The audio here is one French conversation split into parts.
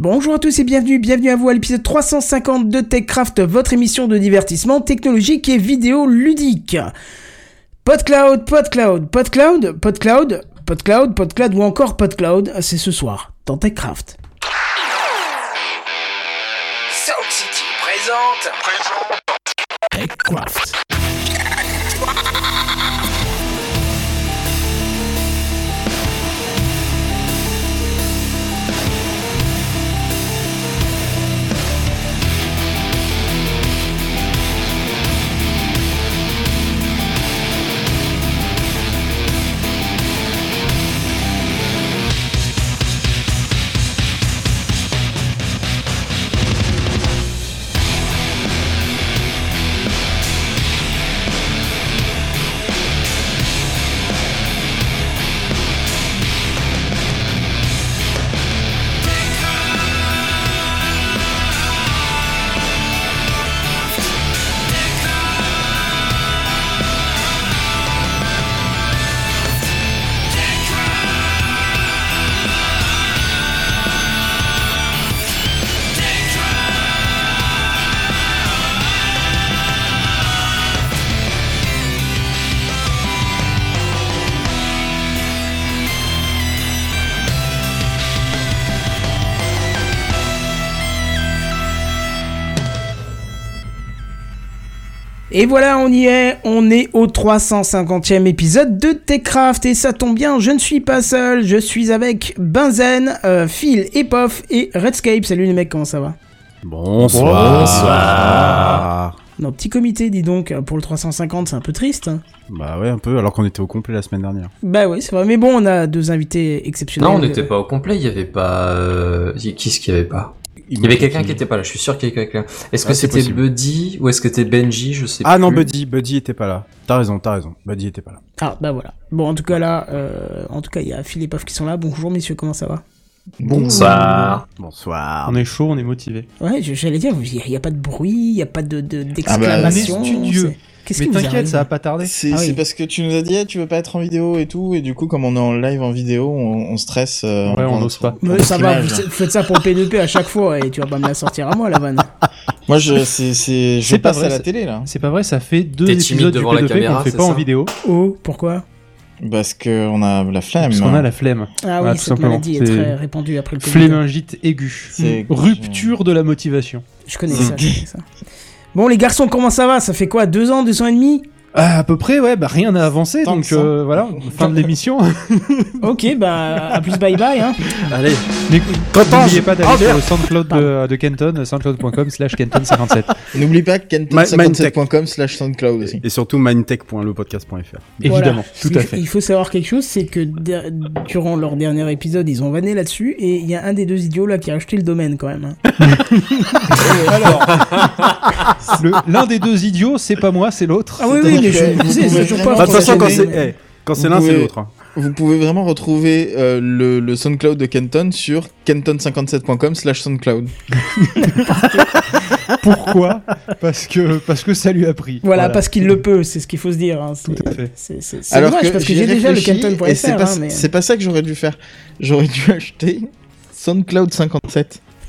Bonjour à tous et bienvenue, bienvenue à vous à l'épisode 350 de TechCraft, votre émission de divertissement technologique et vidéo ludique. PodCloud, PodCloud, PodCloud, PodCloud, PodCloud, PodCloud ou encore PodCloud, c'est ce soir dans TechCraft. Sound City présente. TechCraft. Et voilà, on y est, on est au 350e épisode de TechCraft et ça tombe bien, je ne suis pas seul, je suis avec Benzen, euh, Phil, Epof et Redscape. Salut les mecs, comment ça va? Bonsoir. Bonsoir. Non, petit comité, dis donc, pour le 350, c'est un peu triste. hein. Bah ouais, un peu, alors qu'on était au complet la semaine dernière. Bah oui, c'est vrai, mais bon, on a deux invités exceptionnels. Non, on n'était pas au complet, il y avait pas... euh, Qui ce qu'il y avait pas? Il y avait quelqu'un qui était pas là, je suis sûr qu'il y avait quelqu'un. Est-ce que Ah, c'était. Buddy ou est-ce que c'était Benji Je sais Ah non. Buddy, Buddy était pas là. T'as raison, t'as raison. Buddy était pas là. Ah, bah voilà. Bon, en tout cas, là, euh, en tout cas, il y a Phil et qui sont là. Bonjour, messieurs, comment ça va? Bonsoir. Bonsoir. On est chaud, on est motivé. Ouais, je- j'allais dire, il n'y a, pas de bruit, il n'y a pas de, de- Ah bah, Qu'est-ce Mais t'inquiète, ça va pas tarder. C'est Ah oui. c'est parce que tu nous as dit, eh, tu veux pas être en vidéo et tout, et du coup, comme on est en live en vidéo, on, on stresse. euh, Ouais, on n'ose pas. Mais ça va, vous, faites ça pour le P2P à chaque fois et tu vas pas me la sortir à moi, la vanne. Moi, je, c'est, c'est, je C'est pas passe vrai, à la c'est- télé là, C'est pas vrai, ça fait deux épisodes du devant la P2P caméra, qu'on fait pas en vidéo, Oh, pourquoi? Parce que on a la flemme. parce qu'on a la flemme. Ah oui, tout cette simplement. maladie est C'est très répandue après le Covid. Flémingite aiguë. C'est- Rupture de la motivation. Je connais ça, je connais ça. Bon, les garçons, comment ça va? Ça fait quoi? Deux ans, deux ans et demi? À peu près, ouais, bah rien n'a avancé, Tant donc euh, voilà, fin de l'émission. Ok, bah, à plus bye bye, hein. Allez. Mais Content, n'oubliez je- pas d'aller Oh, sur le SoundCloud de, de Kenton, soundcloud.com slash Kenton57. N'oublie pas My- kenton57.com slash soundcloud aussi. Et surtout mindtech.lepodcast.fr. Évidemment, Voilà. tout à fait. Il faut savoir quelque chose, c'est que durant leur dernier épisode, ils ont vanné là-dessus et il y a un des deux idiots là qui a acheté le domaine quand même. hein. Alors, l'un des deux idiots, c'est pas moi, c'est l'autre. Ah oui, oui, mais je C'est-à-dire que je sais, vous c'est pouvez toujours vraiment pas. Bah, de toute façon, quand c'est quand c'est vous l'un, c'est l'autre. Vous pouvez vraiment retrouver euh, le, le SoundCloud de Kenton sur kenton57.com slash soundcloud. Pourquoi? Parce que parce que ça lui a pris. Voilà, parce qu'il le peut, c'est ce qu'il faut se dire. hein. C'est- Tout à fait. C'est dommage parce que j'y ai j'ai déjà le Kenton.fr. et c'est pas, hein, mais... pas ça que j'aurais dû faire. J'aurais dû acheter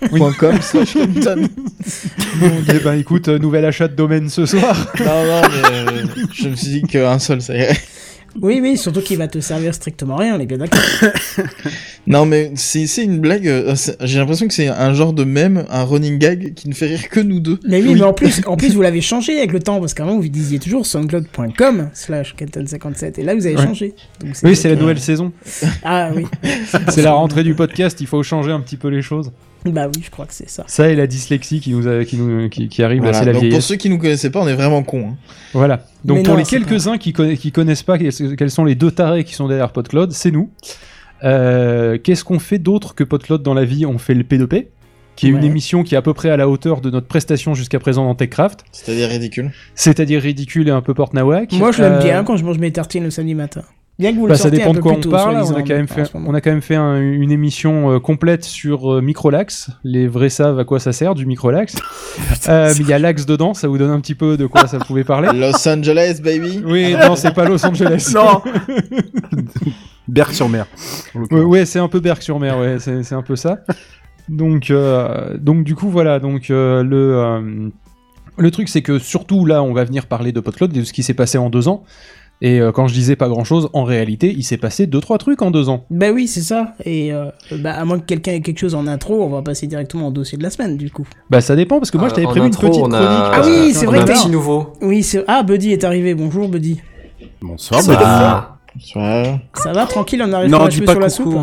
soundcloud57.com slash Kenton. Eh ben écoute, euh, nouvel achat de domaine ce soir. Non, non, mais euh, je me suis dit qu'un seul, ça irait. Oui, oui, surtout qu'il va te servir strictement rien, on est bien d'accord. Non, mais c'est c'est une blague. euh, c'est- J'ai l'impression que c'est un genre de mème, un running gag qui ne fait rire que nous deux. Mais oui, mais en plus, en plus vous l'avez changé avec le temps parce qu'avant vous disiez toujours soundcloud.com slash Kenton57 et là vous avez Ouais. changé. Donc, Oui, c'est la euh, nouvelle saison. Ah oui, C'est la rentrée du podcast, il faut changer un petit peu les choses. Bah oui, je crois que c'est ça. Ça et la dyslexie qui nous a- qui nous qui, qui arrive Voilà, là, la donc pour vieillesse. ceux qui nous connaissaient pas, on est vraiment cons. hein. Voilà. Donc Mais pour non, les quelques-uns qui, conna- qui connaissent pas quels sont les deux tarés qui sont derrière PodCloud, c'est nous. Euh, Qu'est-ce qu'on fait d'autre que PodCloud dans la vie? On fait le P2P, qui est une émission qui est à peu près à la hauteur de notre prestation jusqu'à présent dans TechCraft, C'est-à-dire ridicule. c'est-à-dire ridicule et un peu porte-nawak. Moi je l'aime Euh, bien quand je mange mes tartines le samedi matin. Bien que vous le Bah, ça dépend un de quoi on parle. On a quand même fait, on a quand même fait un- une émission euh, complète sur euh, Microlax. Les vrais savent à quoi ça sert du Microlax. Euh, mais il y a l'axe dedans, ça vous donne un petit peu de quoi ça pouvait parler. Los Angeles, baby. Oui, non, c'est pas Los Angeles. Non Berck sur mer. en Ouais, l'occurrence. ouais, c'est un peu Berck sur mer, ouais, c'est c'est un peu ça. Donc, euh, donc du coup, voilà. Donc euh, le euh, le truc, c'est que surtout là, on va venir parler de PodCloud de ce qui s'est passé en deux ans. Et euh, quand je disais pas grand chose, en réalité, il s'est passé deux trois trucs en deux ans. Bah oui, c'est ça. Et euh, bah, à moins que quelqu'un ait quelque chose en intro, on va passer directement au dossier de la semaine, du coup. Bah ça dépend parce que moi, je Euh, t'avais en prévu une petite on a- chronique. Ah oui, c'est on vrai a que un petit nouveau. Oui, c'est... Ah, Buddy est arrivé. Bonjour, Buddy. Bonsoir, Buddy. Ça va, tranquille, on arrive Non, pas dis sur pas la soupe.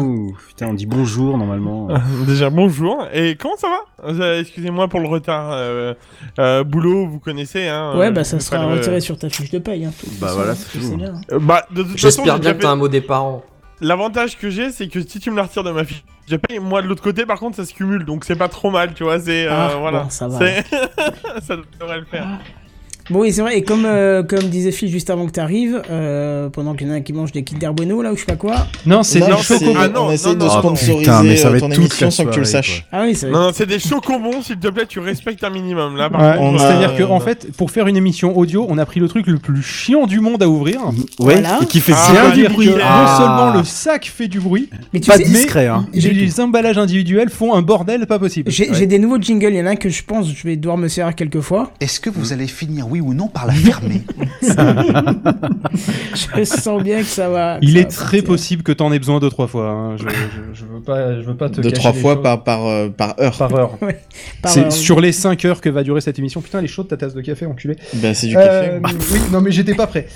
Putain, on dit bonjour normalement. Déjà bonjour. Et comment ça va? Euh, Excusez-moi pour le retard. Euh, euh, boulot, vous connaissez. Hein, Ouais, bah ça sera pas le- retiré sur ta fiche de paye. Hein. Toute Bah façon, voilà, c'est tout. bien. Euh, Bah, J'espère bien que t'as un mot des parents. L'avantage que j'ai, c'est que si tu me la retires de ma fiche de paye, moi de l'autre côté, par contre, ça se cumule, donc c'est pas trop mal, tu vois. C'est euh, Ah, voilà. bon, ça va. C'est- ça devrait le faire. Bon, oui, c'est vrai. Et comme, euh, comme disait Phil juste avant que tu arrives, pendant qu'il y en a un qui mange des Kinder Bueno, là, ou je sais pas quoi. Non, c'est Non, des chocobons. Ah non, on essaie non, de non, non. sponsoriser Putain, mais ça va euh, être ton toute émission sans que tu le saches. Ah oui, ça va Non, non, c'est des chocobons, s'il te plaît, tu respectes un minimum. Là, par Ouais, contre, C'est-à-dire que euh, en fait, pour faire une émission audio, on a pris le truc le plus chiant du monde à ouvrir. Ouais, Voilà. et qui fait Ah, bien bah, du bruit. que Ah. non seulement le sac fait du bruit, Mais tu Pas sais, discret, hein. les, emballages individuels font un bordel pas possible. j'ai j'ai des nouveaux jingles. Il y en a un que je pense je vais devoir me servir quelques fois. Est-ce que vous allez finir, oui ou non, par la fermer Je sens bien que ça va. Il ça est va très partir. possible que t'en aies besoin deux trois fois. hein. Je, je, je veux pas, je veux pas te Deux, cacher trois les fois choses. par, par, euh, par heure. par heure. Par heure. sur les 5 heures que va durer cette émission. Putain, elle est chaude ta tasse de café, enculé. Bah, c'est du Euh, café. oui, non mais j'étais pas prêt.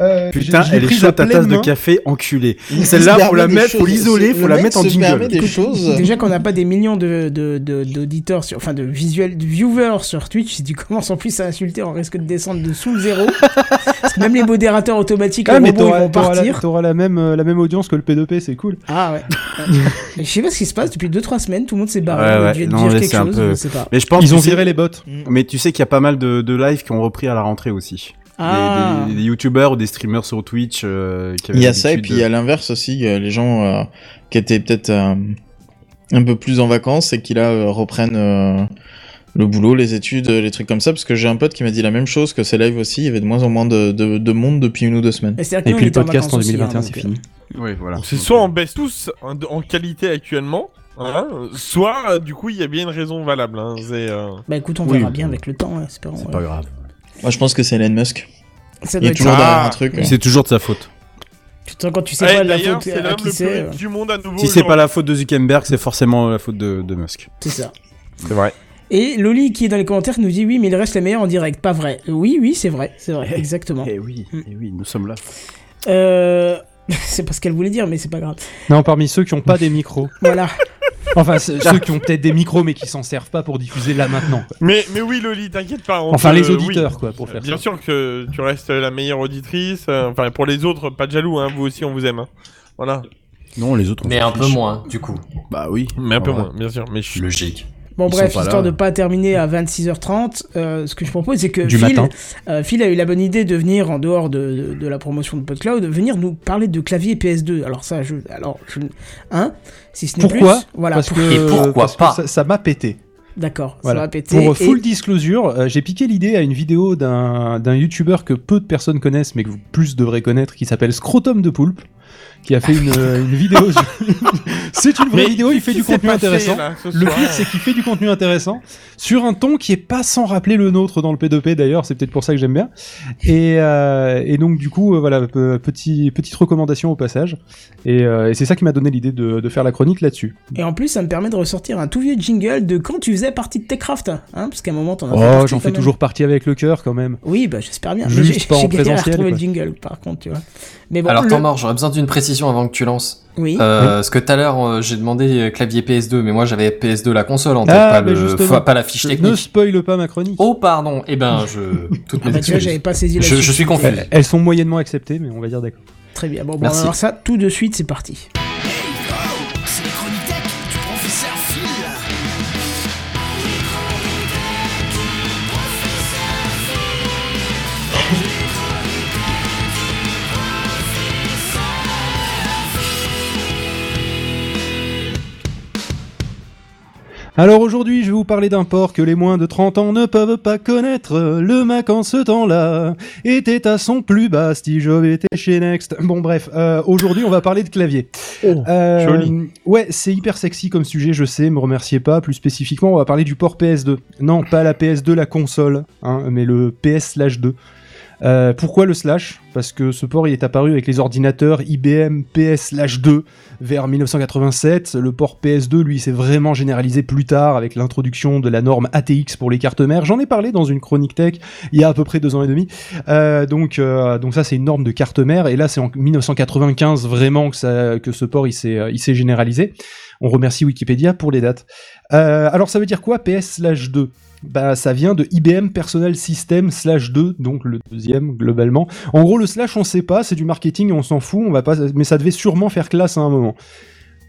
Euh, Putain, elle est chaude ta tasse de café, enculé. Celle-là, faut la mettre, faut l'isoler, Le faut la mettre en se permet jingle. des choses. Déjà qu'on n'a pas des millions de de- de- d'auditeurs, sur, enfin de visuels, de viewers sur Twitch, si tu commences en plus à insulter, on risque de descendre dessous le zéro. Parce que même les modérateurs automatiques, Ah les mais robots, ils vont la, partir. t'auras la même euh, la même audience que le P2P, c'est cool. Ah ouais. je sais pas ce qui se passe depuis 2-3 semaines, tout le monde s'est barré. Ouais, on ouais. a dû Non, dire là, quelque c'est un chose, peu- je sais pas. Mais je pense Ils ont viré les bots. Mais tu sais qu'il y a pas mal de, de lives qui ont repris à la rentrée aussi. Des- Ah. Des, des youtubeurs ou des streamers sur Twitch euh, qui Il y a ça, et puis il y a l'inverse aussi, euh, les gens euh, qui étaient peut-être euh, un peu plus en vacances et qui là euh, reprennent euh, le boulot, les études, euh, les trucs comme ça, parce que j'ai un pote qui m'a dit la même chose, que ces lives aussi, il y avait de moins en moins de, de, de monde depuis une ou deux semaines. Et, puis le podcast en vacances aussi, 2021, hein, c'est fini. Oui, voilà. C'est soit on baisse tous en, en qualité actuellement, hein, soit euh, du coup il y a bien une raison valable. Hein, euh, Bah écoute, on Oui, verra bien avec le temps, hein, espérons. C'est ouais. pas grave. Moi je pense que c'est Elon Musk. Ça Il est toujours Ah. un truc. C'est toujours de sa faute. Putain, quand tu sais eh, pas la faute à qui c'est, euh. Si c'est pas la faute de Zuckerberg, c'est forcément la faute de, de Musk. c'est ça. C'est vrai. Et Loli qui est dans les commentaires nous dit oui, mais il reste les meilleurs en direct. Pas vrai. Oui, oui, c'est vrai, c'est vrai, exactement. Eh oui, eh oui, nous sommes là. Euh... c'est pas ce qu'elle voulait dire, mais c'est pas grave. Non, parmi ceux qui ont pas des micros. Voilà. Enfin, ceux qui ont peut-être des micros mais qui s'en servent pas pour diffuser là maintenant. quoi. Mais, mais oui, Loli, t'inquiète pas. Enfin, te- les oui. auditeurs, quoi, pour faire Bien ça. sûr que tu restes la meilleure auditrice. euh, enfin, pour les autres, pas de jaloux, hein, vous aussi, on vous aime. hein. Voilà. Non, les autres. Mais un peu moins, du coup. Bah oui. Mais un peu Ouais. moins, bien sûr. Mais je suis. Logique. Bon, Ils bref, histoire là. de pas terminer à 26h30, euh, ce que je propose, c'est que Du Phil, matin. euh, Phil a eu la bonne idée de venir, en dehors de, de, de la promotion de PodCloud, venir nous parler de clavier PS2. Alors ça, je... Alors, je... Hein Si ce n'est plus... Pourquoi Voilà, Parce pour- que, Et pourquoi parce que pas ça- Ça m'a pété. D'accord, ça va péter. Pour et- full disclosure, euh, j'ai piqué l'idée à une vidéo d'un d'un youtubeur que peu de personnes connaissent, mais que vous plus devraient connaître, qui s'appelle Scrotum de Poulpe, qui a fait une, euh, une vidéo. sur- C'est une vraie Mais vidéo, il fait qu'est-ce du qui s'est contenu passé, intéressant. là, ce Le soir pire, c'est qu'il fait du contenu intéressant sur un ton qui est pas sans rappeler le nôtre dans le P2P d'ailleurs. C'est peut-être pour ça que j'aime bien. Et, euh, et donc du coup, euh, voilà, pe- petit, petite recommandation au passage. Et, euh, et c'est ça qui m'a donné l'idée de, de faire la chronique là-dessus. Et en plus, ça me permet de ressortir un tout vieux jingle de quand tu faisais partie de Techcraft. Hein, parce qu'à un moment, t'en as fait Oh, partie j'en quand fais même. toujours partie avec le cœur quand même. Oui, bah j'espère bien. Juste mais j'ai pas en j'ai galéré à présentiel, retrouver quoi. le jingle, par contre, tu vois. Mais bon, Alors, le- temps mort, j'aurais besoin d'une précision avant que tu lances. Oui. Euh, Parce que tout à l'heure, euh, j'ai demandé euh, clavier PS2, mais moi j'avais PS2 la console en tête, Ah, pas, mais le, fa- pas la fiche Je technique. Ne spoil pas ma chronique. Oh, pardon. Eh ben, je. Toutes Ah mes bah, tu vois, excuses. j'avais pas saisi la Je, je suis confus. Elles, sont moyennement acceptées, mais on va dire d'accord. Très bien. Bon, bon, on Merci. va voir ça tout de suite, c'est parti. Alors aujourd'hui, je vais vous parler d'un port que les moins de 30 ans ne peuvent pas connaître. Le Mac en ce temps-là était à son plus bas. Steve Jobs était chez Next. Bon bref, euh, aujourd'hui on va parler de clavier. Euh, joli. Ouais, c'est hyper sexy comme sujet, je sais, me remerciez pas. Plus spécifiquement, on va parler du port PS2. Non, pas la PS2, la console, hein, mais le PS/2. Euh, pourquoi le slash? Parce que ce port il est apparu avec les ordinateurs IBM PS/2 vers 1987. Le port PS2, lui, s'est vraiment généralisé plus tard avec l'introduction de la norme ATX pour les cartes mères. J'en ai parlé dans une chronique tech il y a à peu près deux ans et demi. Euh, donc, euh, donc ça, c'est une norme de carte mère. Et là, c'est en 1995 vraiment que, ça, que ce port il s'est, généralisé. On remercie Wikipédia pour les dates. Alors, ça veut dire quoi PS/2 bah, ça vient de IBM Personal System slash 2, donc le deuxième globalement. En gros, le slash, on sait pas, c'est du marketing, on s'en fout, on va pas, mais ça devait sûrement faire classe à un moment.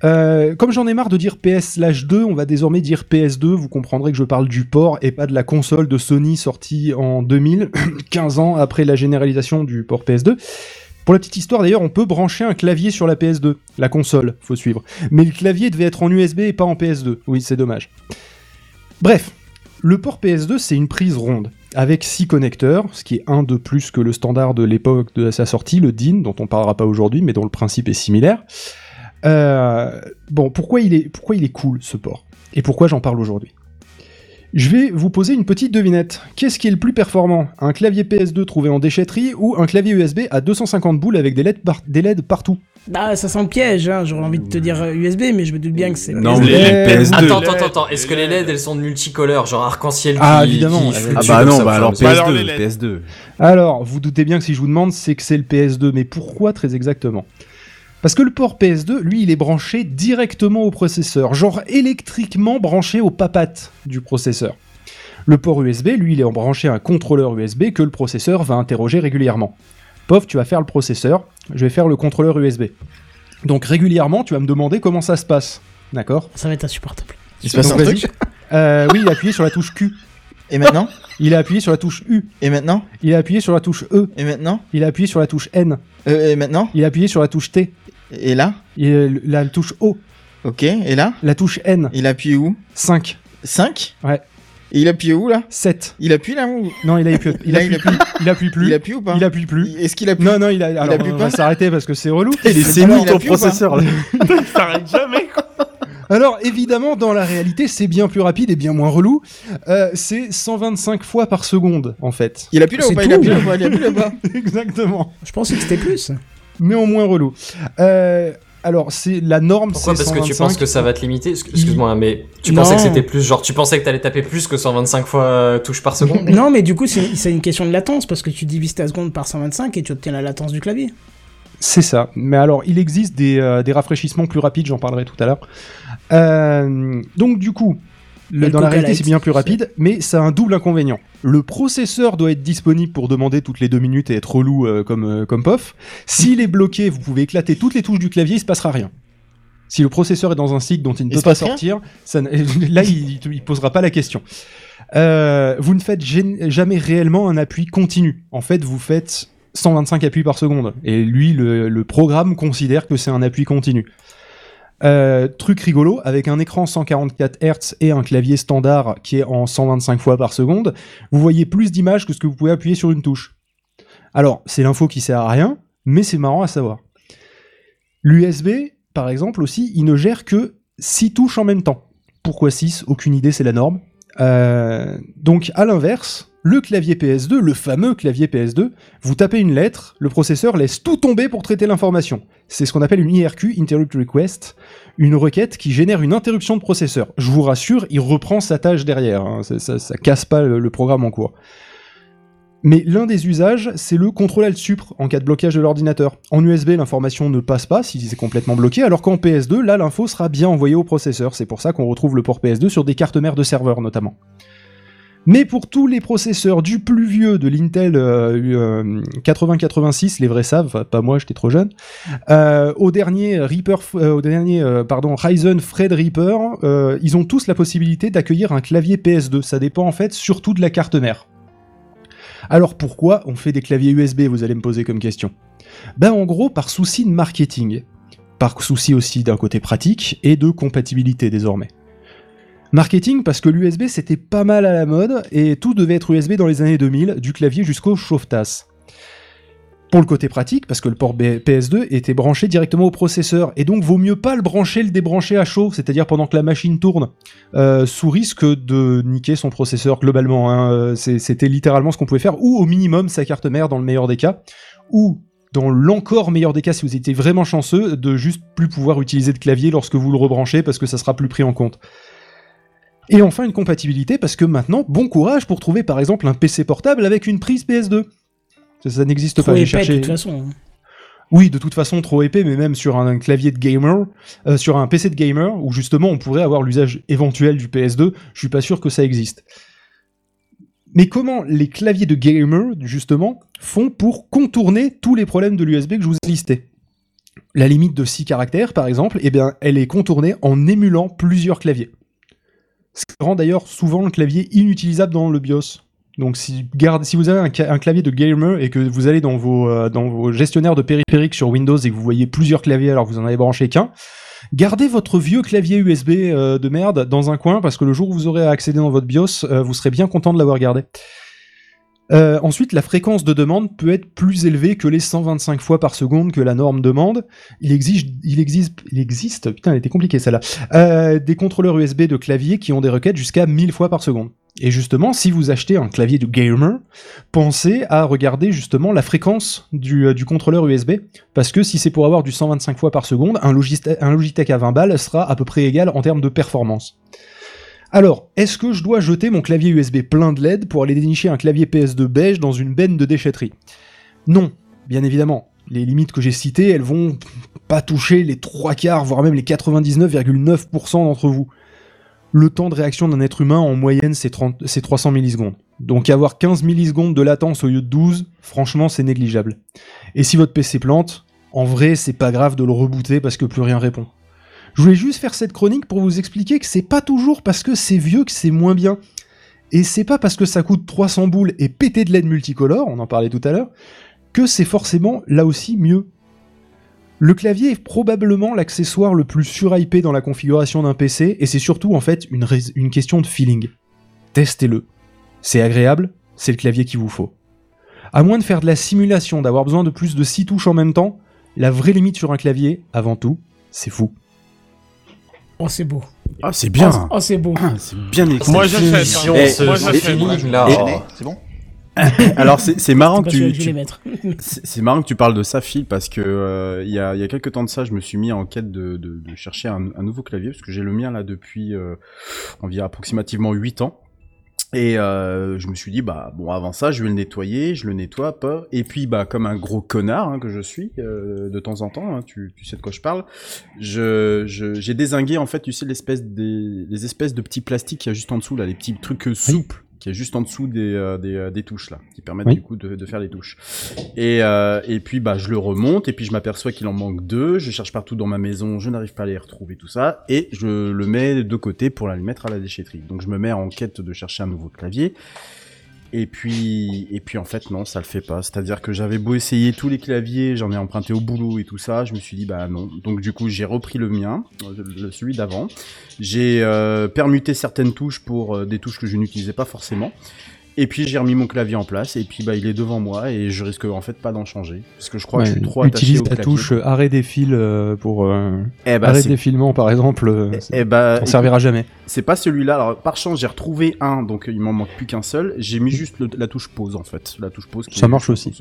Euh, comme j'en ai marre de dire PS slash 2, on va désormais dire PS2. Vous comprendrez que je parle du port et pas de la console de Sony sortie en 2000, 15 ans après la généralisation du port PS2. Pour la petite histoire d'ailleurs, on peut brancher un clavier sur la PS2, la console, faut suivre. Mais le clavier devait être en USB et pas en PS2. Oui, c'est dommage. Bref, le port PS2, c'est une prise ronde, avec 6 connecteurs, ce qui est un de plus que le standard de l'époque de sa sortie, le DIN, dont on parlera pas aujourd'hui, mais dont le principe est similaire. Euh, bon, pourquoi il, est, pourquoi il est cool ce port? Et pourquoi j'en parle aujourd'hui? Je vais vous poser une petite devinette. Qu'est-ce qui est le plus performant? Un clavier PS2 trouvé en déchetterie ou un clavier USB à 250 boules avec des des LED partout? Bah, ça sent le piège, hein. j'aurais envie de te dire euh, USB, mais je me doute bien que c'est. Non, les PS2. Attends, attends, attends. Est-ce que les LED elles sont de multicolores, genre arc-en-ciel Ah, qui, évidemment. qui Ah, Ah bah non, bah alors Bah alors, les PS2, PS2. Alors, vous doutez bien que si je vous demande, c'est que c'est le PS2, mais pourquoi très exactement? Parce que le port PS2, lui, il est branché directement au processeur, genre électriquement branché au papate du processeur. Le port USB, lui, il est branché à un contrôleur USB que le processeur va interroger régulièrement. Pof, tu vas faire le processeur, je vais faire le contrôleur USB. Donc régulièrement, tu vas me demander comment ça se passe. D'accord? Ça va être insupportable. Il se passe un truc? Euh, Oui, il a appuyé sur la touche Q. Et maintenant? Il a appuyé sur la touche U. Et maintenant? Il a appuyé sur la touche E. Et maintenant? Il a appuyé sur la touche N. Euh, Et maintenant? Il a appuyé sur la touche T. Et là? Il a la touche O. Ok, et là? La touche N. Il appuie où? 5. 5 Ouais. Et il appuie où là 7. Il appuie là ou Non, il appuie, il Là, appuie il plus. Il appuie plus. Il appuie ou pas Il appuie plus. Est-ce qu'il appuie Non, non, il a. Alors, appuie on pas va s'arrêter parce que c'est relou. Il est Mais sénile alors, il ton appuie processeur là. Ça arrête jamais, quoi. Alors, évidemment, dans la réalité, c'est bien plus rapide et bien moins relou. Euh, c'est 125 fois par seconde, en fait. Il appuie là ou C'est pas? Il tout. appuie là ou pas Il appuie là ou pas Exactement. Je pensais que c'était plus. Néanmoins relou. Euh, alors, c'est la norme, Pourquoi c'est Parce que tu 125. penses que ça va te limiter Excu- Excuse-moi, mais tu Non. pensais que c'était plus, genre tu pensais que t'allais taper plus que 125 fois euh, touches par seconde non, mais du coup, c'est c'est une question de latence parce que tu divises ta seconde par 125 et tu obtiens la latence du clavier. C'est ça. Mais alors, il existe des, euh, des rafraîchissements plus rapides, j'en parlerai tout à l'heure. Euh, donc, du coup, le- dans la réalité, c'est bien plus rapide, mais ça a un double inconvénient. Le processeur doit être disponible pour demander toutes les deux minutes et être relou euh, comme, euh, comme POF. S'il est bloqué, vous pouvez éclater toutes les touches du clavier, il se passera rien. Si le processeur est dans un cycle dont il ne Il peut pas sortir, ça là, il ne posera pas la question. Euh, vous ne faites jamais réellement un appui continu. En fait, vous faites 125 appuis par seconde. Et lui, le, le programme considère que c'est un appui continu. Euh, truc rigolo, avec un écran 144 Hz et un clavier standard qui est en 125 fois par seconde, vous voyez plus d'images que ce que vous pouvez appuyer sur une touche. Alors, c'est l'info qui sert à rien, mais c'est marrant à savoir. L'USB, par exemple, aussi, il ne gère que 6 touches en même temps. Pourquoi 6 Aucune idée, c'est la norme. Euh, donc, à l'inverse, le clavier PS2, le fameux clavier PS2, vous tapez une lettre, le processeur laisse tout tomber pour traiter l'information. C'est ce qu'on appelle une IRQ, Interrupt Request, une requête qui génère une interruption de processeur. Je vous rassure, il reprend sa tâche derrière, hein, ça, casse pas le, programme en cours. Mais l'un des usages, c'est le contrôle alt supre en cas de blocage de l'ordinateur. En USB, l'information ne passe pas si c'est complètement bloqué, alors qu'en PS2, là, l'info sera bien envoyée au processeur. C'est pour ça qu'on retrouve le port PS2 sur des cartes mères de serveurs notamment. Mais pour tous les processeurs du plus vieux de l'Intel euh, euh, 8086, les vrais savent, pas moi, j'étais trop jeune, euh, au dernier Reaper, euh, euh, pardon Ryzen Threadripper, euh, ils ont tous la possibilité d'accueillir un clavier PS2. Ça dépend en fait surtout de la carte mère. Alors pourquoi on fait des claviers USB Vous allez me poser comme question? Ben en gros par souci de marketing, par souci aussi d'un côté pratique et de compatibilité désormais. Marketing parce que l'USB c'était pas mal à la mode et tout devait être USB dans les années 2000, du clavier jusqu'au chauffe-tasse. Pour le côté pratique, parce que le port B- PS2 était branché directement au processeur, et donc vaut mieux pas le brancher, le débrancher à chaud, c'est-à-dire pendant que la machine tourne, euh, sous risque de niquer son processeur globalement. hein. Euh, C'était littéralement ce qu'on pouvait faire, ou au minimum sa carte mère dans le meilleur des cas, ou dans l'encore meilleur des cas, si vous étiez vraiment chanceux, de juste plus pouvoir utiliser de clavier lorsque vous le rebranchez, parce que ça sera plus pris en compte. Et enfin une compatibilité, parce que maintenant, bon courage pour trouver par exemple un PC portable avec une prise PS2. Ça, ça n'existe pas. J'ai cherché- de toute façon. hein. oui, de toute façon, trop épais, mais même sur un, clavier de gamer, euh, sur un PC de gamer, où justement on pourrait avoir l'usage éventuel du PS2, je suis pas sûr que ça existe. Mais comment les claviers de gamer, justement, font pour contourner tous les problèmes de l'USB que je vous ai listés? La limite de 6 caractères, par exemple, eh bien, elle est contournée en émulant plusieurs claviers. Ce qui rend d'ailleurs souvent le clavier inutilisable dans le BIOS. Donc si, garde, si vous avez un, clavier de gamer et que vous allez dans vos, euh, dans vos gestionnaires de périphériques sur Windows et que vous voyez plusieurs claviers alors que vous en avez branché qu'un, gardez votre vieux clavier USB euh, de merde dans un coin parce que le jour où vous aurez à accéder dans votre BIOS, euh, vous serez bien content de l'avoir gardé. Euh, ensuite, la fréquence de demande peut être plus élevée que les 125 fois par seconde que la norme demande. Il existe, il existe, il existe, putain, elle était compliquée celle-là, euh, des contrôleurs USB de clavier qui ont des requêtes jusqu'à 1000 fois par seconde. Et justement, si vous achetez un clavier de gamer, pensez à regarder justement la fréquence du, euh, contrôleur USB, parce que si c'est pour avoir du 125 fois par seconde, un Logitech à 20 balles sera à peu près égal en termes de performance. Alors, est-ce que je dois jeter mon clavier USB plein de LED pour aller dénicher un clavier PS2 beige dans une benne de déchetterie? Non, bien évidemment. Les limites que j'ai citées, elles vont pas toucher les trois quarts, voire même les 99,9% d'entre vous. Le temps de réaction d'un être humain, en moyenne, c'est 30 c'est 300 millisecondes. Donc avoir 15 millisecondes de latence au lieu de 12, franchement, c'est négligeable. Et si votre PC plante, en vrai, c'est pas grave de le rebooter parce que plus rien répond. Je voulais juste faire cette chronique pour vous expliquer que c'est pas toujours parce que c'est vieux que c'est moins bien. Et c'est pas parce que ça coûte 300 boules et pété de LED multicolore, on en parlait tout à l'heure, que c'est forcément là aussi mieux. Le clavier est probablement l'accessoire le plus surhypé dans la configuration d'un PC, et c'est surtout en fait une question de feeling. Testez-le. C'est agréable, c'est le clavier qu'il vous faut. À moins de faire de la simulation, d'avoir besoin de plus de 6 touches en même temps, la vraie limite sur un clavier, avant tout, c'est fou. Oh, c'est beau. Ah, c'est bien. Oh, oh, c'est beau. Ah, c'est bien écrit. Moi, j'achète. Si hein. on se moi, j'achète. c'est bon Alors c'est c'est marrant que tu, tu- c'est marrant que tu parles de ça, Phil, parce que euh, il y a il y a quelques temps de ça, je me suis mis en quête de de, de chercher un, un nouveau clavier parce que j'ai le mien là depuis euh, environ approximativement 8 ans. Et euh, je me suis dit bah bon avant ça je vais le nettoyer, je le nettoie pas. Et puis bah comme un gros connard hein, que je suis euh, de temps en temps, hein, tu, tu sais de quoi je parle, je je- j'ai dézingué en fait tu sais l'espèce des les espèces de petits plastiques qu'il y a juste en dessous là, les petits trucs euh, souples qui est juste en dessous des euh, des, euh, des touches là, qui permettent Oui. du coup de, de faire les touches. Et euh, et puis bah je le remonte et puis je m'aperçois qu'il en manque deux, je cherche partout dans ma maison, je n'arrive pas à les retrouver tout ça et je le mets de côté pour aller le mettre à la déchetterie. Donc je me mets en quête de chercher un nouveau clavier. Et puis, et puis en fait non, ça le fait pas. C'est-à-dire que j'avais beau essayer tous les claviers, j'en ai emprunté au boulot et tout ça, je me suis dit bah non. Donc du coup j'ai repris le mien, le- celui d'avant. J'ai euh, permuté certaines touches pour euh, des touches que je n'utilisais pas forcément. Et puis j'ai remis mon clavier en place et puis bah il est devant moi et je risque en fait pas d'en changer parce que je crois que je suis trop attaché utilise au la clavier. touche euh, arrêt des fils pour euh, Eh bah, arrêt des filements par exemple. eh- eh bah, on servira jamais. C'est pas celui-là. Alors, par chance, j'ai retrouvé un, donc il m'en manque plus qu'un seul. J'ai mis juste le- la touche pause, en fait. La touche pause. qui Ça est marche aussi.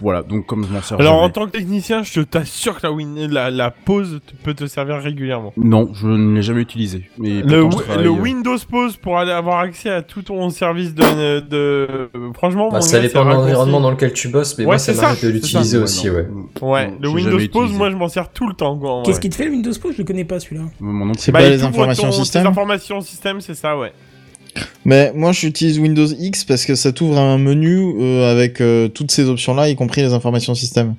Voilà, donc comme je m'en sers Alors, en tant que technicien, je t'assure que la, win- la, la pause peut te servir régulièrement. Non, je ne l'ai jamais utilisé. Mais Le, travaille, euh, Windows Pause pour aller avoir accès à tout ton service de. de... Franchement, Bah, mon ça gars, dépend de l'environnement dans lequel tu bosses, mais Ouais, moi ça m'arrive de l'utiliser aussi, ouais. Ouais, le Windows Pause, utilisé. moi je m'en sers tout le temps. Qu'est-ce qui te fait le Windows Pause? Je le connais pas celui-là. Mon nom, C'est Bah, pas il les informations système informations système, c'est ça, ouais. Mais moi, j'utilise Windows X parce que ça t'ouvre un menu euh, avec euh, toutes ces options-là, y compris les informations système.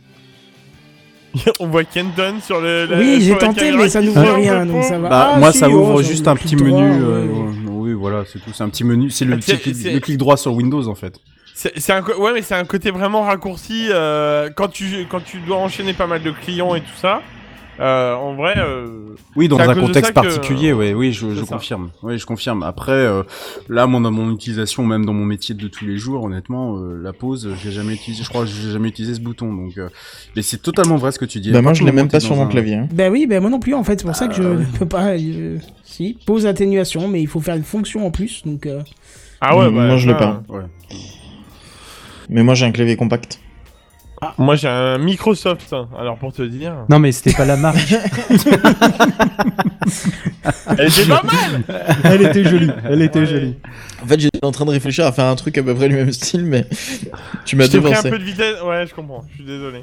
On voit Kenton sur le. la- Oui, j'ai tenté, mais ça n'ouvre sort rien, donc ça va. Bah, Ah, moi, si, ça oh, ouvre juste un petit droit, menu. euh, oui, voilà, c'est tout. C'est un petit menu. C'est le, Ah, petit clic- c'est- le clic droit sur Windows, en fait. C'est un, ouais, mais c'est un côté vraiment raccourci. euh, quand, tu, quand tu dois enchaîner pas mal de clients et tout ça, Euh, en vrai, euh, Oui, dans un contexte que- particulier, ouais, oui, je, confirme. Oui, je confirme. Après, euh, là, mon, dans mon utilisation, même dans mon métier de tous les jours, honnêtement, euh, la pause, j'ai jamais utilisé. Je crois que j'ai jamais utilisé ce bouton. Donc, euh, mais c'est totalement vrai ce que tu dis. Bah moi je l'ai même pas sur mon un- clavier. hein. Ben oui, ben moi non plus en fait, c'est pour ça que je Ah, ne peux pas. si, pause atténuation, mais il faut faire une fonction en plus, donc. euh, ah ouais, bah, Moi, je l'ai ça, pas. Ouais. Mais moi j'ai un clavier compact. Moi, j'ai un Microsoft. Alors, pour te dire. Non, mais c'était pas la marque. Elle était pas mal Elle était jolie. Elle était jolie. En fait j'étais en train de réfléchir à faire un truc à peu près du même style mais tu m'as Je t'ai pris un peu de vitesse. Ouais, je comprends. Je suis désolé.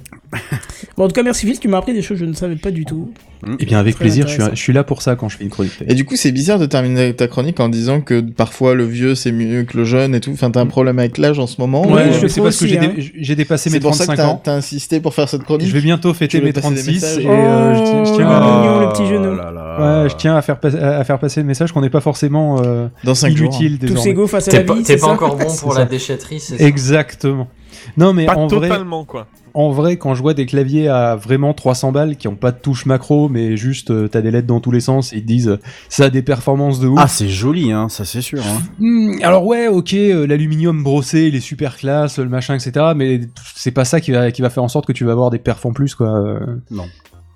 Bon, en tout cas, merci Phil, tu m'as appris des choses que je ne savais pas du tout. Eh bien, avec plaisir. Je suis, intéressant. je suis là pour ça quand je fais une chronique. Et du coup c'est bizarre de terminer ta chronique en disant que parfois le vieux c'est mieux que le jeune et tout. Enfin t'as un problème avec l'âge en ce moment. Ouais, ou- Ouais, je c'est parce que j'ai hein. dé- j'ai dépassé mes C'est pour ça que 35 t'as ans. t'as insisté pour faire cette chronique. Je vais bientôt fêter mes passer des 36 messages et euh, je, tiens, je tiens Oh, à, mignon, le petit genou. Oh là là. ouais, je tiens à faire pas- à faire passer le message qu'on n'est pas forcément euh, Dans 5 jours. inutile Face à T'es la pas, vie, t'es c'est pas ça encore bon pour la déchetterie, c'est ça Exactement. Non, mais Pas en vrai, quoi. en vrai, quand je vois des claviers à vraiment 300 balles qui ont pas de touche macro, mais juste euh, t'as des lettres dans tous les sens et ils te disent euh, ça a des performances de ouf. Ah, c'est joli, hein, ça c'est sûr. Hein. Hmm, alors ouais, ok, euh, l'aluminium brossé, il est super classe, le machin, etc. Mais c'est pas ça qui va, qui va faire en sorte que tu vas avoir des perfs en plus, quoi. euh. Non.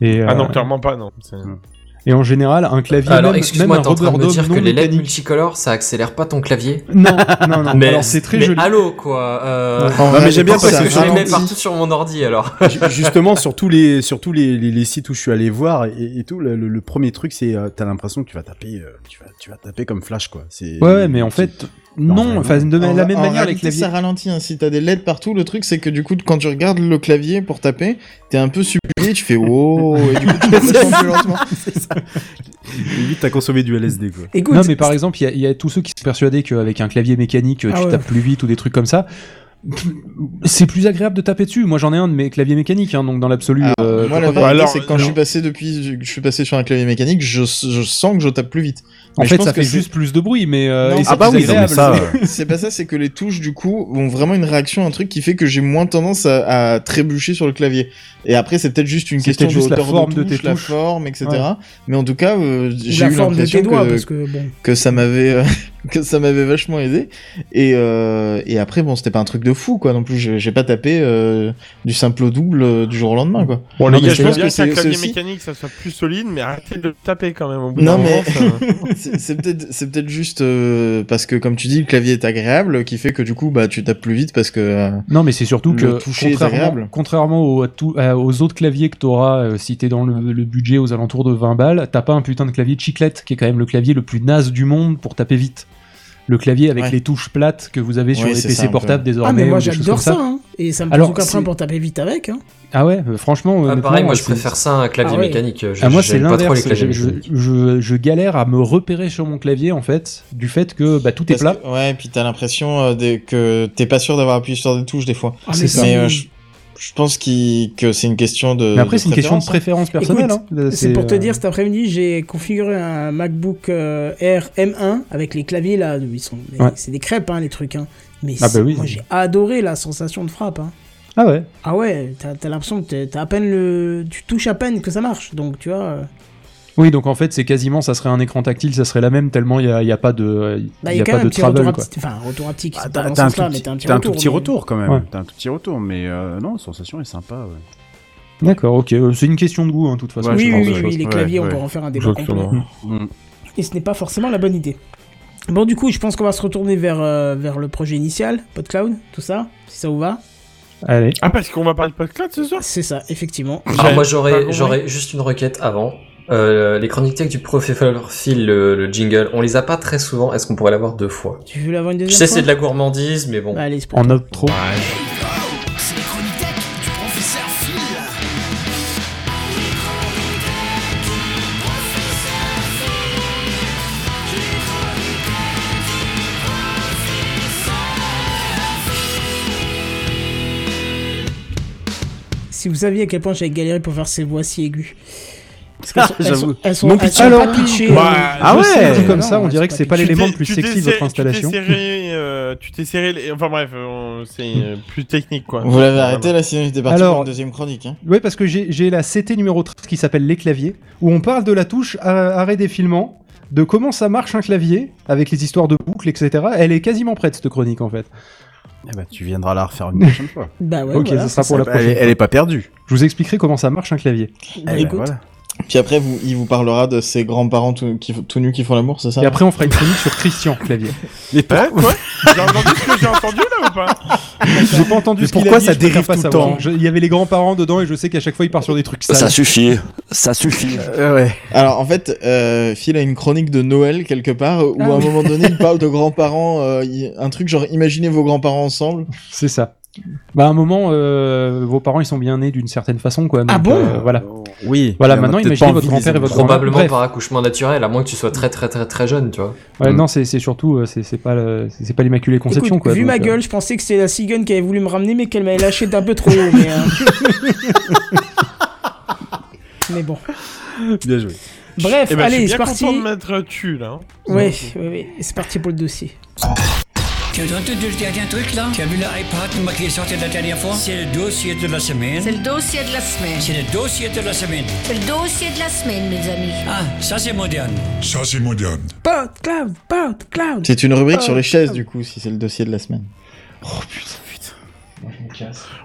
Et, Ah non, clairement pas, non. Et en général, un clavier, Alors, excuse-moi, un t'es en train de me dire que les LED multicolores, ça accélère pas ton clavier Non, non, non. alors c'est très mais joli. allô, quoi. Euh... En Non, mais j'aime bien parce que que je les mets partout sur mon ordi, alors Ju- Justement, sur tous les, sur tous les, les, les sites où je suis allé voir et, et tout, le, le- le premier truc, c'est, euh, t'as l'impression que tu vas taper, euh, tu vas, tu vas taper comme Flash, quoi. C'est. Ouais, ouais, mais en fait, Non. Enfin, de En- la même en manière, les claviers. ça ralentit. Hein. Si t'as des LED partout, le truc c'est que du coup, quand tu regardes le clavier pour taper, t'es un peu subjugué, tu fais wow, et du coup tu plus lentement. Vite, t'as consommé du LSD, quoi. Écoute, Non, mais par exemple, il y a- il y, a tous ceux qui sont persuadés qu'avec un clavier mécanique, Ah tu ouais. tapes plus vite ou des trucs comme ça. C'est plus agréable de taper dessus. Moi, j'en ai un de mes claviers mécaniques, hein, donc dans l'absolu. Alors, euh, moi, la vérité, Alors, c'est que quand non. je suis passé depuis, je suis passé sur un clavier mécanique, je, je sens que je tape plus vite. En Mais fait, ça fait juste plus de bruit, mais euh, Non. Ah bah oui, non, mais agréable. ça, c'est- euh, C'est pas ça, c'est que les touches du coup ont vraiment une réaction, un truc qui fait que j'ai moins tendance à, à trébucher sur le clavier. Et après, c'est peut-être juste une question de juste la hauteur forme de de tes touche, la touches. forme, etc. Ouais. Mais en tout cas, euh, j'ai eu l'impression que, parce que bon. que ça m'avait euh, que ça m'avait vachement aidé et euh, et après bon c'était pas un truc de fou quoi non plus j'ai j'ai pas tapé euh, du simple au double euh, du jour au lendemain quoi Bon, Non, les mais gars, je c'est- pense bien c'est- qu'un clavier aussi- mécanique, ça soit plus solide, mais arrêtez de le taper quand même au bout Non, d'un mais- ça- c'est c'est peut-être c'est peut-être juste euh, parce que comme tu dis le clavier est agréable qui fait que du coup bah tu tapes plus vite parce que euh, Non, mais c'est surtout Le que toucher est contrairement, agréable. contrairement aux, à tout- aux autres claviers que t'auras euh, si t'es dans le, le budget aux alentours de 20 balles, t'as pas un putain de clavier chiclette qui est quand même le clavier le plus naze du monde pour taper vite. Le clavier avec Ouais. les touches plates que vous avez sur Ouais, les PC ça, un peu. portables désormais. Ah, mais moi j'adore ça, hein. Et ça me pose aucun problème c'est- pour taper vite avec, hein. Ah ouais, euh, franchement. Ah, honnêtement, Pareil, moi je c'est- préfère ça à un clavier Ah ouais. mécanique. Je- Ah, moi, c'est l'inverse. Je, je, je- je galère à me repérer sur mon clavier, en fait, du fait que bah, tout est plat. que- ouais et puis t'as l'impression euh, que t'es pas sûr d'avoir appuyé sur des touches des fois Ah, C'est ça. mais euh, si- je, je pense que c'est une question de Mais après, c'est une question de préférence, préférence personnelle. Hein. C'est pour te euh, dire, cet après-midi, j'ai configuré un MacBook euh, Air M1 avec les claviers là. Ils sont, mais Ouais. C'est des crêpes, hein, les trucs. Hein. Mais Ah bah oui. moi, j'ai adoré la sensation de frappe. Hein. Ah ouais. Ah ouais, t'as t'as l'impression que t'as à peine le. Tu touches à peine que ça marche. Donc, tu vois. Oui, donc en fait, c'est quasiment, ça serait un écran tactile, ça serait la même, tellement il n'y a, y a pas de, il Bah, y il y a a quand pas même de un petit retour travel, quoi. Enfin, un retour haptique, Ah, c'est t'as un, un petit un retour. tout petit mais- retour quand même. Ouais. T'as un tout petit retour, mais euh, non, la sensation est sympa. Ouais. D'accord, ok. euh, C'est une question de goût, hein, de toute façon. Ouais, Oui, oui, oui, les Ouais, claviers, on ouais. peut en faire un débat complet. Mm. Et ce n'est pas forcément la bonne idée. Bon, du coup, je pense qu'on va se retourner vers, euh, vers le projet initial, PodCloud, tout ça, si ça vous va. Allez. Ah, parce qu'on va parler de podcast ce soir? C'est ça, effectivement. Alors, moi j'aurais juste une requête avant. Euh, les chroniques tech du professeur Phil, le, le jingle, on les a pas très souvent. Est-ce qu'on pourrait l'avoir deux fois? Tu veux l'avoir une Je deuxième sais fois? c'est de la gourmandise, mais bon. Allez, En professeur Phil. Si vous saviez à quel point j'avais galéré pour faire ces voix si aiguës. Parce qu'elles sont- elles J'avoue. sont- elles Alors, pas pitchées. bah, Ah ouais. dit comme ça, on dirait que c'est pas l'élément le plus sexy de votre installation. Tu t'es serré, euh, tu t'es serré les- Enfin bref, c'est euh, plus technique quoi. Vous l'avez arrêté là, sinon il était parti pour une deuxième chronique. Hein. Oui, parce que j'ai la CT numéro 13 qui s'appelle Les claviers, où on parle de la touche arrêt défilement, de comment ça marche un clavier, avec les histoires de boucles, etc. Elle est quasiment prête, cette chronique, en fait. Eh ben, tu viendras la refaire une prochaine fois. Bah ouais, ok, voilà, ça sera pour la elle, prochaine. est, elle est pas perdue. Je vous expliquerai comment ça marche un clavier. ça. Bah, Eh ben, écoute, voilà. Puis après, vous, il vous parlera de ses grands-parents tout, qui, tout nus qui font l'amour, c'est ça Et après, on fera une chronique sur Christian Clavier. Mais Hein, quoi J'ai entendu ce que j'ai entendu là ou pas J'ai pas entendu Mais ce qu'il pourquoi a dit, ça dérive pas tout le temps Il y avait les grands-parents dedans et je sais qu'à chaque fois, il part sur des trucs sales. Ça suffit, ça suffit. Euh, ouais. Alors en fait, euh, Phil a une chronique de Noël quelque part où Ah à un oui. moment donné il parle de grands-parents, euh, un truc genre imaginez vos grands-parents ensemble. C'est ça. Bah, à un moment, euh, vos parents, ils sont bien nés d'une certaine façon, quoi. Ah bon euh, Voilà. Oui. Voilà, maintenant, imaginez votre grand-père et votre. Probablement Bref. par accouchement naturel, à moins que tu sois très très très très jeune, tu vois. Ouais, Mm. non, c'est c'est surtout, euh, c'est c'est pas, le- c'est c'est pas l'immaculée conception, écoute, quoi. vu donc, ma euh, gueule, je pensais que c'était la cigogne qui avait voulu me ramener, mais qu'elle m'avait lâché d'un peu trop haut. Mais, euh, mais bon. Bien joué. Bref, Eh ben, je allez, suis c'est bien parti. content de mettre tu là. hein. Ouais, ouais, ouais. C'est parti pour le dossier. Tu as entendu le dernier truc là Tu as vu l'iPad moi, qui est sorti la dernière fois C'est le dossier de la semaine. C'est le dossier de la semaine. C'est le dossier de la semaine. C'est le dossier de la semaine, mes amis. Ah, ça c'est moderne. Ça, c'est moderne. PodCloud, PodCloud. C'est une rubrique Oh, sur les chaises du coup si c'est le dossier de la semaine.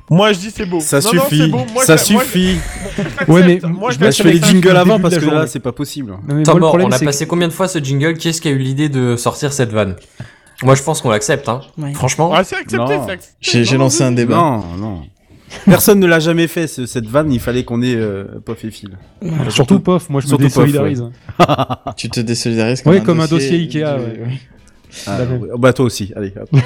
Moi je dis c'est beau. Ça Non, non, c'est suffit. bon. Moi, ça je- moi, suffit. j'accepte. Ouais, mais moi, je Bah, je fais les ça jingles avant parce que là, c'est pas possible. Non, mais moi, le problème, on a passé combien de fois ce jingle? Qui est-ce qui a eu l'idée de sortir cette vanne? Moi je pense qu'on l'accepte, hein. Ouais. Franchement. Ah, c'est accepté, Non. c'est accepté. J'ai lancé un débat. Non, non. Personne ne l'a jamais fait, ce- cette vanne. Il fallait qu'on ait euh, Pof et Phil. Surtout POF, moi je me POF, désolidarise. Tu te désolidarises Ouais, comme un dossier Ikea, ouais. Ah, ouais. Bah toi aussi. Allez. hop.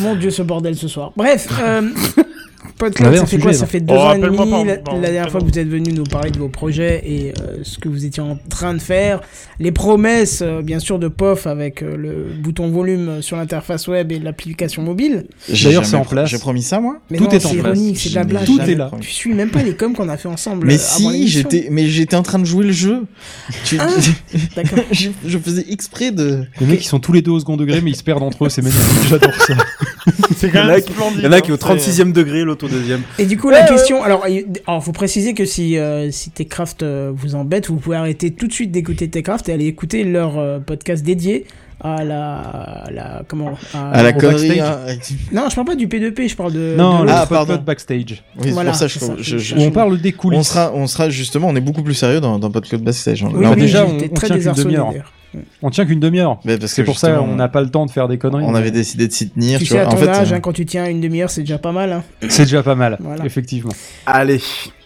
Mon dieu, ce bordel ce soir. Bref, euh, Avait ça fait sujet, quoi. Ça fait deux Oh, ans et demi, la, la dernière fois que vous êtes venu nous parler de vos projets et euh, ce que vous étiez en train de faire. Les promesses, euh, bien sûr, de POF avec euh, le bouton volume sur l'interface web et l'application mobile. D'ailleurs, c'est en place. J'ai promis ça moi Mais Tout non, est en c'est place. ironique, c'est de la blague. Tout est là. Tu suis même pas les coms qu'on a fait ensemble. Mais si, j'étais, mais j'étais en train de jouer le jeu. Tu- Ah, D'accord. je, je faisais exprès de. Les mecs, ils sont tous les deux au second degré, mais ils se perdent entre eux, c'est magnifique. J'adore ça. C'est Il y quand en a même qui- splendide. Il y en a qui hein, au 36e degré, l'autre au deuxième. Et du coup, la question. Alors, il faut préciser que si, euh, si Techcraft euh, vous embête, vous pouvez arrêter tout de suite d'écouter Techcraft et aller écouter leur euh, podcast dédié à la. à la comment À la au connerie. backstage. hein. Non, je parle pas du P2P, je parle de. Non, de le Ah, pardon. Backstage. Oui, c'est Voilà, pour ça je, ça, je- on parle des on coulisses. sera, on sera justement, on est beaucoup plus sérieux dans, dans Podcloud Backstage. hein. Oui, Là, on oui, est- déjà, on- on très tient qu'une demi-heure. d'ailleurs. On tient qu'une demi-heure. Mais parce C'est que pour ça on n'a pas le temps de faire des conneries. on avait décidé de s'y tenir. Tu Tu sais, à vois. En ton fait, âge, euh, hein, quand tu tiens une demi-heure, c'est déjà pas mal. hein. C'est déjà pas mal, Voilà. effectivement. Allez.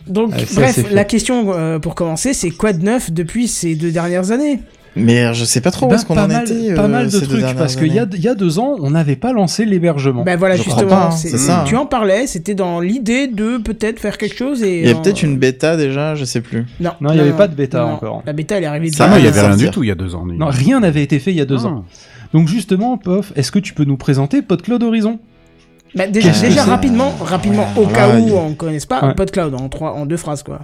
Donc, bref, la question euh, pour commencer, c'est quoi de neuf depuis ces deux dernières années? Mais je sais pas trop où Ben, est-ce qu'on en mal, était. pas euh, mal de ces trucs, parce qu'il y a, y a deux ans, on n'avait pas lancé l'hébergement. Ben voilà, Je justement, pas, hein, ça, tu hein. en parlais, c'était dans l'idée de peut-être faire quelque chose et. Il y a euh, peut-être une bêta déjà, je sais plus. Non, Non, il y avait pas de bêta encore. La bêta, elle est arrivée. Ça, Ah non, il y va avait rien du tout il y a deux ans. Non, rien n'avait été fait il y a deux ans. Donc justement, Pof, est-ce que tu peux nous présenter PodCloud Horizon? Bah, déjà, rapidement, rapidement, au cas là, où il- on ne connaisse pas, Ouais. PodCloud en trois, en deux phrases quoi.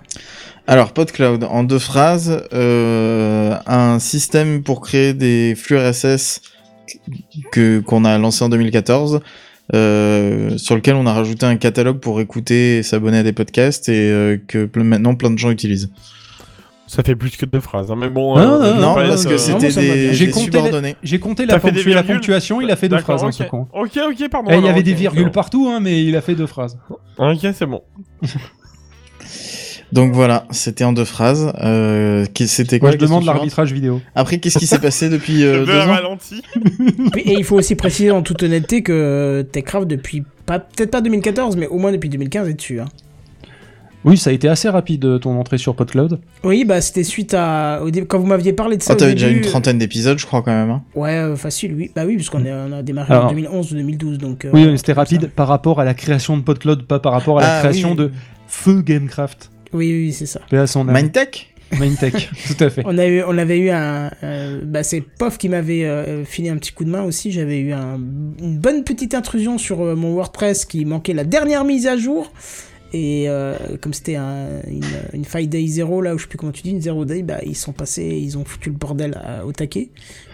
Alors, PodCloud, en deux phrases, euh, un système pour créer des flux RSS que qu'on a lancé en 2014, euh, sur lequel on a rajouté un catalogue pour écouter et s'abonner à des podcasts et euh, que maintenant plein de gens utilisent. Ça fait plus que deux phrases, hein, mais bon. Non, euh, non, non, parce que euh, c'était des, J'ai compté compté T'as la, fait des ponctu- la virgules ponctuation, il a fait deux phrases, hein, ce ok. con. Ok, ok, pardon. Eh, il y avait des virgules c'est partout, hein, mais il a fait deux phrases. bon. Ok, c'est bon. Donc voilà, c'était en deux phrases. Euh, c'était quoi Moi, je demande l'arbitrage vidéo. Après, qu'est-ce qui s'est passé depuis euh, deux ans ralenti. Et il faut aussi préciser en toute honnêteté que Techcraft depuis pas peut-être pas 2014, mais au moins depuis 2015 est dessus. Hein. Oui, ça a été assez rapide euh, ton entrée sur PodCloud. Oui, bah c'était suite à quand vous m'aviez parlé de ça. Oh, t'avais déjà une trentaine d'épisodes, je crois quand même. hein. Ouais, euh, facile, oui. Bah oui, puisqu'on est- on a démarré Alors- en 2011 ou 2012, donc. euh, oui, c'était ça. rapide par rapport à la création de PodCloud, pas par rapport à la Ah, création oui. de Feu Gamecraft. Oui, oui, c'est ça. Mindtech Mindtech, tout à fait. On, a eu, on avait eu un. euh, bah, c'est POF qui m'avait euh, filé un petit coup de main aussi. J'avais eu un- une bonne petite intrusion sur euh, mon WordPress qui manquait la dernière mise à jour. Et euh, comme c'était un- une, une Five Day Zero, là, où je sais plus comment tu dis, une Zero Day, bah, ils sont passés, ils ont foutu le bordel à- au taquet.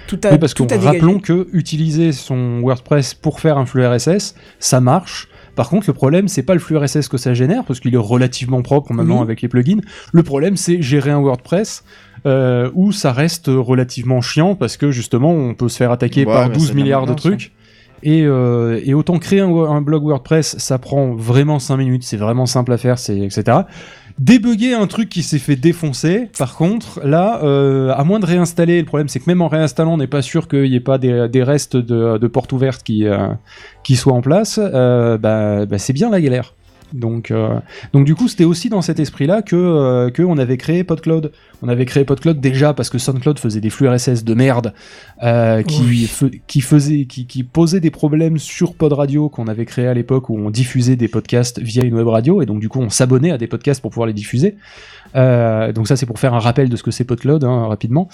Tout a, Oui, parce que tout a dégagé. rappelons que utiliser son WordPress pour faire un flux RSS, ça marche. Par contre, le problème, c'est pas le flux RSS que ça génère, parce qu'il est relativement propre maintenant Oui. avec les plugins. Le problème, c'est gérer un WordPress euh, où ça reste relativement chiant, parce que justement, on peut se faire attaquer Ouais, par mais 12 c'est de la milliards de trucs. Et, euh, et autant créer un, blog WordPress, ça prend vraiment 5 minutes, c'est vraiment simple à faire, etc. Débugger un truc qui s'est fait défoncer, par contre, là, euh, à moins de réinstaller, le problème c'est que même en réinstallant, on n'est pas sûr qu'il n'y ait pas des, restes de, portes ouvertes qui, euh, qui soient en place, bah, bah, c'est bien la galère. Donc, euh, donc du coup, c'était aussi dans cet esprit-là que, euh, que on avait créé PodCloud. On avait créé PodCloud déjà parce que SoundCloud faisait des flux RSS de merde euh, qui, Oui. fe- qui faisait, qui, qui posait des problèmes sur Pod Radio qu'on avait créé à l'époque où on diffusait des podcasts via une web radio et donc du coup on s'abonnait à des podcasts pour pouvoir les diffuser. Donc ça c'est pour faire un rappel de ce que c'est PodCloud hein, rapidement.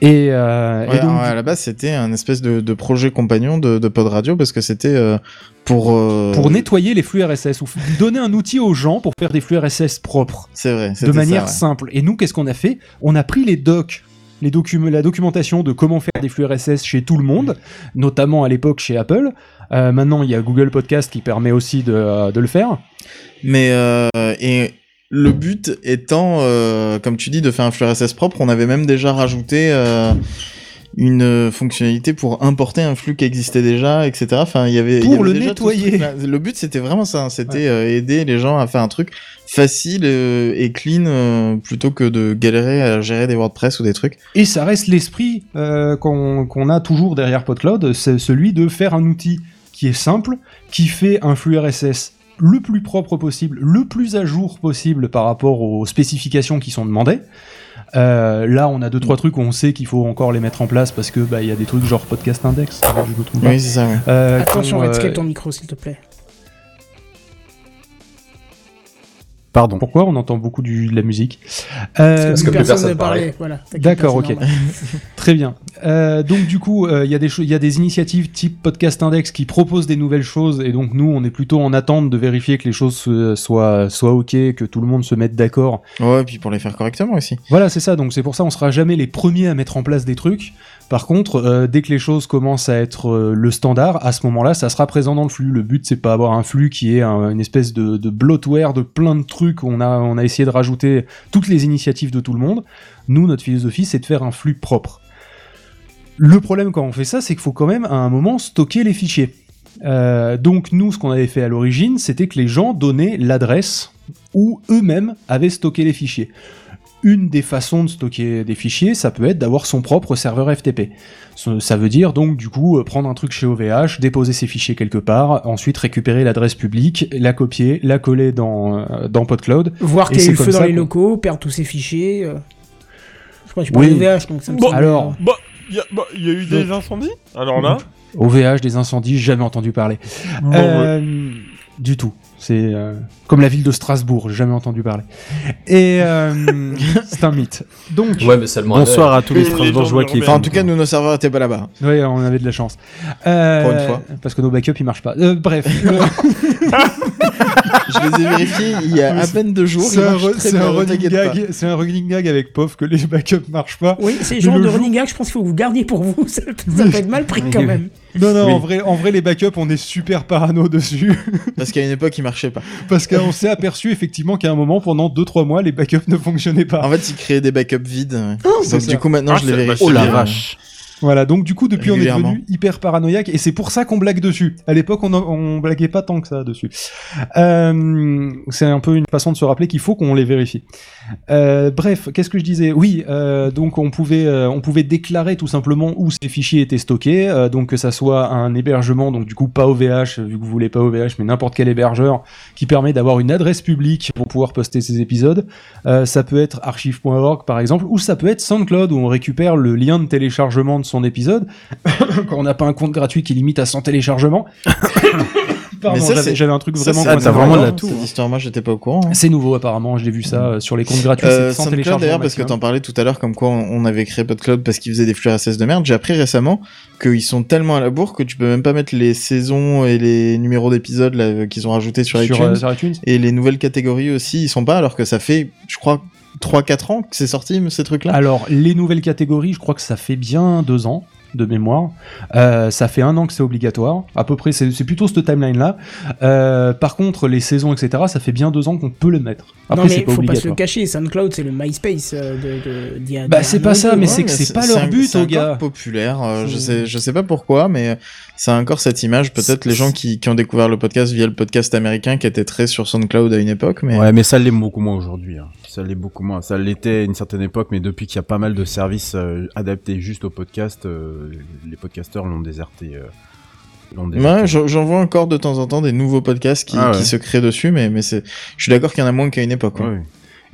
Et, euh, et donc, à la base, c'était un espèce de, de projet compagnon de, de Pod Radio parce que c'était euh, pour. euh, pour nettoyer les flux RSS ou donner un outil aux gens pour faire des flux RSS propres. C'est vrai. de manière ça, ouais. simple. Et nous, qu'est-ce qu'on a fait? On a pris les docs, les documents, la documentation de comment faire des flux RSS chez tout le monde, notamment à l'époque chez Apple. Maintenant, il y a Google Podcast qui permet aussi de, de le faire. Mais et le but étant, euh, comme tu dis, de faire un flux RSS propre. On avait même déjà rajouté euh, une fonctionnalité pour importer un flux qui existait déjà, etc. Enfin, il y avait y Pour avait le déjà nettoyer. Le but, c'était vraiment ça. C'était euh, aider les gens à faire un truc facile et clean plutôt que de galérer à gérer des WordPress ou des trucs. Et ça reste l'esprit euh, qu'on qu'on a toujours derrière PodCloud, c'est celui de faire un outil qui est simple, qui fait un flux RSS le plus propre possible, le plus à jour possible par rapport aux spécifications qui sont demandées. Euh, là, on a deux trois trucs où on sait qu'il faut encore les mettre en place parce que bah il y a des trucs genre podcast index. si je me trompe pas. Oui, c'est ça. Ouais. Euh, Attention, qu'on, euh, ton micro, s'il te plaît. Pardon. Pourquoi on entend beaucoup du, de la musique Euh, Parce que plus personne personne ne parlait. parlait. Voilà, D'accord, ok. Très bien. Euh, donc du coup, euh, il y a des cho- il y a des initiatives type Podcast Index qui proposent des nouvelles choses et donc nous, on est plutôt en attente de vérifier que les choses euh, soient soient ok, que tout le monde se mette d'accord. Ouais, puis pour les faire correctement aussi. Voilà, c'est ça. Donc c'est pour ça on sera jamais les premiers à mettre en place des trucs. Par contre, euh, dès que les choses commencent à être euh, le standard, à ce moment-là, ça sera présent dans le flux. Le but, c'est pas avoir un flux qui est un- une espèce de, de bloatware de plein de trucs. On a, on a essayé de rajouter toutes les initiatives de tout le monde. Nous, notre philosophie, c'est de faire un flux propre. Le problème quand on fait ça, c'est qu'il faut quand même à un moment stocker les fichiers. Euh, donc nous, ce qu'on avait fait à l'origine, c'était que les gens donnaient l'adresse où eux-mêmes avaient stocké les fichiers. Une des façons de stocker des fichiers, ça peut être d'avoir son propre serveur FTP. Ça veut dire donc du coup euh, prendre un truc chez OVH, déposer ses fichiers quelque part, ensuite récupérer l'adresse publique, la copier, la coller dans, euh, dans PodCloud. Voir qu'il y a eu le feu dans les locaux, perdre tous ses fichiers. euh. Je crois que tu Oui. parles de VH, donc ça me Bon, Alors, Bah, il y, a- bah, y a eu des incendies Alors là OVH, des incendies, jamais entendu parler. Bon, Euh, Du tout. C'est euh, comme la ville de Strasbourg, j'ai jamais entendu parler. Et euh, c'est un mythe. Donc, Ouais, mais seulement Bonsoir à tous les Strasbourgeois qui Enfin, en tout cas, nous, nos serveurs étaient pas là-bas. ouais, on avait de la chance. Euh, Pour une fois. Parce que nos backups ils marchent pas. Euh, bref, Je les ai vérifiés il y a à peine deux jours. c'est un, un un running gag avec POF que les backups marchent pas. Oui, c'est le genre le de jour- running gag, je pense qu'il faut que vous gardiez pour vous. Ça, ça peut être mal pris quand même. Non, non, Oui. en, vrai, en vrai, les backups, on est super parano dessus. Parce qu'à une époque, ils marchaient pas. Parce qu'on s'est aperçu effectivement qu'à un moment, pendant 2-3 mois, les backups ne fonctionnaient pas. En fait, ils créaient des backups vides. ouais. c'est Donc, du coup, maintenant, Ah, je les vérifie. Oh la vache. Voilà, donc du coup, depuis, on est devenu hyper paranoïaque et c'est pour ça qu'on blague dessus. À l'époque, on, blaguait pas tant que ça dessus. Euh, c'est un peu une façon de se rappeler qu'il faut qu'on les vérifie. Euh, bref, qu'est-ce que je disais? Oui, euh, donc on pouvait, on pouvait déclarer tout simplement où ces fichiers étaient stockés, donc que ça soit un hébergement, donc du coup pas OVH, vu que vous voulez pas OVH, mais n'importe quel hébergeur qui permet d'avoir une adresse publique pour pouvoir poster ces épisodes. Ça peut être archive.org par exemple, ou ça peut être SoundCloud où on récupère le lien de téléchargement de son épisode quand on n'a pas un compte gratuit qui limite à 100 téléchargements. Pardon, ça, j'avais un truc ça, vraiment t'as dans vraiment la de la Cette hein. histoire, moi, j'étais pas au courant. hein. C'est nouveau apparemment, je l'ai vu ça euh, sur les comptes gratuits, Euh, SoundCloud téléchargement. d'ailleurs parce que t'en parlais tout à l'heure comme quoi on on avait créé PodCloud parce qu'ils faisaient des flux RSS de merde. J'ai appris récemment qu'ils sont tellement à la bourre que tu peux même pas mettre les saisons et les numéros d'épisodes là, qu'ils ont rajoutés sur, Sur, iTunes. euh, sur iTunes. Et les nouvelles catégories aussi, ils sont pas alors que ça fait, je crois, 3-4 ans que c'est sorti ces trucs-là. Alors, les nouvelles catégories, je crois que ça fait bien deux ans de mémoire. Euh, ça fait un an que c'est obligatoire. À peu près, c'est plutôt cette timeline-là. Euh, par contre, les saisons, etc., ça fait bien deux ans qu'on peut le mettre. Après, non mais pas faut pas se le cacher, SoundCloud c'est le MySpace euh, de, de, d'il y a- Bah, c'est pas ça, mais c'est que c'est pas leur but, encore gars. populaire. euh, je sais, je sais pas pourquoi, mais c'est encore cette image. Peut-être les gens qui, qui ont découvert le podcast via le podcast américain qui était très sur SoundCloud à une époque, mais Ouais, mais ça l'est beaucoup moins aujourd'hui. hein. Ça l'est beaucoup moins. Ça l'était à une certaine époque, mais depuis qu'il y a pas mal de services euh, adaptés juste au podcast, euh, les podcasteurs l'ont déserté. euh, l'ont déserté. Ouais, j'en vois encore de temps en temps des nouveaux podcasts qui, Ah ouais. qui se créent dessus, mais, mais c'est, je suis d'accord qu'il y en a moins qu'à une époque. Ouais.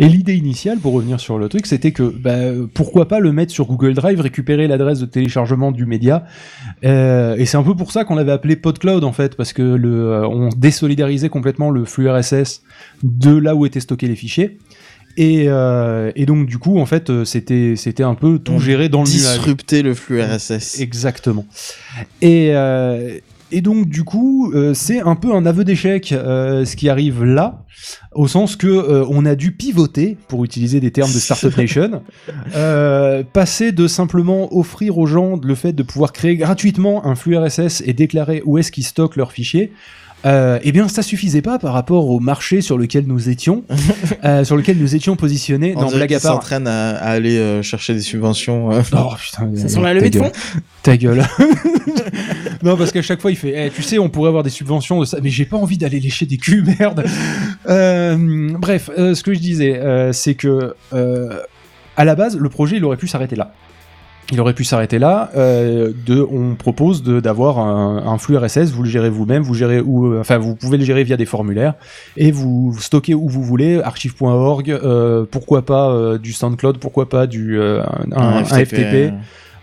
Et l'idée initiale, pour revenir sur le truc, c'était que bah, pourquoi pas le mettre sur Google Drive, récupérer l'adresse de téléchargement du média. Euh, et c'est un peu pour ça qu'on l'avait appelé PodCloud en fait, parce que le, euh, on désolidarisait complètement le flux RSS de là où étaient stockés les fichiers. Et, euh, et donc du coup, en fait, euh, c'était c'était un peu tout On géré dans le nuage. Disrupter le flux RSS. Exactement. Et, euh, et donc, du coup, euh, c'est un peu un aveu d'échec ce qui arrive là, au sens que on a dû pivoter, pour utiliser des termes de Startup Nation, passer de simplement offrir aux gens le fait de pouvoir créer gratuitement un flux RSS et déclarer où est-ce qu'ils stockent leurs fichiers. Euh, eh bien, ça suffisait pas par rapport au marché sur lequel nous étions, euh, sur lequel nous étions positionnés. On non, blague à part. s'entraînent à, à aller euh, chercher des subventions. euh. Oh putain, Ça sent la levée de fonds? Ta gueule. non, parce qu'à chaque fois, il fait Eh, Tu sais, on pourrait avoir des subventions de ça, mais j'ai pas envie d'aller lécher des culs, merde. Euh, bref, euh, ce que je disais, euh, c'est que euh, à la base, le projet, il aurait pu s'arrêter là. Il aurait pu s'arrêter là. euh, de, on propose de- d'avoir un, un flux RSS. Vous le gérez vous-même. Vous gérez où, euh, enfin, vous pouvez le gérer via des formulaires et vous vous stockez où vous voulez. Archive.org. euh, pourquoi pas euh, du SoundCloud. Pourquoi pas du euh, un, un- un FTP.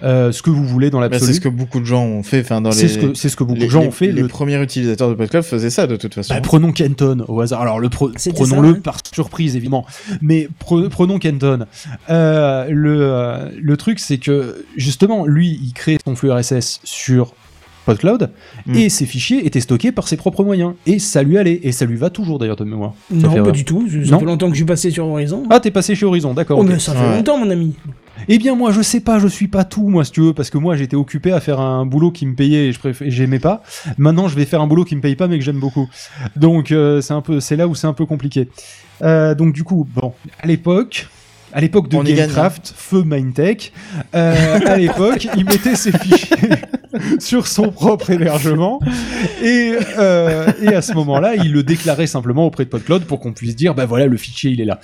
Euh, ce que vous voulez dans Bah, l'absolu. c'est ce que beaucoup de gens ont fait. Enfin, dans C'est les, ce que- c'est ce que beaucoup les- de gens les- ont fait, Les le- premiers utilisateurs de PodCloud faisaient ça de toute façon. Bah, prenons Kenton au hasard. Alors le pro- prenons-le ouais. par surprise évidemment, mais pre- prenons Kenton. Euh, le euh, le truc c'est que justement lui il crée son flux RSS sur PodCloud Mm. et ses fichiers étaient stockés par ses propres moyens et ça lui allait et ça lui va toujours d'ailleurs de mémoire. Non, pas rire. du tout. Ça Non fait longtemps que je suis passé sur Horizon. Ah t'es passé chez Horizon, d'accord. Oh, mais ça fait Ouais. longtemps, mon ami. Eh bien moi je sais pas, je suis pas tout moi si tu veux parce que moi j'étais occupé à faire un boulot qui me payait et je et j'aimais pas. Maintenant je vais faire un boulot qui me paye pas mais que j'aime beaucoup. Donc euh, c'est un peu c'est là où c'est un peu compliqué. Euh, donc du coup bon à l'époque à l'époque de On gagne, Gamecraft, feu Mindtech, euh, à l'époque, il mettait ses fichiers sur son propre hébergement. Et, euh, et à ce moment-là, il le déclarait simplement auprès de PodCloud pour qu'on puisse dire, bah voilà, le fichier il est là.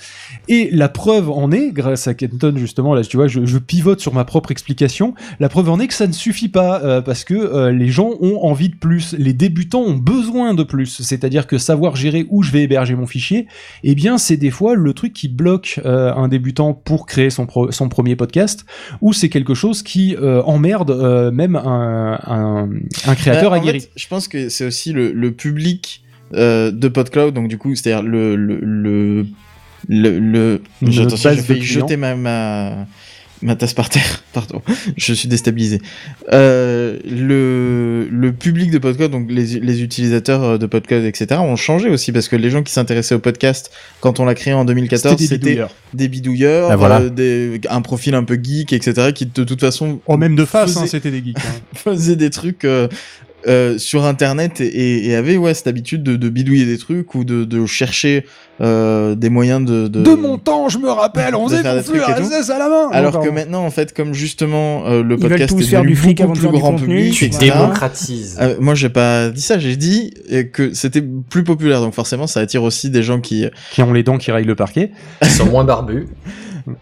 Et la preuve en est, grâce à Kenton justement, là tu vois, je, pivote sur ma propre explication, la preuve en est que ça ne suffit pas euh, parce que euh, les gens ont envie de plus, les débutants ont besoin de plus, c'est-à-dire que savoir gérer où je vais héberger mon fichier, eh bien c'est des fois le truc qui bloque un débutant pour créer son, pro- son premier podcast, ou c'est quelque chose qui emmerde même un, un, un créateur Bah, aguerri. fait, je pense que c'est aussi le, le public euh, de PodCloud, donc du coup, c'est-à-dire le le le le, le... J'ai- attention, failli clients. jeter ma, ma ma tasse par terre, pardon, je suis déstabilisé. Euh, le le public de PodCloud, donc les les utilisateurs euh, de PodCloud, etc., ont changé aussi parce que les gens qui s'intéressaient au podcast quand on l'a créé en 2014, C'était des c'était bidouilleurs. des bidouilleurs, Ah, voilà. euh, des, un profil un peu geek, etc., qui de toute façon Oh, même de face, hein, c'était des geeks. hein. faisait des trucs euh, euh, sur internet et, et avait ouais cette habitude de, de bidouiller des trucs ou de, de chercher euh, des moyens de, de... De mon temps, je me rappelle, on faisait tout. RSS à la main. alors Non, que maintenant en fait comme justement euh, le Ils podcast tous est faire devenu du fric avant plus grand contenu, public tu etc. Démocratise. Euh, moi j'ai pas dit ça j'ai dit euh, que c'était plus populaire donc forcément ça attire aussi des gens qui qui ont les dents qui rayent le parquet. Ils sont moins barbus.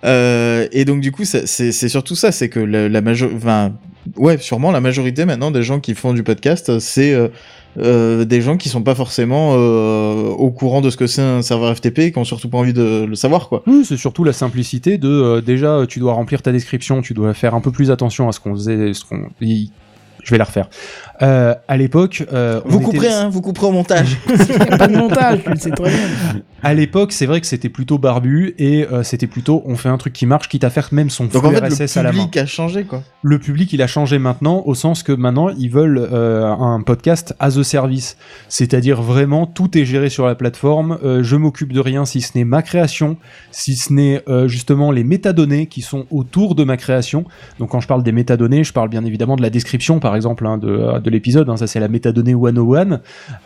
Euh, et donc du coup, c'est c'est surtout ça, c'est que la, la major... enfin, ouais, sûrement la majorité maintenant des gens qui font du podcast, c'est euh, euh, des gens qui sont pas forcément euh, au courant de ce que c'est un serveur FTP, et qui ont surtout pas envie de le savoir, quoi. C'est surtout la simplicité de euh, déjà tu dois remplir ta description, tu dois faire un peu plus attention à ce qu'on faisait, ce qu'on. Je vais la refaire. Euh, à l'époque, euh, on Vous était- couperez, hein, vous couperez au montage. pas de montage, tu le sais très bien. À l'époque, c'est vrai que c'était plutôt barbu et euh, c'était plutôt on fait un truc qui marche, quitte à faire même son Donc flux en fait, RSS le à la main. public a changé, quoi. Le public, il a changé maintenant au sens que maintenant ils veulent euh, un podcast as a service, c'est-à-dire vraiment tout est géré sur la plateforme. euh, je m'occupe de rien si ce n'est ma création, si ce n'est euh, justement les métadonnées qui sont autour de ma création. Donc quand je parle des métadonnées, je parle bien évidemment de la description, par exemple, hein, de, de l'épisode. hein, ça c'est la métadonnée 101.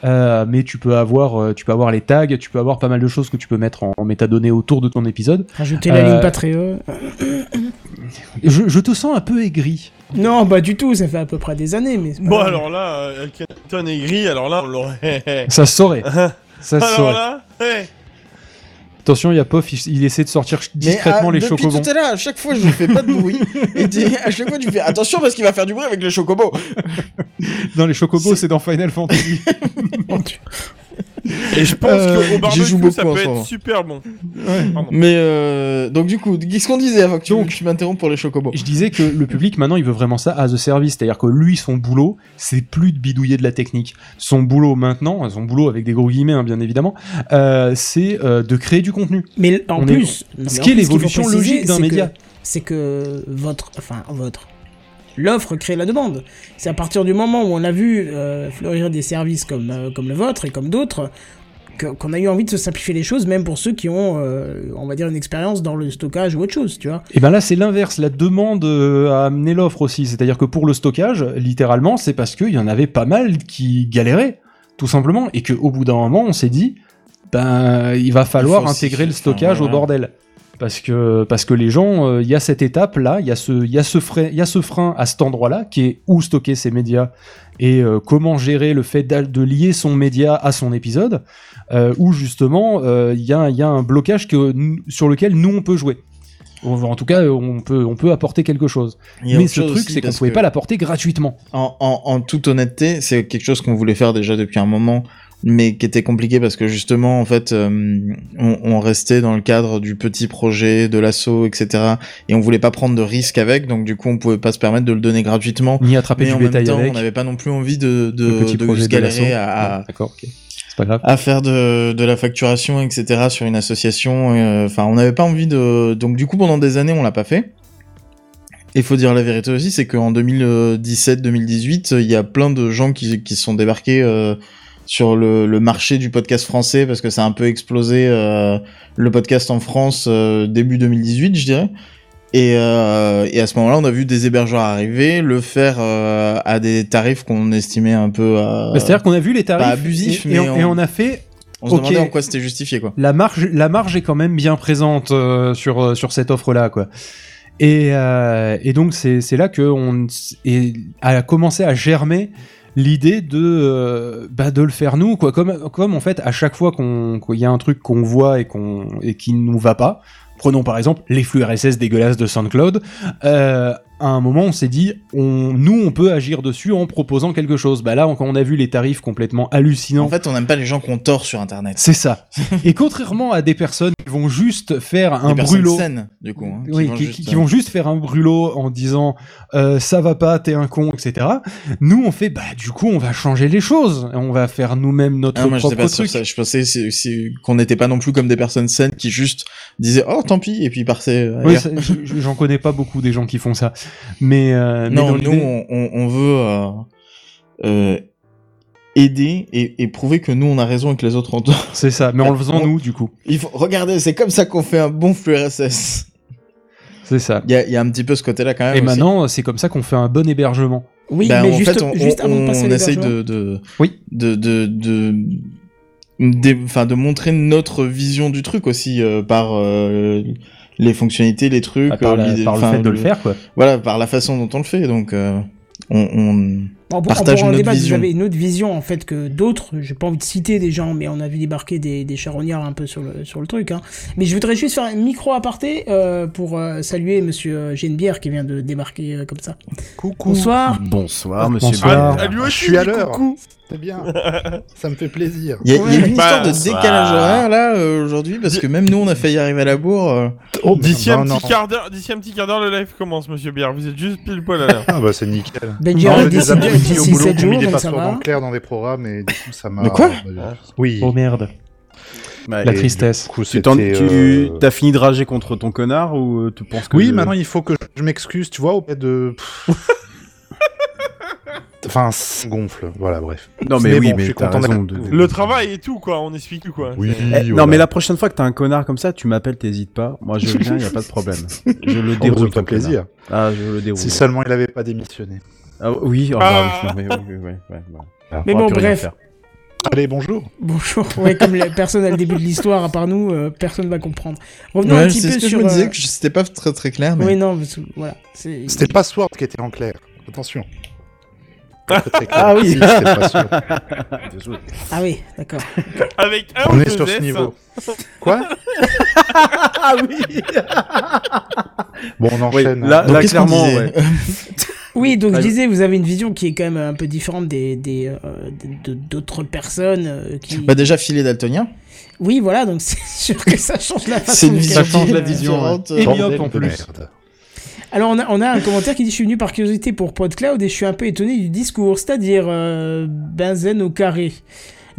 Euh, mais tu peux avoir, euh, tu peux avoir les tags, tu peux avoir pas mal de choses que tu peux mettre en, en métadonnées autour de ton épisode. Rajouter la Euh, ligne Patreon. Je, je te sens un peu aigri. Non, pas du tout, ça fait à peu près des années, mais. Bon, alors là, euh, est gris, alors là, on l'aurait. Ça se saurait. Ça se alors saurait. là. Attention, il y a Pof, il, il essaie de sortir discrètement Mais, les ah, depuis chocobons. tout à l'heure, à chaque fois, je fais pas de bruit. et à chaque fois, tu fais attention parce qu'il va faire du bruit avec le chocobo. Non, les chocobos, c'est dans Final Fantasy. Et je pense Euh, qu'au barbecue, ça beaucoup en peut ce être moment. super bon. Pardon. Mais euh, donc du coup, qu'est-ce qu'on disait avant que tu, Donc- tu m'interromps pour les chocobos Je disais que le public, maintenant, il veut vraiment ça as a service. C'est-à-dire que lui, son boulot, c'est plus de bidouiller de la technique. Son boulot maintenant, son boulot avec des gros guillemets, hein, bien évidemment, euh, c'est euh, de créer du contenu. Mais en On est- plus, non, mais ce qui est l'évolution logique d'un que- média. C'est que votre, enfin votre, l'offre crée la demande. C'est à partir du moment où on a vu euh, fleurir des services comme euh, comme le vôtre et comme d'autres qu'on a eu envie de se simplifier les choses, même pour ceux qui ont, euh, on va dire, une expérience dans le stockage ou autre chose, tu vois. Et ben là, c'est l'inverse. La demande a amené l'offre aussi. C'est-à-dire que pour le stockage, littéralement, c'est parce qu'il y en avait pas mal qui galéraient, tout simplement, et qu'au bout d'un moment, on s'est dit, ben, il va falloir Il faut aussi intégrer le stockage voilà. au bordel. Parce que, parce que les gens, euh, il y a cette étape-là, il y, a ce- il y, a ce frein- il y a ce frein à cet endroit-là, qui est où stocker ses médias et euh, comment gérer le fait de lier son média à son épisode, euh, où justement, il y, a, il y a un blocage que, sur lequel nous, on peut jouer. Ou En tout cas, on peut, on peut apporter quelque chose. Mais ce truc, c'est qu'on parce pouvait pas l'apporter gratuitement. En, en, en toute honnêteté, c'est quelque chose qu'on voulait faire déjà depuis un moment, mais qui était compliqué parce que justement, en fait, euh, on, on restait dans le cadre du petit projet, de l'assaut, etc. Et on voulait pas prendre de risques avec, donc du coup, on pouvait pas se permettre de le donner gratuitement. Ni attraper mais du en même bétail temps, avec. on n'avait pas non plus envie de, de, petit de projet de galérer à, à- Ouais, pas grave. à faire de, de la facturation, etc. sur une association. euh, Enfin, on n'avait pas envie de. Donc, du coup, pendant des années, on l'a pas fait. Et faut dire la vérité aussi, c'est qu'en 2017-2018, il y a plein de gens qui, qui sont débarqués euh, sur le, le marché du podcast français parce que ça a un peu explosé euh, le podcast en France euh, début 2018, je dirais. Et, euh, et à ce moment-là, on a vu des hébergeurs arriver, le faire à des tarifs qu'on estimait un peu. Bah, C'est-à-dire qu'on a vu les tarifs. pas abusifs, et, mais et on, on- et on a fait. on se ok. demandait en quoi c'était justifié, quoi. La marge, la marge est quand même bien présente euh, sur, sur cette offre-là, quoi. Et, euh, et donc, c'est là qu'on et a commencé à germer l'idée de, euh, bah, de le faire nous, quoi. Comme, comme en fait, à chaque fois qu'on qu'il y a un truc qu'on voit et, qu'on et qui nous va pas, prenons par exemple les flux RSS dégueulasses de SoundCloud, euh, à un moment, on s'est dit, on, nous, on peut agir dessus en proposant quelque chose. Bah là, quand on a vu les tarifs complètement hallucinants En fait, on n'aime pas les gens qu'on tord sur Internet. c'est ça. Et contrairement à des personnes qui vont juste faire un Des brûlot, saines, du coup. hein, oui, vont qui, juste, qui- qui vont juste faire un brûlot en disant euh, ça va pas, t'es un con, etc. Nous, on fait bah du coup, on va changer les choses, on va faire nous-mêmes notre Ah, moi, je propre pas sur truc. ça. Je pensais qu'on n'était pas non plus comme des personnes saines qui juste disaient oh tant pis et puis partaient. euh, Oui, je- j'en connais pas beaucoup des gens qui font ça, mais, euh, mais non, nous on, veut euh, euh, aider et, et prouver que nous on a raison et que les autres ont tort. c'est ça. Mais en le faisant On- nous, du coup, Il faut regardez, c'est comme ça qu'on fait un bon flux RSS. c'est ça. Il y a, il y a un petit peu ce côté-là quand même. Et aussi. maintenant, c'est comme ça qu'on fait un bon hébergement. Oui, Bah, mais en juste, fait, on, juste avant de on- passer à on essaye de, de, Oui. de, de, enfin, de montrer notre vision du truc aussi euh, par euh, les fonctionnalités, les trucs, Bah, par, euh, la- par le fait de le faire, quoi. Voilà, par la façon dont on le fait. Donc, euh, on, on, on Partage pourra en notre débattre, vision. Vous avez une autre vision en fait que d'autres. J'ai pas envie de citer des gens, mais on a vu débarquer des, des charognards un peu sur le, sur le truc. Hein. Mais je voudrais juste faire un micro aparté euh, pour euh, saluer Monsieur euh, Genebière qui vient de débarquer euh, comme ça. Coucou. Bonsoir. Bonsoir, monsieur. Bonsoir. Ah, lui aussi, Je suis à l'heure. coucou. C'est bien. Ça me fait plaisir. Il y a, y une histoire de décalage horaire là euh, aujourd'hui parce que même nous on a failli arriver à la bourre. euh. Oh, D'ici bah, un non. petit quart d'heure, d'ici un petit quart d'heure, le live commence, monsieur Bière. Vous êtes juste pile poil à l'heure. Ah bah c'est nickel. Benji Non, abrutis au boulot 7 qui ont mis des passeports va. clairs dans des programmes et du coup ça m'a. De quoi bah, Oui. Oh merde. Ouais, La tristesse. du coup, Tu euh, t'as fini de rager contre ton connard ou euh, tu penses que Oui, je- maintenant il faut que je m'excuse, tu vois, auprès de. enfin, ça gonfle. Voilà, bref. Non mais, Mais oui, bon, je mais suis content De... Le travail et tout, quoi. On explique tout, quoi. Oui. Eh, voilà. Non mais la prochaine fois que t'as un connard comme ça, tu m'appelles, t'hésites pas. Moi je viens, y a pas de problème. Je le Oh, ça déroule me fait ton plaisir. connard. Ah, je le déroule. Si seulement il avait pas démissionné. Ah, oui, oh, Ah. bah, oui, non, mais oui, oui, oui, ouais, bah. Mais bon, bref. Allez, bonjour. Bonjour. Ouais, comme la personne à le début de l'histoire, à part nous, euh, personne va comprendre. Revenons un petit c'est peu ce que sur. je me disais euh, que c'était pas très très clair mais. Oui, non, voilà. c'est- C'était pas Sword qui était en clair. Attention. Très clair. Ah oui. Si. Ah oui, d'accord. Avec un On est sur ce niveau. Quoi Ah oui. Bon, on Oui, enchaîne. là, Donc, là qu'est-ce qu'on clairement, ouais. Oui, donc je disais, vous avez une vision qui est quand même un peu différente des des, euh, de- d'autres personnes euh, qui. Bah déjà filet daltonien. Oui, voilà, donc c'est sûr que ça change la façon. C'est une de vision calculer, change la euh, vision, différente. Et Bordel myope en plus. merde. Alors on a, on a un commentaire qui dit je suis venu par curiosité pour PodCloud et je suis un peu étonné du discours, c'est-à-dire euh, benzen au carré.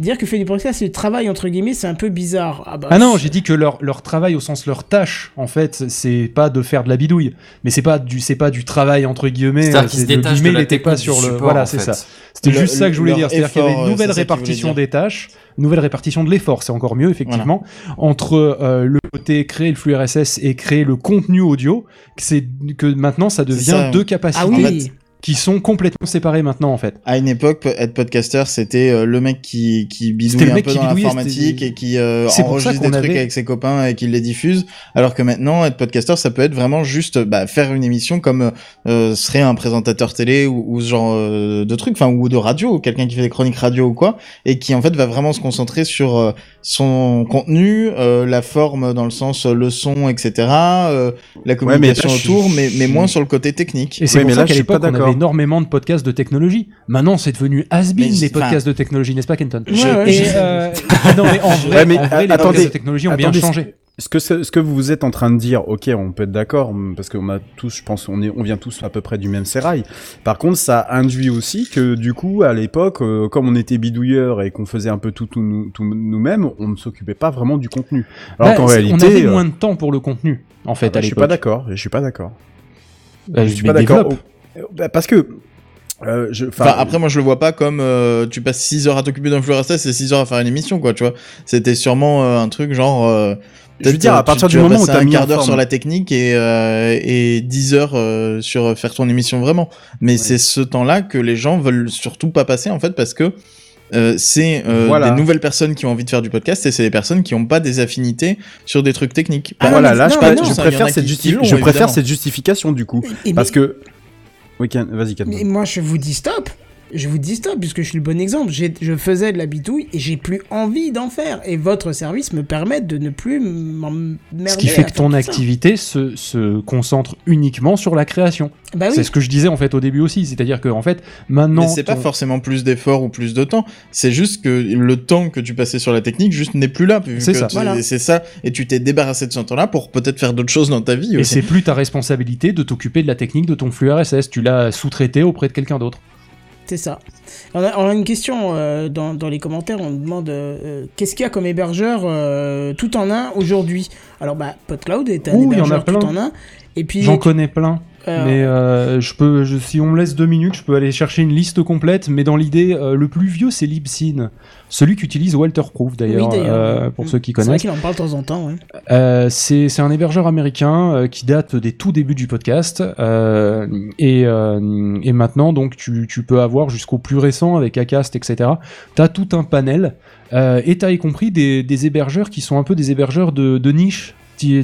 Dire que fait du podcast c'est du travail entre guillemets, c'est un peu bizarre. Ah, bah, Ah non, j'ai dit que leur, leur travail au sens leur tâche, en fait, c'est pas de faire de la bidouille, mais c'est pas du c'est pas du travail entre guillemets. C'est-à-dire euh, qu'ils se le détachent de la pas sur le support, voilà, c'est ça. C'était juste ça que je voulais dire, c'est-à-dire qu'il y avait effort, une euh, nouvelle répartition des tâches, une nouvelle répartition de l'effort, c'est encore mieux effectivement, entre euh, le côté créer le flux RSS et créer le contenu audio, que c'est que maintenant ça devient ça. deux capacités Ah oui. Qui sont complètement séparées maintenant en fait. À une époque, être podcaster, c'était euh, le mec qui, qui C'était bidouille le un mec peu qui dans l'informatique et qui euh, enregistre des trucs avait- avec ses copains et qui les diffuse. Alors que maintenant, être podcaster, ça peut être vraiment juste bah, faire une émission comme euh, serait un présentateur télé ou, ou ce genre euh, de truc, enfin ou de radio, ou quelqu'un qui fait des chroniques radio ou quoi, et qui en fait va vraiment se concentrer sur euh, son contenu, euh, la forme dans le sens euh, le son, etc., euh, la Ouais, mais là, communication je- autour, mais, mais moins sur le côté technique. Et c'est mais ça là, je suis pas d'accord. Énormément de podcasts de technologie. Maintenant, c'est devenu has-been, Mais les podcasts de technologie, n'est-ce pas, Kenton Ouais, ouais, Et, je- euh, non, mais en vrai, Ouais, mais en vrai, les attendez, podcasts de technologie ont bien changé. Ce que, ce que vous êtes en train de dire, ok, on peut être d'accord, parce qu'on a tous, je pense, on, est, on vient tous à peu près du même sérail. Par contre, ça induit aussi que, du coup, à l'époque, euh, comme on était bidouilleurs et qu'on faisait un peu tout, tout, nous- tout nous-mêmes, on ne s'occupait pas vraiment du contenu. Alors Bah, qu'en réalité, on avait euh, moins de temps pour le contenu, en fait, ah bah, à je suis l'époque. pas d'accord. Je suis pas d'accord. Bah, je suis pas d'accord. Bah, parce que, euh, je, enfin, Enfin, après, moi, je le vois pas comme euh, tu passes 6 heures à t'occuper d'un RSS et 6 heures à faire une émission, quoi, tu vois. C'était sûrement euh, un truc genre. euh, je veux dire, à partir tu- du tu moment où t'as un mis quart d'heure sur la technique et, euh, et 10 heures euh, sur faire ton émission vraiment. Mais c'est ce temps-là que les gens veulent surtout pas passer, en fait, parce que. euh, c'est euh, Voilà. des nouvelles personnes qui ont envie de faire du podcast et c'est des personnes qui n'ont pas des affinités sur des trucs techniques. Ah voilà, là, non, je, non, préfère cette justi- je préfère justification du coup, Et- et parce mais- que, oui, vas-y. Mais moi, je vous dis stop. Je vous dis stop, puisque je suis le bon exemple. Je faisais de la bitouille et j'ai plus envie d'en faire. Et votre service me permet de ne plus m'emmerder. Ce qui fait que ton activité se, se concentre uniquement sur la création. Bah oui. C'est ce que je disais en fait au début aussi, c'est-à-dire que en fait maintenant. Mais c'est pas forcément plus d'efforts ou plus de temps. C'est juste que le temps que tu passais sur la technique juste n'est plus là. C'est ça. tu- Voilà. C'est ça. Et tu t'es débarrassé de ce temps-là pour peut-être faire d'autres choses dans ta vie Et c'est plus ta responsabilité de t'occuper de la technique de ton flux RSS. Tu l'as sous-traité auprès de quelqu'un d'autre. C'est ça. On a, on a une question euh, dans, dans les commentaires. On demande euh, euh, qu'est-ce qu'il y a comme hébergeur euh, tout en un aujourd'hui? Alors, bah, PodCloud est un Ouh, il y en a hébergeur tout en un. Et puis, J'en connais plein. Mais je peux, je, si on me laisse deux minutes, je peux aller chercher une liste complète. Mais dans l'idée, le plus vieux, c'est Libsyn, celui qu'utilise Walterproof d'ailleurs, oui, euh, pour Mm. ceux qui C'est vrai connaissent. qu'il en parle de temps en temps. Ouais. Euh, c'est c'est un hébergeur américain euh, qui date des tout débuts du podcast et, et maintenant donc tu, tu peux avoir jusqu'au plus récent avec Acast etc. T'as tout un panel et t'as y compris des, des hébergeurs qui sont un peu des hébergeurs de, de niche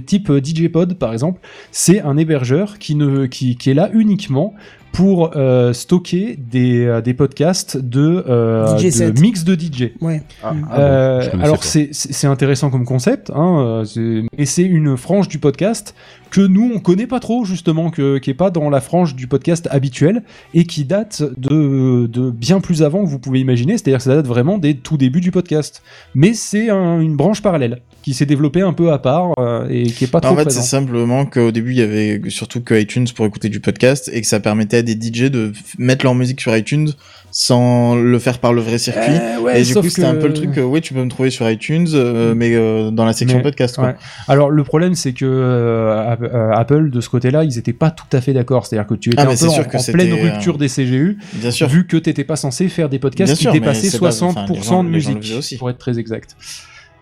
type DJ Pod par exemple. C'est un hébergeur qui ne qui, qui est là uniquement pour euh, stocker des, euh, des podcasts de, euh, de mix de DJ. Ouais. Ah, Mm. ah bon, connaissais alors c'est intéressant comme concept, hein, euh, c'est- et c'est une frange du podcast que nous on connaît pas trop justement, que, qui est pas dans la frange du podcast habituel et qui date de, de bien plus avant que vous pouvez imaginer, c'est-à-dire que ça date vraiment des tout débuts du podcast. Mais c'est un- une branche parallèle qui s'est développée un peu à part euh, et qui est pas trop en fait, c'est simplement qu'au début, il y avait surtout que iTunes pour écouter du podcast et que ça permettait à des DJ de mettre leur musique sur iTunes sans le faire par le vrai circuit. Euh, ouais, et du coup, c'était un peu le truc que oui, tu peux me trouver sur iTunes, euh, mais euh, dans la section Mais- podcast. Quoi. Ouais. Alors le problème c'est que App- Apple de ce côté-là ils étaient pas tout à fait d'accord, c'est-à-dire que tu étais Ah, un peu en, pleine euh, rupture des CGU, Bien sûr. vu que t'étais pas censé faire des podcasts Bien qui sûr, dépassaient c'est pas- 60% enfin, les gens- de musique, aussi. pour être très exact.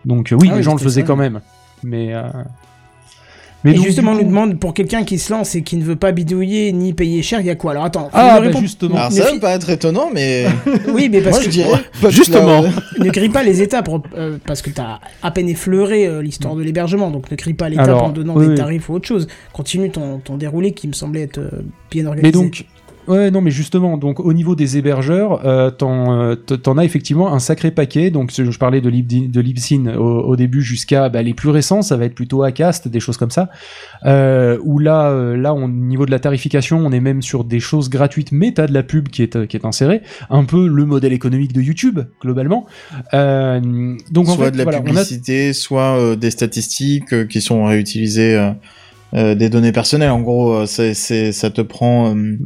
Donc euh, oui, Ah les oui, gens le faisaient ça. quand même, mais euh, Et donc, justement, on nous demande pour quelqu'un qui se lance et qui ne veut pas bidouiller ni payer cher, il y a quoi? Alors attends, Ah, ne bah, justement. Alors ne ça fi- va pas être étonnant, mais Oui, mais parce moi que je dirais. Justement. ne grille pas les étapes euh, parce que t'as à peine effleuré euh, l'histoire de l'hébergement, donc ne grille pas l'étape Alors, en donnant oui, des oui. tarifs ou autre chose. Continue ton, ton déroulé qui me semblait être euh, bien organisé. Mais donc, ouais, non, mais justement, donc au niveau des hébergeurs, euh, t'en, euh, t'en as effectivement un sacré paquet. Donc, je parlais de, Lib- de Libsyn au, au début jusqu'à bah, les plus récents, ça va être plutôt Acast, des choses comme ça. Euh, où là, euh, là, on- au niveau de la tarification, on est même sur des choses gratuites, mais t'as de la pub qui est, qui est insérée. Un peu le modèle économique de YouTube, globalement. Euh, donc, en soit fait, de la voilà, on a publicité, soit des statistiques qui sont réutilisées, euh, des données personnelles. En gros, c'est, c'est, ça te prend. euh,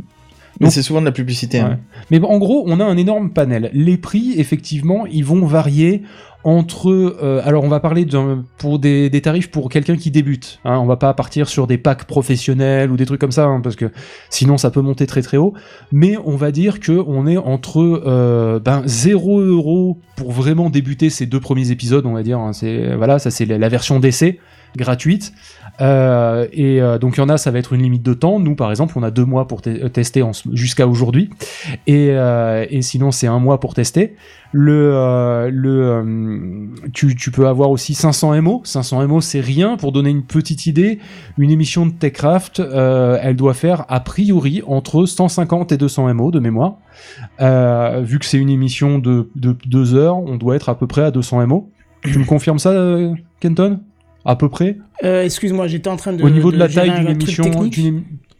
Mais c'est souvent de la publicité. Ouais. hein. Mais en gros, on a un énorme panel. Les prix, effectivement, ils vont varier entre. euh, alors, on va parler pour des, des tarifs pour quelqu'un qui débute. Hein, on va pas partir sur des packs professionnels ou des trucs comme ça, hein, parce que sinon ça peut monter très très haut. Mais on va dire que on est entre euh, ben 0 euros pour vraiment débuter ces deux premiers épisodes, on va dire. hein. c'est voilà, ça c'est la, la version d'essai gratuite. Euh, et euh, donc il y en a, ça va être une limite de temps. Nous, par exemple, on a deux mois pour te- tester jusqu'à aujourd'hui, et, euh, et sinon c'est un mois pour tester. Le, euh, le, euh, tu, tu peux avoir aussi 500 MO. 500 MO, c'est rien. Pour donner une petite idée, une émission de Techcraft, euh, elle doit faire a priori entre 150 et 200 MO de mémoire. Vu que c'est une émission de, de deux heures, on doit être à peu près à 200 MO. tu me confirmes ça, Kenton? À peu près Euh, Excuse-moi, j'étais en train de. Au niveau de, la taille d'une émission.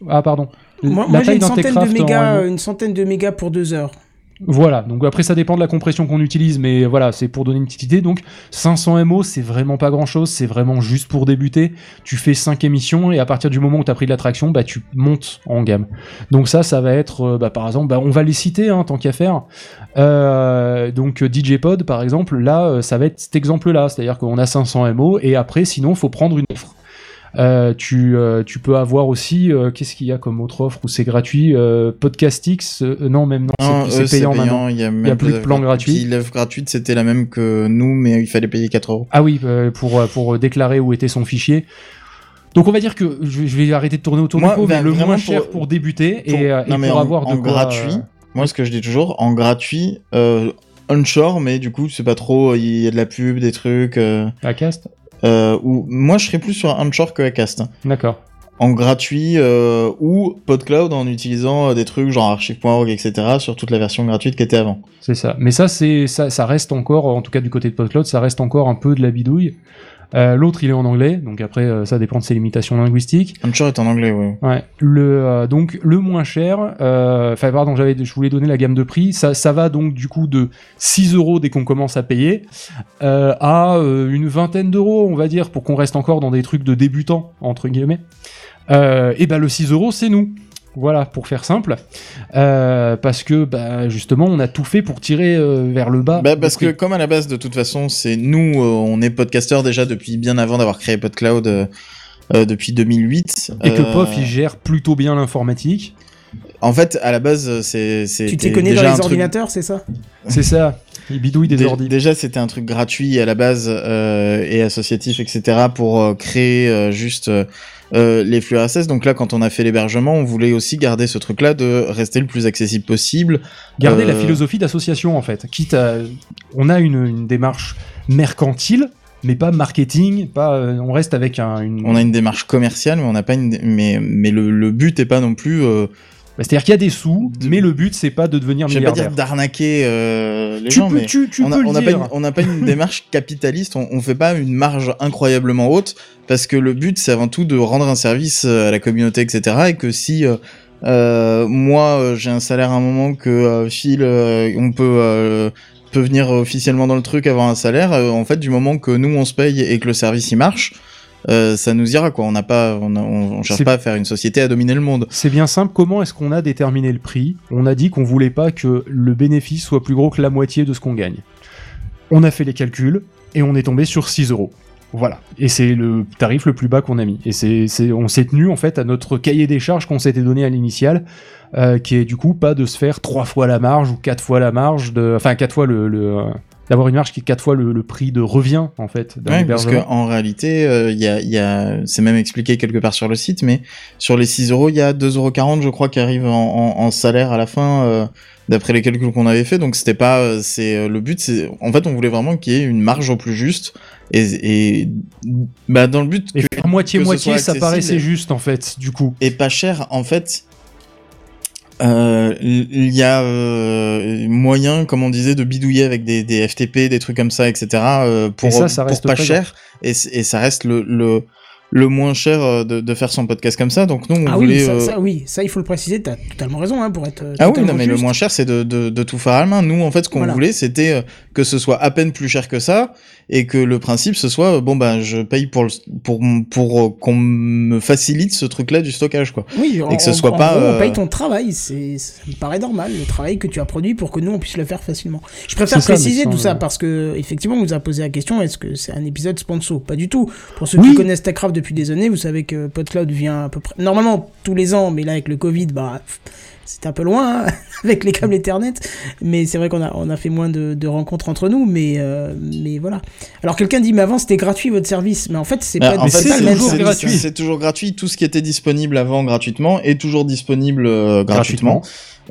Ah, pardon. Moi, la moi, j'ai une centaine, de mégas, MO. une centaine de mégas pour deux heures. Voilà, donc après ça dépend de la compression qu'on utilise, mais voilà, c'est pour donner une petite idée. Donc 500 MO, c'est vraiment pas grand chose, c'est vraiment juste pour débuter. Tu fais 5 émissions et à partir du moment où tu pris de l'attraction, bah tu montes en gamme. Donc ça, ça va être, euh, bah, par exemple, bah, on va les citer, hein, tant qu'à faire. Euh, donc euh, DJ Pod, par exemple, là, ça va être cet exemple-là, c'est-à-dire qu'on a 500 MO et après, sinon, faut prendre une offre. Euh, tu, euh, tu peux avoir aussi, euh, qu'est-ce qu'il y a comme autre offre où c'est gratuit Podcastix, non, même non, Non, c'est payant, maintenant. Il y a, Il y a même plus de plan gratuit. L'œuvre gratuite, c'était la même que nous, mais il fallait payer 4 euros. Ah oui, pour, pour déclarer où était son fichier. Donc on va dire que je vais, arrêter de tourner autour Moi, du pot, mais ben, le moins cher pour débuter Pour- et, non, et mais pour en, avoir de en quoi, gratuit, moi ce que je dis toujours, en gratuit, euh, onshore, mais du coup c'est pas trop, il y a de la pub, des trucs. Euh, Acast euh, moi je serais plus sur onshore que Acast. D'accord. En gratuit euh, ou PodCloud en utilisant euh, des trucs genre archive.org, etc. sur toute la version gratuite qui était avant. C'est ça. Mais ça, c'est ça, ça reste encore, en tout cas du côté de PodCloud, ça reste encore un peu de la bidouille. Euh, L'autre, il est en anglais, donc après, euh, ça dépend de ses limitations linguistiques. Onshore est en anglais, oui. Ouais. Le euh, donc le moins cher. Enfin, pardon, j'avais, je voulais donner la gamme de prix. Ça, ça va donc du coup de 6 euros dès qu'on commence à payer à une vingtaine d'euros, on va dire, pour qu'on reste encore dans des trucs de débutants entre guillemets. Et ben le 6 euros, c'est nous. Voilà, pour faire simple, Euh, parce que bah, justement, on a tout fait pour tirer euh, vers le bas. Bah, parce que comme à la base de toute façon c'est nous euh, on est podcasteurs déjà depuis bien avant d'avoir créé PodCloud euh, euh, depuis 2008 et que POF il gère plutôt bien l'informatique. en fait à la base c'est c'est Tu t'y connais dans les ordinateurs, c'est ça? C'est ça. Il bidouille des Dé- ordi. Déjà, c'était un truc gratuit à la base euh, et associatif, etc. pour euh, créer euh, juste les flux RSS. Donc là, quand on a fait l'hébergement, on voulait aussi garder ce truc-là de rester le plus accessible possible. Garder la philosophie d'association en fait. Quitte à, on a une, une démarche mercantile, mais pas marketing. Pas, euh, on reste avec un, une. On a une démarche commerciale, mais on n'a pas une. Mais mais le, le but est pas non plus euh, Bah, C'est-à-dire qu'il y a des sous, mais le but c'est pas de devenir Je vais pas milliardaire. dire d'arnaquer euh, les Tu gens, peux- mais tu- tu on a- peux le on n'a pas, dire. une- on n'a pas une démarche capitaliste, on, on fait pas une marge incroyablement haute, parce que le but c'est avant tout de rendre un service euh, à la communauté, etc. Et que si euh, euh, moi euh, j'ai un salaire à un moment que euh, Phil, euh, on peut euh, peut venir officiellement dans le truc avoir un salaire, euh, en fait du moment que nous on se paye et que le service il marche. Euh, ça nous ira quoi. On n'a pas, on, a- on, on cherche pas à faire une société à dominer le monde. C'est bien simple, comment est-ce qu'on a déterminé le prix? On a dit qu'on voulait pas que le bénéfice soit plus gros que la moitié de ce qu'on gagne. On a fait les calculs et on est tombé sur 6 euros. Voilà. Et c'est le tarif le plus bas qu'on a mis. Et c'est, on s'est tenu en fait à notre cahier des charges qu'on s'était donné à l'initial, euh, qui est du coup pas de se faire trois fois la marge ou quatre fois la marge de, enfin quatre fois le, le, euh, d'avoir une marge qui est quatre fois le, le prix de revient en fait. Ouais, parce que hébergement. en réalité, euh, il y a, il y a, c'est même expliqué quelque part sur le site, mais sur les 6 euros, il y a 2,40 euros, je crois, qui arrivent en, en, en salaire à la fin, euh, d'après les calculs qu'on avait fait. Donc c'était pas, euh, c'est euh, le but, c'est, en fait, on voulait vraiment qu'il y ait une marge au plus juste, et, et bah dans le but Et que, faire moitié que moitié, ça paraissait juste en fait, du coup. et pas cher, en fait. Euh, il y a euh, moyen, comme on disait, de bidouiller avec des, des FTP, des trucs comme ça, etc. euh, pour, Et ça, ça pour reste pas présent. cher. Et, ça reste le, le, le moins cher euh, de, de faire son podcast comme ça. Donc nous, on Ah oui, ça, euh, ça, oui, ça il faut le préciser, t'as totalement raison hein, pour être. euh, Ah oui, non, mais le moins cher, c'est de, de, de tout faire à la main. Nous, en fait, ce qu'on Voilà. voulait, c'était que ce soit à peine plus cher que ça, et que le principe, ce soit, euh, bon, bah, je paye pour, le, pour, pour euh, qu'on me facilite ce truc-là du stockage, quoi. Oui, et en- que ce en- soit en pas. gros, euh, on paye ton travail, c'est, ça me paraît normal, le travail que tu as produit pour que nous on puisse le faire facilement. Je préfère ça, préciser tout ça parce que effectivement, on nous a posé la question est-ce que c'est un épisode sponsor? Pas du tout. Pour ceux Oui. qui connaissent TechCraft depuis des années, vous savez que PodCloud vient à peu près normalement tous les ans, mais là avec le Covid, bah c'est un peu loin hein, avec les câbles Ethernet, mais c'est vrai qu'on a on a fait moins de, de rencontres entre nous, mais euh, mais voilà. Alors quelqu'un dit mais avant c'était gratuit votre service, mais en fait c'est Bah, pas, en c'est fait, pas le c'est même toujours service. gratuit. C'est toujours gratuit. Tout ce qui était disponible avant gratuitement est toujours disponible euh, gratuitement. Gratuitement.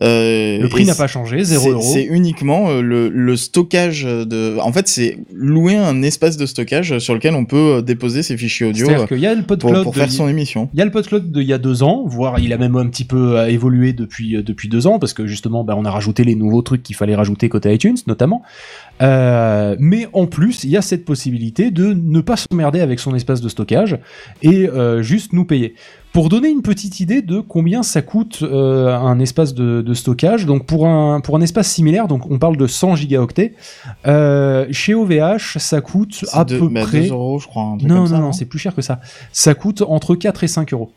Euh, Le prix n'a pas changé, 0 c'est- euros. C'est uniquement le, le stockage de. En fait, c'est louer un espace de stockage sur lequel on peut déposer ses fichiers audio C'est-à-dire euh, qu'il y a le pour, PodCloud pour de- faire son émission. Il y a le PodCloud d'il y a deux ans, voire il a même un petit peu évolué depuis, euh, depuis deux ans, parce que justement, bah, on a rajouté les nouveaux trucs qu'il fallait rajouter côté iTunes, notamment. Euh, mais en plus, il y a cette possibilité de ne pas s'emmerder avec son espace de stockage et euh, juste nous payer. Pour donner une petite idée de combien ça coûte euh, un espace de, de stockage, donc pour un, pour un espace similaire, donc on parle de 100 gigaoctets, euh, chez OVH, ça coûte à peu près... 2 euros, je crois. un truc Non, comme non, ça, non, c'est plus cher que ça. Ça coûte entre 4 et 5 euros.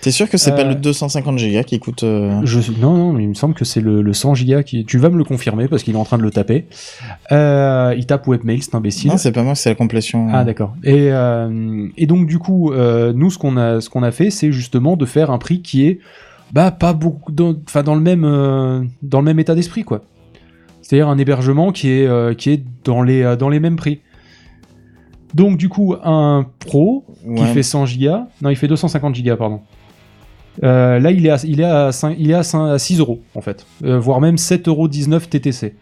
T'es sûr que c'est pas Euh, le 250 Go qui coûte. euh, Je, non, non, mais il me semble que c'est le, le 100 giga qui. Tu vas me le confirmer parce qu'il est en train de le taper. Euh, il tape webmail, c'est imbécile. Non, c'est pas moi, c'est la complétion. Ah d'accord. Et, euh, et donc du coup, euh, nous ce qu'on a ce qu'on a fait, c'est justement de faire un prix qui est bah pas beaucoup, dans, enfin dans le même euh, dans le même état d'esprit quoi. C'est-à-dire un hébergement qui est euh, qui est dans les euh, dans les mêmes prix. Donc du coup un pro qui fait 100 gigas, non il fait 250 gigas pardon. Euh, là il est à, il est à 5, il est à, 5 à 6 euros en fait, Euh, voire même 7,19 euros TTC.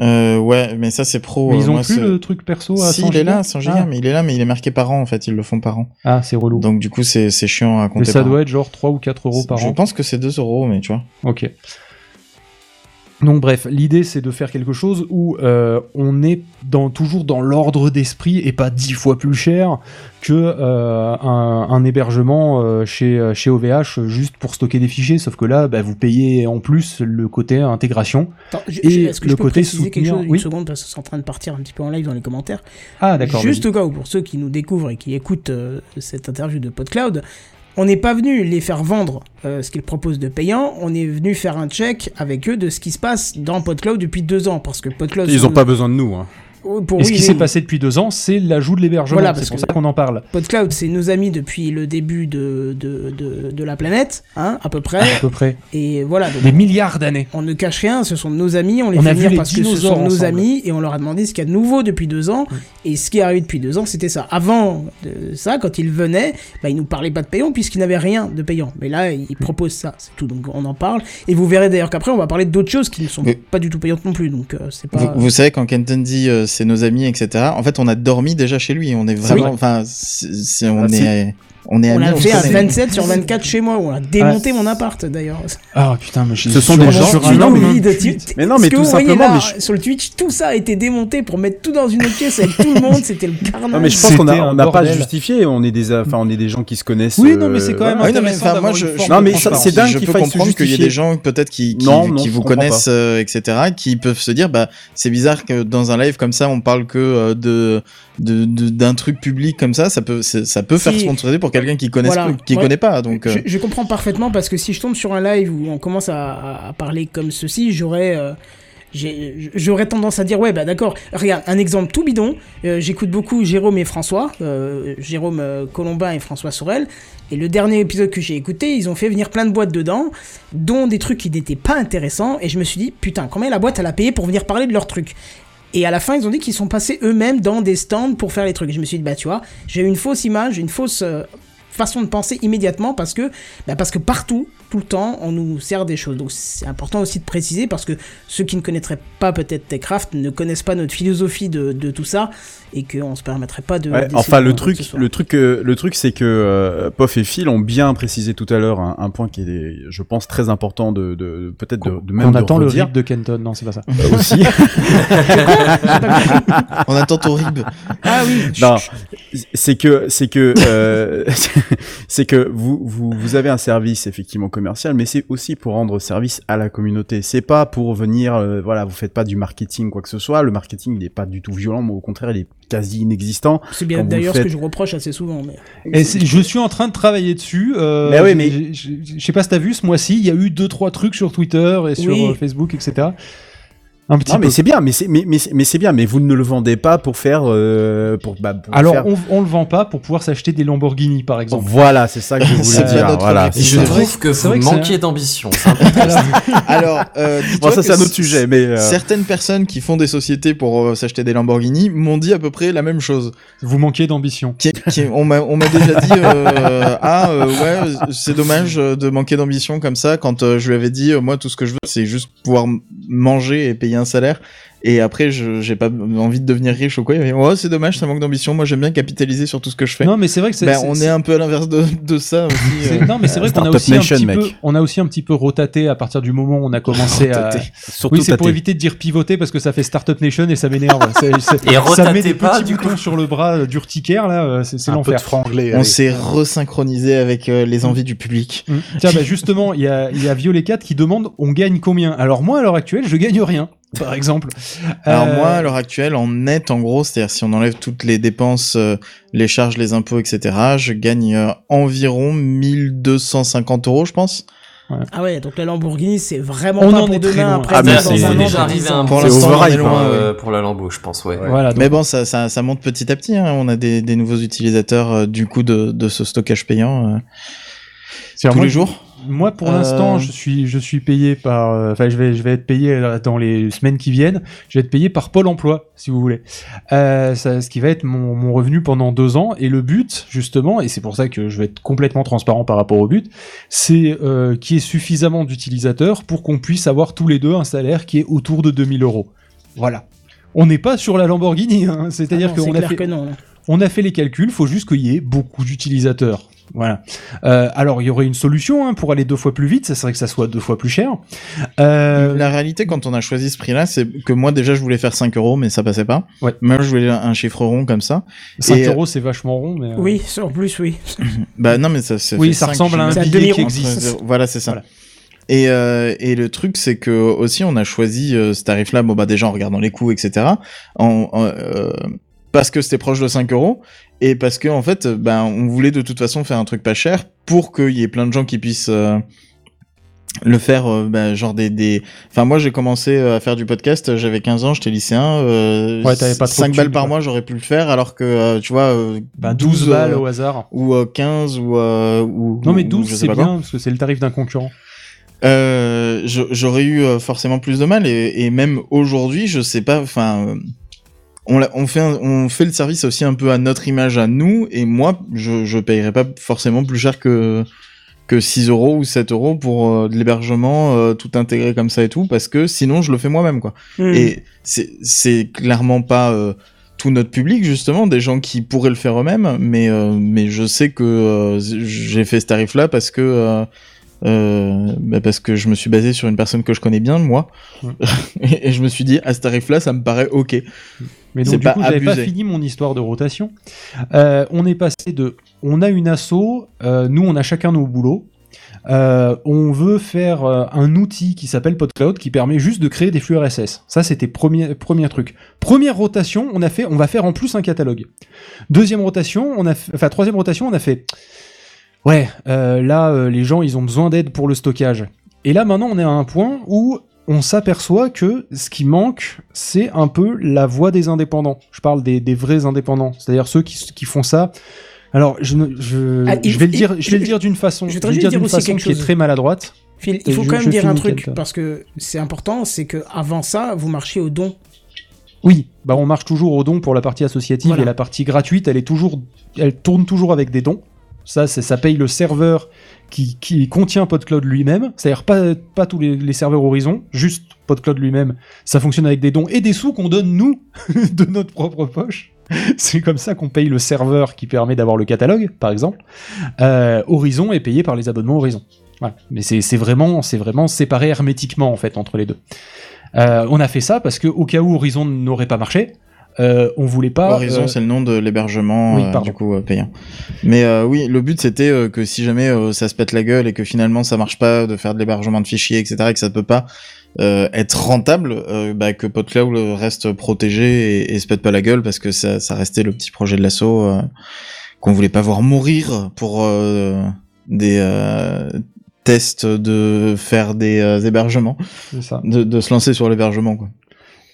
Euh, ouais, mais ça c'est pro. Mais ils ont moi, plus c'est- le truc perso à Si, 100 il est là, 100 gigas, Ah. mais il est là, mais il est marqué par an en fait, ils le font par an. Ah, c'est relou. Donc du coup, c'est c'est chiant à Mais compter. ça par an. doit être genre 3 ou 4 euros par Je an. pense que c'est 2 euros, mais tu vois. Ok. Donc bref, l'idée c'est de faire quelque chose où euh, on est dans, toujours dans l'ordre d'esprit et pas dix fois plus cher que euh, un, un hébergement euh, chez, chez OVH juste pour stocker des fichiers, sauf que là bah, vous payez en plus le côté intégration Attends, je- et Est-ce que le je peux côté préciser quelque soutenir. chose Oui. une seconde parce que c'est en train de partir un petit peu en live dans les commentaires. Ah d'accord. Juste au cas où pour ceux qui nous découvrent et qui écoutent cette interview de PodCloud, on n'est pas venu les faire vendre euh, ce qu'ils proposent de payant, on est venu faire un check avec eux de ce qui se passe dans PodCloud depuis deux ans parce que PodCloud. Ils sont- ont pas besoin de nous. Hein. Oh, pour- Et ce oui, qui oui, s'est passé depuis deux ans, c'est l'ajout de l'hébergement. Voilà, c'est parce pour ça qu'on en parle. PodCloud, c'est nos amis depuis le début de, de, de, de la planète, hein, à peu près. À peu près. Et voilà. donc Des milliards d'années. On ne cache rien, ce sont nos amis, on les On fait a vu venir les parce que ce sont nos amis et on leur a demandé ce qu'il y a de nouveau depuis deux ans. Et ce qui est arrivé depuis deux ans, c'était ça. Avant de ça, quand ils venaient, bah, ils nous parlaient pas de payant puisqu'ils n'avaient rien de payant. Mais là, ils proposent ça, c'est tout. Donc on en parle. Et vous verrez d'ailleurs qu'après, on va parler d'autres choses qui ne sont Mais- pas du tout payantes non plus. Donc euh, c'est pas. Vous, vous savez, quand Kenton dit euh, c'est nos amis, etc., en fait, on a dormi déjà chez lui. On est vraiment. Enfin, on Ah, est. On est On l'a fait à connaît. 27 sur 24 chez moi, on a démonté mon appart d'ailleurs. Ah putain, mais Ce sont sur- des gens sur qui- un mais- hein. Mais non, mais que tout vous voyez simplement, là, mais je- sur le Twitch, tout ça a été démonté pour mettre tout dans une autre pièce avec tout le monde, c'était le carnage. Non mais je pense qu'on a, n'a pas justifié. On est des, enfin, on est des gens qui se connaissent. Oui, non, mais euh, c'est quand même voilà. Oui, non, mais intéressant enfin, d'avoir moi, une je, forme Non, de mais c'est dingue je qu'il faille se comprendre qu'il y ait justifier. des gens peut-être qui, qui, vous connaissent, euh, etc., qui peuvent se dire, bah, c'est bizarre que dans un live comme ça, on parle que euh, de de- de- d'un truc public comme ça, ça peut ça peut faire sponsoriser pour quelqu'un qui connaît Voilà. qui Ouais. connaît pas. Donc euh, Je, je comprends parfaitement parce que si je tombe sur un live où on commence à, parler comme ceci, j'aurais euh, j'ai- j'aurais tendance à dire ouais bah d'accord. Regarde un exemple tout bidon. Euh, J'écoute beaucoup Jérôme et François, Jérôme Colombin et François Sorel. Et le dernier épisode que j'ai écouté, ils ont fait venir plein de boîtes dedans, dont des trucs qui n'étaient pas intéressants. Et je me suis dit putain combien la boîte elle a payé pour venir parler de leurs trucs. Et à la fin, ils ont dit qu'ils sont passés eux-mêmes dans des stands pour faire les trucs. Je me suis dit, bah tu vois, j'ai une fausse image, une fausse euh, façon de penser immédiatement parce que, bah, parce que partout, tout le temps, on nous sert des choses. Donc c'est important aussi de préciser parce que ceux qui ne connaîtraient pas peut-être Techcraft ne connaissent pas notre philosophie de tout ça et qu'on se permettrait pas de. Ouais, enfin, le truc, le truc, euh, le truc, c'est que euh, Poff et Phil ont bien précisé tout à l'heure un, un point qui est, je pense, très important de, de peut-être de, de même On de attend le rip de Kenton, non, c'est pas ça. Euh, aussi. on attend ton rib. Ah oui. non, c'est que c'est que euh, c'est que vous, vous vous avez un service effectivement commercial, mais c'est aussi pour rendre service à la communauté. C'est pas pour venir, euh, voilà, vous faites pas du marketing quoi que ce soit. Le marketing il est pas du tout violent, mais au contraire il est quasi inexistant. C'est bien d'ailleurs le ce que je reproche assez souvent. Mais... Et je suis en train de travailler dessus. euh, Mais oui, mais- Je sais pas si t'as vu, ce mois-ci, il y a eu deux trois trucs sur Twitter et sur Oui. euh, Facebook, etc. Un petit Non, mais peu. c'est bien, mais c'est mais mais mais c'est bien, mais vous ne le vendez pas pour faire euh, pour, bah, pour Alors, faire- on, on le vend pas pour pouvoir s'acheter des Lamborghini, par exemple. Voilà, c'est ça que je voulais dire. notre Voilà. objectif. Je trouve que c'est vous vrai que c'est manquiez d'ambition. peu. Alors, euh, Bon, ça c'est un autre sujet, mais euh, Certaines personnes qui font des sociétés pour euh, s'acheter des Lamborghini m'ont dit à peu près la même chose. Vous manquiez d'ambition. On m'a on m'a déjà dit euh, ah euh, ouais c'est dommage de manquer d'ambition comme ça quand euh, je lui avais dit euh, moi tout ce que je veux c'est juste pouvoir manger et payer un salaire et après je j'ai pas envie de devenir riche ou quoi dit, ouais c'est dommage ça manque d'ambition moi j'aime bien capitaliser sur tout ce que je fais Non, mais c'est vrai que c'est. ben, on est un peu à l'inverse de, de ça aussi euh. Non, mais c'est vrai qu'on a aussi un petit mec. peu, on a aussi un petit peu rotaté à partir du moment où on a commencé à. Surtout Oui, c'est pour éviter de dire pivoter parce que ça fait Startup Nation et ça m'énerve. Et ça met des pas, petits du boutons coup. sur le bras d'urticaire là, euh, c'est l'enfer. franglais. on s'est resynchronisé avec euh, les envies du public Mm. Tiens, bah justement, il y a, il y a Violet 4 qui demande on gagne combien? Alors moi, à l'heure actuelle, je gagne rien, par exemple. Alors Euh, moi, à l'heure actuelle, en net, en gros, c'est-à-dire si on enlève toutes les dépenses, euh, les charges, les impôts, etc., je gagne euh, environ 1250 euros, je pense. Ah ouais, donc la Lamborghini c'est vraiment On pas en pour est très demain après. Ah, mais c'est- déjà arrivé dix un. Pour l'instant, on est loin. ouais. euh, pour la Lambo, je pense, ouais. Voilà, donc- Mais bon, ça, ça, ça monte petit à petit. Hein. On a des, des nouveaux utilisateurs euh, du coup de, de ce stockage payant euh, tous les jours. Moi, pour Euh, l'instant, je suis, je suis payé par, euh, enfin, je vais, je vais être payé euh, dans les semaines qui viennent. Je vais être payé par Pôle Emploi, si vous voulez. Euh, ça, ce qui va être mon, mon revenu pendant deux ans. Et le but, justement, et c'est pour ça que je vais être complètement transparent par rapport au but, c'est euh, qu'il y ait suffisamment d'utilisateurs pour qu'on puisse avoir tous les deux un salaire qui est autour de 2000 euros. Voilà. On n'est pas sur la Lamborghini, hein. Ah c'est-à-dire non, qu'on a fait, que non. là. on a fait les calculs, faut juste qu'il y ait beaucoup d'utilisateurs. Voilà. Euh, alors il y aurait une solution hein, pour aller deux fois plus vite, ça serait que ça soit deux fois plus cher. Euh, La réalité, quand on a choisi ce prix-là, c'est que moi déjà je voulais faire 5 euros, mais ça passait pas. Ouais. Moi je voulais un chiffre rond comme ça. 5 et, euh, euros c'est vachement rond, mais euh, Oui, en plus, oui. Bah non, mais ça, ça Oui, ressemble à un billet qui existe. Voilà, c'est ça. Voilà. Et, euh, et le truc, c'est que aussi, on a choisi euh, ce tarif-là, bon bah déjà en regardant les coûts, etc. En, en, euh, parce que c'était proche de 5 euros et parce que en fait, ben on voulait de toute façon faire un truc pas cher pour qu'il y ait plein de gens qui puissent euh, le faire, euh, ben, genre des, des. Enfin moi, j'ai commencé euh, à faire du podcast, j'avais 15 ans, j'étais lycéen. Euh, Ouais, t'avais pas trop 5 de balles par quoi. mois, j'aurais pu le faire, alors que euh, tu vois, euh, bah, 12 balles euh, au hasard. ou euh, 15 ou, euh, ou Non mais ou 12 je sais c'est bien quoi. parce que c'est le tarif d'un concurrent. Euh, j'aurais eu forcément plus de mal et, et même aujourd'hui, je sais pas. Enfin, euh, on, fait un- on fait le service aussi un peu à notre image à nous et moi, je je payerais pas forcément plus cher que que 6 euros ou 7 euros pour euh, de l'hébergement euh, tout intégré comme ça et tout parce que sinon je le fais moi-même quoi. Hmm. Et c'est clairement pas euh, tout notre public justement, des gens qui pourraient le faire eux-mêmes, mais mais je sais que j'ai fait ce tarif-là parce que euh, bah, parce que je me suis basé sur une personne que je connais bien, moi, et, et je me suis dit à ce tarif-là, ça me paraît ok. Mais donc, du pas coup, j'avais pas fini mon histoire de rotation. Euh, on est passé de. On a une asso, euh, nous, on a chacun nos boulots. Euh, on veut faire un outil qui s'appelle PodCloud qui permet juste de créer des flux RSS. Ça, c'était premier, premier truc. Première rotation, on a fait, on va faire en plus un catalogue. Deuxième rotation, on a, fait- enfin troisième rotation, on a fait. Ouais, là, les gens, ils ont besoin d'aide pour le stockage. Et là, maintenant, on est à un point où on s'aperçoit que ce qui manque, c'est un peu la voix des indépendants. Je parle des, des vrais indépendants, c'est-à-dire ceux qui, qui font ça. Alors, je, Ah, je vais le dire, je vais le je- dire d'une façon, je je voudrais vais le dire dire d'une façon qui est très maladroite. Phil, il faut quand même dire un truc parce que c'est important, c'est que avant ça, vous marchiez au don. Oui, bah on marche toujours au don pour la partie associative Voilà. et la partie gratuite, elle est toujours, elle tourne toujours avec des dons. Ça, ça paye le serveur qui, contient PodCloud lui-même. C'est-à-dire pas, tous les, serveurs Horizon, juste PodCloud lui-même. Ça fonctionne avec des dons et des sous qu'on donne nous de notre propre poche. C'est comme ça qu'on paye le serveur qui permet d'avoir le catalogue, par exemple. Euh, Horizon est payé par les abonnements Horizon. Mais c'est vraiment, vraiment séparé hermétiquement en fait entre les deux. Euh, on a fait ça parce que au cas où Horizon n'aurait pas marché, euh, on voulait pas. Horizon, euh, c'est le nom de l'hébergement, Oui, euh, du coup, euh, payant. Mais euh, oui, le but c'était que si jamais euh, ça se pète la gueule et que finalement ça marche pas de faire de l'hébergement de fichiers, etc., et que ça peut pas euh, être rentable, euh, bah, que PodCloud reste protégé et, et se pète pas la gueule parce que ça, ça restait le petit projet de l'assaut euh, qu'on voulait pas voir mourir pour euh, des euh, tests de faire des euh, hébergements, ça. de, de se lancer sur l'hébergement quoi.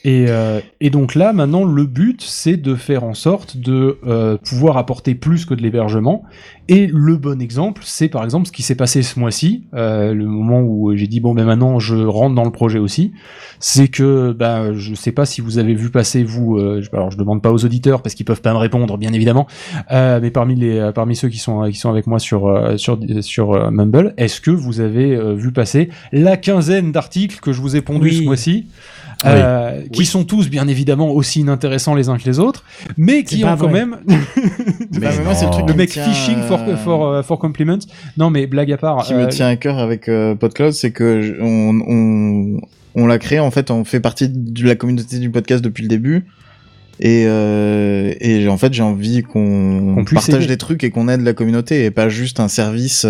Et, euh, et donc là, maintenant, le but, c'est de faire en sorte de euh, pouvoir apporter plus que de l'hébergement. Et le bon exemple, c'est par exemple ce qui s'est passé ce mois-ci, euh, le moment où j'ai dit bon, ben maintenant, je rentre dans le projet aussi. C'est que, ben, je sais pas si vous avez vu passer vous. euh, je- alors, je demande pas aux auditeurs parce qu'ils peuvent pas me répondre, bien évidemment. Euh, mais parmi les, euh, parmi ceux qui sont qui sont avec moi sur sur sur Mumble, est-ce que vous avez vu passer la quinzaine d'articles que je vous ai pondus Oui. ce mois-ci? Euh, qui sont tous bien évidemment aussi inintéressants les uns que les autres, mais qui ont quand même Bah, mais moi, c'est le truc le qui me mec tient, phishing for, euh, for, euh, for compliments. Non mais blague à part. qui euh, me tient à cœur avec euh, PodCloud, c'est que je- on, on, on l'a créé en fait, on fait partie de la communauté du podcast depuis le début. Et, euh, et en fait, j'ai envie qu'on partage aider. des trucs et qu'on aide la communauté et pas juste un service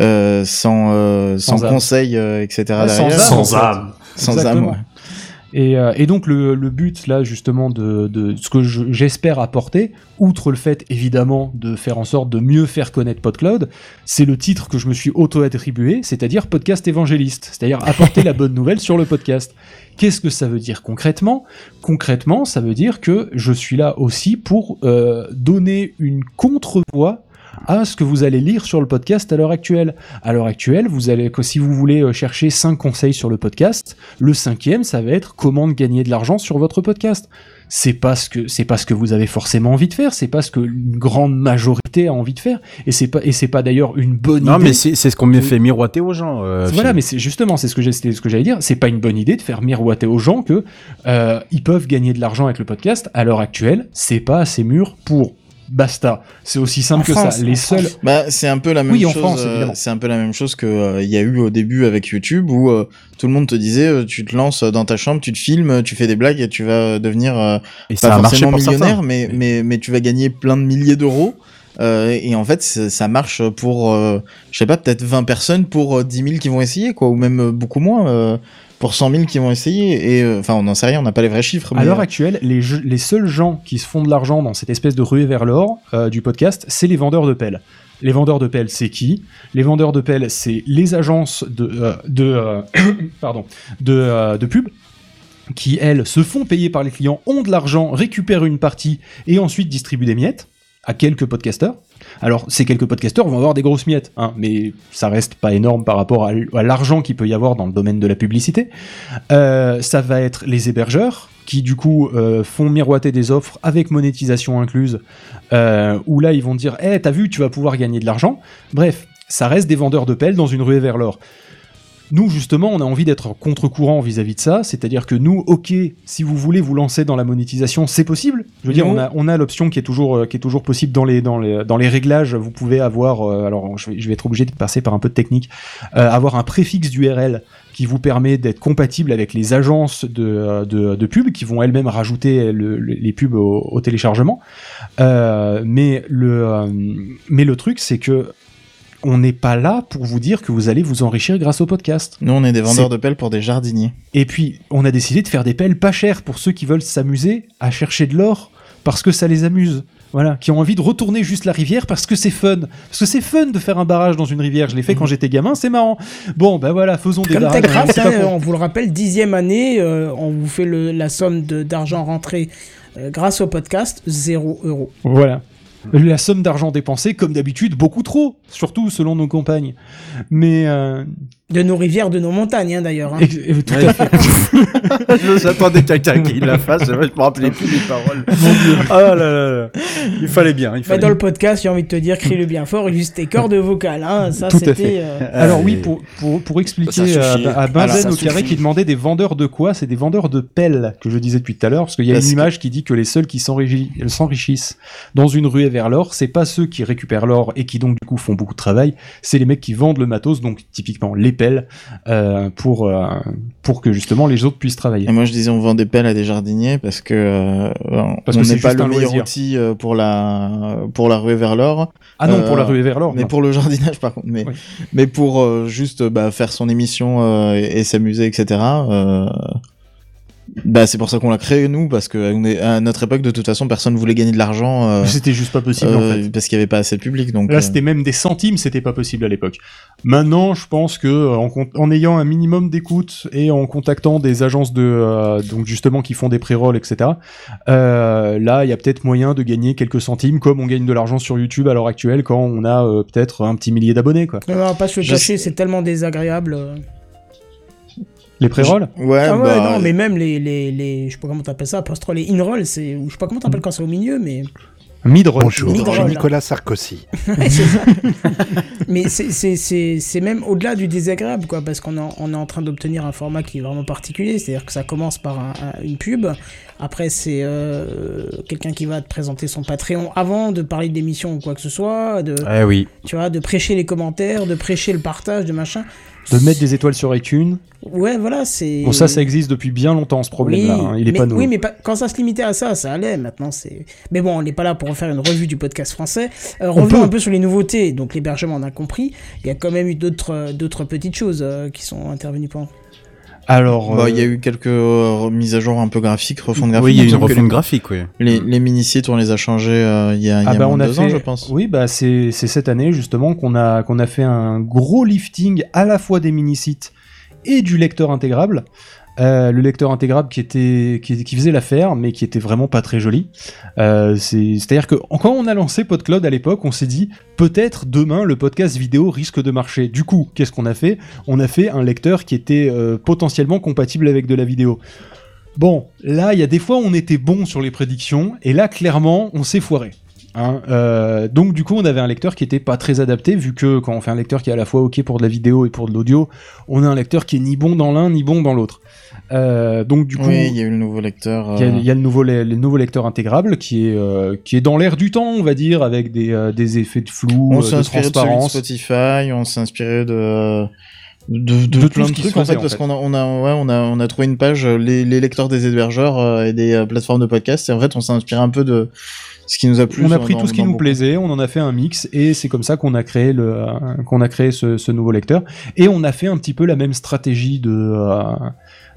euh, sans, euh, sans, Sans conseil, euh, etc. Ouais, sans derrière. âme, en Sans fait. âme. Sans Exactement. âme, ouais. Et, euh, et donc le, le but là justement de, de ce que je- j'espère apporter, outre le fait évidemment de faire en sorte de mieux faire connaître PodCloud, c'est le titre que je me suis auto-attribué, c'est-à-dire podcast évangéliste, c'est-à-dire apporter la bonne nouvelle sur le podcast. Qu'est-ce que ça veut dire concrètement? Concrètement, ça veut dire que je suis là aussi pour euh, donner une contre-voix à ce que vous allez lire sur le podcast à l'heure actuelle. À l'heure actuelle, vous allez, si vous voulez euh, chercher cinq conseils sur le podcast, le cinquième, ça va être comment de gagner de l'argent sur votre podcast. C'est pas ce que c'est pas ce que vous avez forcément envie de faire, c'est pas ce que une grande majorité a envie de faire, et c'est pas et c'est pas d'ailleurs une bonne Non, idée. mais c'est c'est ce qu'on me fait miroiter aux gens. euh, Voilà, mais c'est justement, c'est ce que j'ai, c'était ce que j'allais dire. C'est pas une bonne idée de faire miroiter aux gens que euh, ils peuvent gagner de l'argent avec le podcast. À l'heure actuelle, c'est pas assez mûr pour. Basta. C'est aussi simple En que France, ça. Les seuls. Bah, c'est un peu la même Oui, en. France, euh, évidemment. c'est un peu la même chose que euh, il y a eu au début avec YouTube où euh, tout le monde te disait euh, tu te lances dans ta chambre, tu te filmes, tu fais des blagues et tu vas devenir euh, Et pas ça forcément millionnaire, mais mais mais tu vas gagner plein de milliers d'euros. Euh, et en fait, ça ça marche pour, euh, je sais pas, peut-être 20 personnes pour euh, 10 000 qui vont essayer, quoi, ou même euh, beaucoup moins, euh, pour 100 000 qui vont essayer. Et euh, enfin, on n'en sait rien, on n'a pas les vrais chiffres. À mais, l'heure euh, actuelle, les, jeux- les seuls gens qui se font de l'argent dans cette espèce de ruée vers l'or euh, du podcast, c'est les vendeurs de pelles. Les vendeurs de pelles, c'est qui? Les vendeurs de pelles, c'est les agences de euh, de euh, pardon de, euh, de pub qui elles se font payer par les clients, ont de l'argent, récupèrent une partie et ensuite distribuent des miettes à quelques podcasteurs. Alors, ces quelques podcasteurs vont avoir des grosses miettes, hein, mais ça reste pas énorme par rapport à, l'argent qu'il peut y avoir dans le domaine de la publicité. Euh, ça va être les hébergeurs, qui du coup euh, font miroiter des offres avec monétisation incluse, euh, où là ils vont dire Eh, t'as vu, tu vas pouvoir gagner de l'argent. Bref, ça reste des vendeurs de pelles dans une ruée vers l'or. Nous, justement, on a envie d'être contre-courant vis-à-vis de ça, c'est-à-dire que nous, ok, si vous voulez vous lancer dans la monétisation, c'est possible. Je veux dire, on a, on a l'option qui est toujours, euh, qui est toujours possible dans les, dans les, dans les réglages. Vous pouvez avoir, euh, alors je vais, je vais être obligé de passer par un peu de technique, euh, avoir un préfixe d'URL qui vous permet d'être compatible avec les agences de, de, de pub qui vont elles-mêmes rajouter le- le- les pubs au, au téléchargement. Euh, mais le, mais le truc, c'est que on n'est pas là pour vous dire que vous allez vous enrichir grâce au podcast. Nous, on est des vendeurs de pelles pour des jardiniers. Et puis, on a décidé de faire des pelles pas chères pour ceux qui veulent s'amuser à chercher de l'or parce que ça les amuse. Voilà, qui ont envie de retourner juste la rivière parce que c'est fun. Parce que c'est fun de faire un barrage dans une rivière. Je l'ai fait quand j'étais gamin, c'est marrant. Bon, ben voilà, faisons des Comme barrages. Hein, pour- on vous le rappelle, dixième année, euh, on vous fait le- la somme de- d'argent rentré euh, grâce au podcast, 0 euros. Voilà. La somme d'argent dépensée, comme d'habitude, beaucoup trop, surtout selon nos compagnes. Mais euh, De nos rivières, de nos montagnes, hein, d'ailleurs. hein. euh, tout à fait. J'attendais quelqu'un qui la fasse, je me rappelais plus les paroles. Oh là là là. Il fallait bien, il Mais fallait dans le podcast, j'ai envie de te dire, crie-le bien fort, juste tes cordes vocales. Hein. Ça, Tout à c'était. fait. euh, Alors oui, pour, pour, pour expliquer suffit. à, à Benzen au carré qui demandait des vendeurs de quoi? C'est des vendeurs de pelles que je disais depuis tout à l'heure, parce qu'il y a Parce une que- image qui dit que les seuls qui s'enrichi- s'enrichissent dans une ruée vers l'or, c'est pas ceux qui récupèrent l'or et qui donc du coup font beaucoup de travail, c'est les mecs qui vendent le matos, donc typiquement les pelles, euh, pour, euh, pour que justement les autres puissent travailler. Et moi, je disais, on vend des pelles à des jardiniers parce que euh, Parce on n'est pas le meilleur loisir. outil pour la pour la ruée vers l'or. Ah non, pour la ruée vers l'or. Mais non. pour le jardinage, par contre. Mais, Oui. mais pour juste bah, faire son émission et, et s'amuser, etc. Euh, bah, c'est pour ça qu'on l'a créé, nous, parce que on est, à notre époque, de toute façon, personne voulait gagner de l'argent euh, C'était juste pas possible en euh, fait. parce qu'il n'y avait pas assez de public. Donc, Là, euh, c'était même des centimes, c'était pas possible à l'époque. Maintenant, je pense que euh, en, ayant un minimum d'écoute et en contactant des agences de euh, donc justement qui font des pré-rolls, etc. euh, là, il y a peut-être moyen de gagner quelques centimes, comme on gagne de l'argent sur YouTube à l'heure actuelle quand on a euh, peut-être un petit millier d'abonnés, quoi. On va pas se cacher, c'est tellement désagréable. Les pré-rolls. ouais, Ah ouais, bah, non, mais même les, les, les je sais pas comment t'appelles ça, post les in-roll, c'est, ou je sais pas comment t'appelles quand c'est au milieu, mais Mid-roll. Bonjour, Mid-roll, je suis là. Nicolas Sarkozy. Ouais, c'est ça. mais c'est, c'est, c'est, c'est même au-delà du désagréable, quoi, parce qu'on est, on est en train d'obtenir un format qui est vraiment particulier, c'est-à-dire que ça commence par un- un- une pub, après c'est euh, quelqu'un qui va te présenter son Patreon avant de parler d'émission ou quoi que ce soit, de, Eh oui. tu vois, de prêcher les commentaires, de prêcher le partage, de machin. De mettre des étoiles sur iTunes. Ouais, voilà, c'est. Bon, ça, ça existe depuis bien longtemps, ce problème-là. Oui, hein. Il est mais, pas nouveau. Oui, mais pas- quand ça se limitait à ça, ça allait. Maintenant, c'est. Mais bon, on n'est pas là pour faire une revue du podcast français. Euh, revenons un peu sur les nouveautés. Donc, l'hébergement, on a compris. Il y a quand même eu d'autres, euh, d'autres petites choses euh, qui sont intervenues pendant. Alors, bah, euh, il y a eu quelques euh, mises à jour un peu graphiques, refonte graphique. Oui, il y a me une refonte graphique, oui. Les, les, les mini-sites, on les a changés euh, il y a, il y Ah a bah on de a deux fait, ans, je pense. Oui, bah c'est c'est cette année justement qu'on a qu'on a fait un gros lifting à la fois des mini-sites et du lecteur intégrable. Euh, le lecteur intégrable qui était qui, faisait l'affaire, mais qui était vraiment pas très joli. Euh, c'est à dire que quand on a lancé PodCloud à l'époque, on s'est dit peut-être demain le podcast vidéo risque de marcher. Du coup, qu'est-ce qu'on a fait? On a fait un lecteur qui était euh, potentiellement compatible avec de la vidéo. Bon, là, il y a des fois on était bon sur les prédictions, et là, clairement, on s'est foiré. Hein, donc du coup, on avait un lecteur qui était pas très adapté, vu que quand on fait un lecteur qui est à la fois ok pour de la vidéo et pour de l'audio, on a un lecteur qui est ni bon dans l'un ni bon dans l'autre. Euh, donc du coup, Oui, il y a eu le nouveau lecteur. il y a, euh, il y a le, nouveau, le, le nouveau lecteur intégrable qui est, euh, qui est dans l'air du temps, on va dire, avec des, des effets de flou, On s'est de inspiré de transparence. Spotify, on s'est inspiré de de, de, De plein de trucs en fait en parce qu'on a on a ouais on a on a trouvé une page les, les lecteurs des hébergeurs euh, et des euh, plateformes de podcast et en fait on s'est inspiré un peu de ce qui nous a plu on a pris dans- tout ce qui nous beaucoup. plaisait, on en a fait un mix et c'est comme ça qu'on a créé le qu'on a créé ce, ce nouveau lecteur et on a fait un petit peu la même stratégie de euh,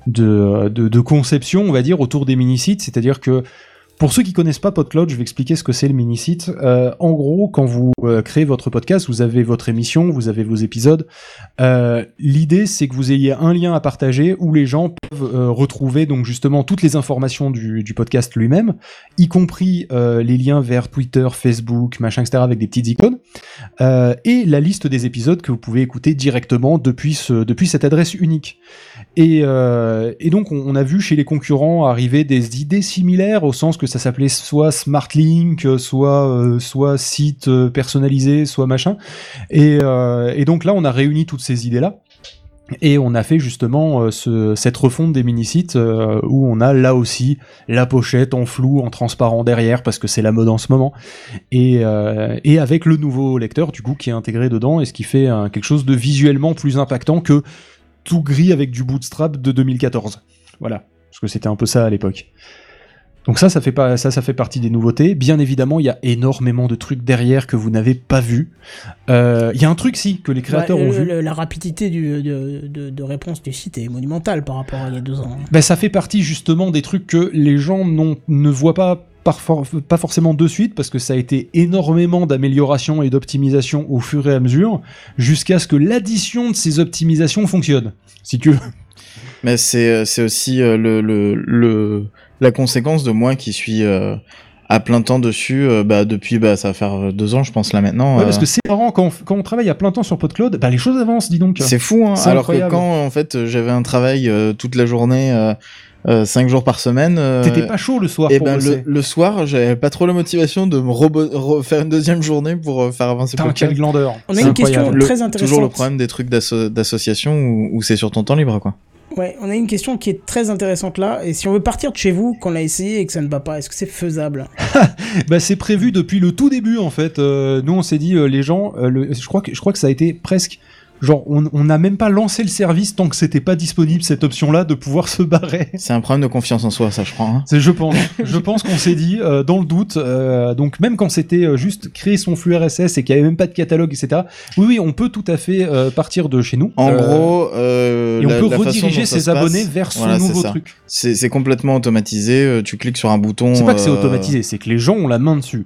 de, conception, on va dire, autour des mini-sites, c'est-à-dire que pour ceux qui connaissent pas PodCloud, je vais expliquer ce que c'est le mini-site. Euh, en gros, quand vous euh, créez votre podcast, vous avez votre émission, vous avez vos épisodes. Euh, L'idée, c'est que vous ayez un lien à partager où les gens peuvent retrouver donc justement toutes les informations du, podcast lui-même, y compris les liens vers Twitter, Facebook, machin, etc., avec des petites icônes, et la liste des épisodes que vous pouvez écouter directement depuis cette adresse unique. Et, euh, et donc, on, a vu chez les concurrents arriver des idées similaires, au sens que ça s'appelait soit SmartLink, soit, euh, soit site euh, personnalisé, soit machin. Et, donc là, on a réuni toutes ces idées-là. Et on a fait justement ce- cette refonte des mini-sites où on a là aussi la pochette en flou, en transparent derrière, parce que c'est la mode en ce moment. Et, avec le nouveau lecteur, du coup, qui est intégré dedans, et ce qui fait quelque chose de visuellement plus impactant que tout gris avec du bootstrap de 2014. Voilà. Parce que c'était un peu ça à l'époque. Donc ça, ça fait, pas, ça, ça fait partie des nouveautés. Bien évidemment, il y a énormément de trucs derrière que vous n'avez pas vu. Euh, Il y a un truc, si, que les créateurs Ouais, ont vu. le- la rapidité du- de, de- de réponse du site est monumentale par rapport à il y a deux ans. Ben, ça fait partie justement des trucs que les gens ne voient pas, for- pas forcément de suite, parce que ça a été énormément d'amélioration et d'optimisation au fur et à mesure, jusqu'à ce que l'addition de ces optimisations fonctionne. Si tu veux. Mais c'est euh, aussi euh, le, le, le la conséquence de moi qui suis euh, à plein temps dessus euh, bah, depuis bah ça va faire deux ans je pense là maintenant. Ouais, parce que c'est marrant, quand on, quand on travaille à plein temps sur PodCloud, bah, les choses avancent, dis donc. c'est fou hein. Alors incroyable. que quand en fait j'avais un travail euh, toute la journée. Euh, euh, cinq jours par semaine. euh, T'étais pas chaud le soir et pour ben le, bosser. le soir, j'avais pas trop la motivation de me rebo- refaire une deuxième journée pour euh, faire avancer Putain, quel glandeur. On a une incroyable. question Le- très intéressante. Toujours le problème des trucs d'asso- d'association où, où c'est sur ton temps libre quoi. Ouais, on a une question qui est très intéressante là. Et si on veut partir de chez vous, qu'on l'a essayé et que ça ne va pas, est-ce que c'est faisable? Bah, c'est prévu depuis le tout début en fait. Euh, nous on s'est dit euh, les gens, euh, le- je crois que je crois que ça a été presque genre on on n'a même pas lancé le service tant que c'était pas disponible cette option là de pouvoir se barrer. C'est un problème de confiance en soi, ça je crois. hein. C'est je pense, je pense qu'on s'est dit euh, dans le doute. euh, donc même quand c'était euh, juste créer son flux RSS et qu'il y avait même pas de catalogue etc. Oui oui on peut tout à fait euh, partir de chez nous. En Euh, gros, euh, et on la- peut la rediriger ses passe- abonnés vers Voilà, c'est nouveau truc. C'est complètement automatisé. Tu cliques sur un bouton. C'est pas que c'est automatisé, c'est que les gens ont la main dessus.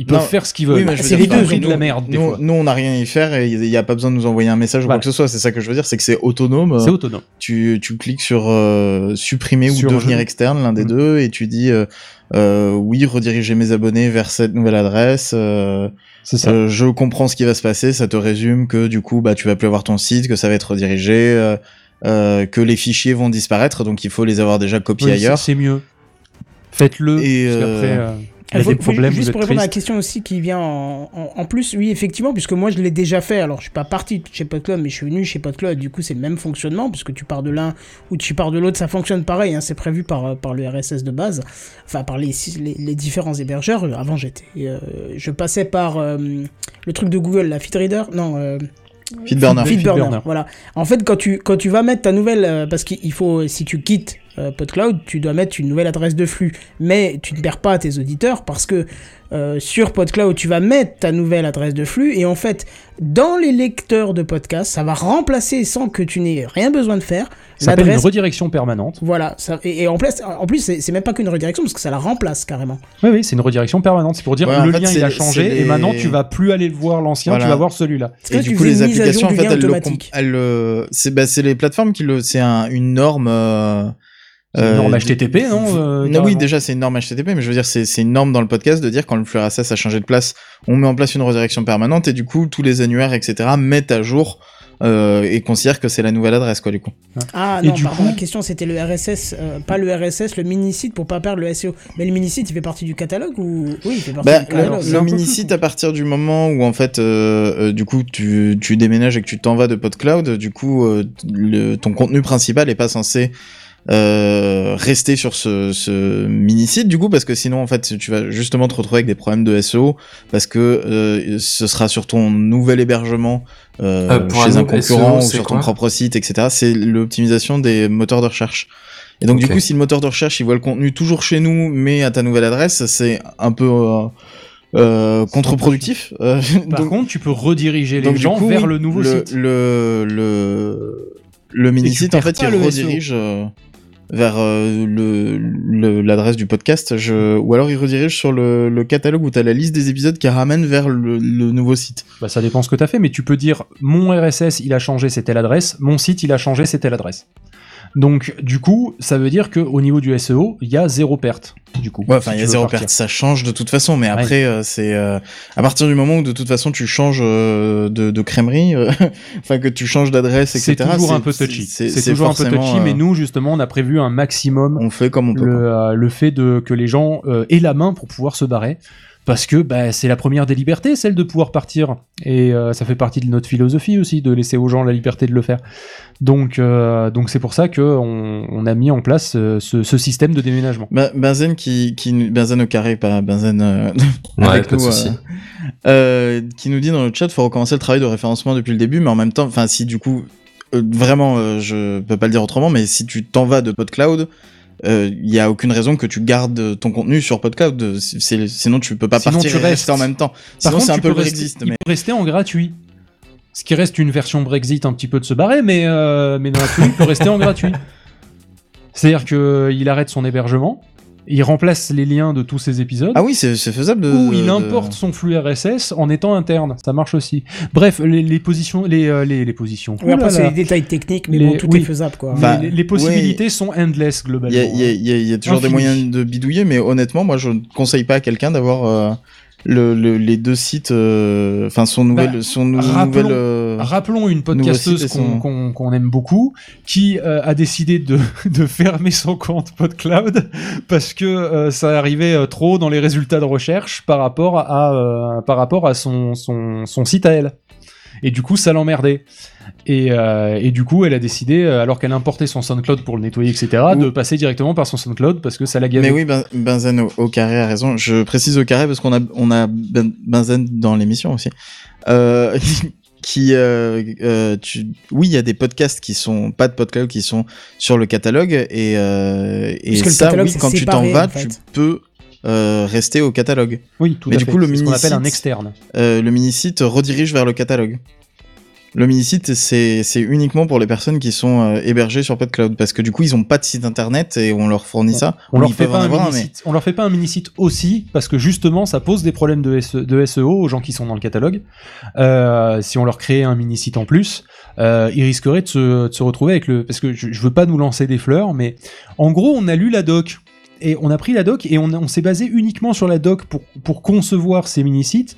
Ils peuvent Non, faire ce qu'ils veulent. Oui, mais je c'est les deux de la merde des Nous, fois. nous, on n'a rien à y faire et il n'y a pas besoin de nous envoyer un message ou quoi que ce soit. C'est ça que je veux dire, c'est que c'est autonome. C'est autonome. Tu, tu cliques sur euh, supprimer Sur ou devenir externe, l'un des Mm. deux, et tu dis euh, euh, oui, rediriger mes abonnés vers cette nouvelle adresse. C'est ça. je comprends ce qui va se passer. Ça te résume que du coup, bah, tu vas plus avoir ton site, que ça va être redirigé, que les fichiers vont disparaître, donc il faut les avoir déjà copiés Oui, ailleurs. c'est- mieux. Faites-le. Et, parce il y a faut- des faut problèmes. Juste pour répondre à la question aussi qui vient en, en- en plus, oui, effectivement, puisque moi je l'ai déjà fait. Alors je suis pas parti chez PodCloud, mais je suis venu chez PodCloud. Du coup, c'est le même fonctionnement, puisque tu pars de l'un ou tu pars de l'autre, ça fonctionne pareil. hein, c'est prévu par, par le RSS de base, enfin par les, les, les différents hébergeurs. Avant, j'étais, euh, je passais par euh, le truc de Google, la FeedReader. Non. euh, Feedburner. Feedburner, Feedburner. voilà. En fait, quand tu, quand tu vas mettre ta nouvelle, euh, parce qu'il faut, si tu quittes euh, PodCloud, tu dois mettre une nouvelle adresse de flux, mais tu ne perds pas tes auditeurs parce que euh, sur PodCloud, tu vas mettre ta nouvelle adresse de flux et en fait, dans les lecteurs de podcast, ça va remplacer sans que tu n'aies rien besoin de faire Ça s'appelle une redirection permanente. Voilà, ça, et, et en plus, en plus c'est même pas qu'une redirection parce que ça la remplace carrément. Oui, oui, c'est une redirection permanente. C'est pour dire Ouais, que en le fait, lien il a changé les- et maintenant tu vas plus aller voir l'ancien, Voilà. tu vas voir celui-là. Et là, du coup, les applications, en fait, elles c'est bah, c'est les plateformes qui le, c'est un, une norme. Euh, une euh, norme HTTP, non, euh, Non, oui, déjà c'est une norme HTTP, mais je veux dire c'est c'est une norme dans le podcast de dire quand le flux RSS a changé de place, on met en place une redirection permanente et du coup tous les annuaires etc mettent à jour euh, et considèrent que c'est la nouvelle adresse quoi du coup. Ah Et non, du pardon, coup- la question c'était le RSS, euh, pas le RSS, le mini-site pour pas perdre le SEO. Mais le mini-site il fait partie du catalogue ou. Oui, il fait partie Bah, du catalogue. le, le mini-site, à partir du moment où en fait, euh, euh, du coup, tu, tu déménages et que tu t'en vas de PodCloud, du coup, euh, le, ton contenu principal est pas censé euh, rester sur ce, ce mini-site, du coup, parce que sinon, en fait, tu vas justement te retrouver avec des problèmes de SEO, parce que euh, ce sera sur ton nouvel hébergement euh, Euh, chez un un nouveau concurrent SEO, ou sur ton propre site, etc. C'est l'optimisation des moteurs de recherche. Et donc, du coup, si le moteur de recherche, il voit le contenu toujours chez nous, mais à ta nouvelle adresse, c'est un peu euh, euh, contre-productif. Euh, Par donc, contre, tu peux rediriger les gens coup, vers oui, le nouveau le, site. Le, le, le mini-site, en fait, il SEO. redirige euh, vers euh, le- l'adresse du podcast, je, ou alors il redirige sur le, catalogue où tu as la liste des épisodes qui ramène vers le, le nouveau site. Bah, ça dépend ce que tu as fait, mais tu peux dire mon RSS il a changé, c'était l'adresse, mon site il a changé, c'était l'adresse. Donc, du coup, ça veut dire qu'au niveau du SEO, il y a zéro perte. Du coup, Ouais, enfin, si il y a zéro partir. perte, ça change de toute façon, mais après, euh, c'est euh, à partir du moment où de toute façon tu changes euh, de, de crèmerie, euh, enfin que tu changes d'adresse, etc. C'est toujours un peu touchy. C'est toujours un peu touchy, mais euh, nous, justement, on a prévu un maximum on fait comme on peut. le, le fait de que les gens aient la main pour pouvoir se barrer. Parce que bah, c'est la première des libertés, celle de pouvoir partir. Et euh, ça fait partie de notre philosophie aussi, de laisser aux gens la liberté de le faire. Donc, euh, donc c'est pour ça que on, on a mis en place euh, ce, ce système de déménagement. Bah, Benzen qui, Benzen au carré, pas Benzen euh, Ouais, avec pas de nous, euh, euh, qui nous dit dans le chat, faut recommencer le travail de référencement depuis le début, mais en même temps, enfin, si du coup, euh, vraiment, euh, je peux pas le dire autrement, mais si tu t'en vas de PodCloud, il y a aucune raison que tu gardes ton contenu sur PodCloud. Sinon, tu peux pas Sinon, partir tu et rester restes. en même temps. Par Sinon, c'est un peu le Brexit. Il Mais... peut rester en gratuit. Ce qui reste une version Brexit un petit peu de se barrer, mais, euh, mais dans l'absolu, il peut rester en gratuit. C'est-à-dire qu'il arrête son hébergement, il remplace les liens de tous ses épisodes. Ah oui, c'est faisable de. Ou il de- importe son flux RSS en étant interne, ça marche aussi. Bref, les, les positions, les, euh, les, les positions. Oui, après, c'est les détails techniques, mais Les- bon, tout oui. est faisable, quoi. Bah, les, les possibilités sont endless globalement. il y a- il y a- il y a toujours des moyens de bidouiller, mais honnêtement, moi, je ne conseille pas à quelqu'un d'avoir euh, le, le- les deux sites, euh, enfin son nouvel, Bah, son nou- rappelons- nouvelle. euh, Rappelons une podcasteuse qu'on son- aime beaucoup, qui euh, a décidé de, de fermer son compte PodCloud parce que ça arrivait trop dans les résultats de recherche par rapport à, par rapport à son, son, son site à elle. Et du coup, ça l'emmerdait. Et, euh, et du coup, elle a décidé, euh, alors qu'elle importait son SoundCloud pour le nettoyer, etc., de passer directement par son SoundCloud parce que ça la gavait. Mais oui, ben, Benzen au, au carré a raison. Je précise au carré parce qu'on a, on a ben, Benzen dans l'émission aussi. Euh, qui, euh, euh, tu... oui, il y a des podcasts qui sont pas de podcast qui sont sur le catalogue et, euh, et Parce que le ça, catalogue, oui, quand tu t'en vas, en fait. tu peux euh, rester au catalogue. Oui, tout Mais à du fait. coup, le ce qu'on appelle un mini-site, externe. euh, le mini-site redirige vers le catalogue. Le mini-site, c'est c'est uniquement pour les personnes qui sont euh, hébergées sur PodCloud, parce que du coup, ils ont pas de site internet et on leur fournit ça. On Ou leur fait pas un avoir mini. On leur fait pas un mini site aussi parce que justement ça pose des problèmes de, SE de SEO aux gens qui sont dans le catalogue. Euh, si on leur créait un mini site en plus, euh, ils risqueraient de se, de se retrouver avec le parce que je, je veux pas nous lancer des fleurs, mais en gros on a lu la doc et on a pris la doc et on, s'est basé uniquement sur la doc pour pour concevoir ces mini sites.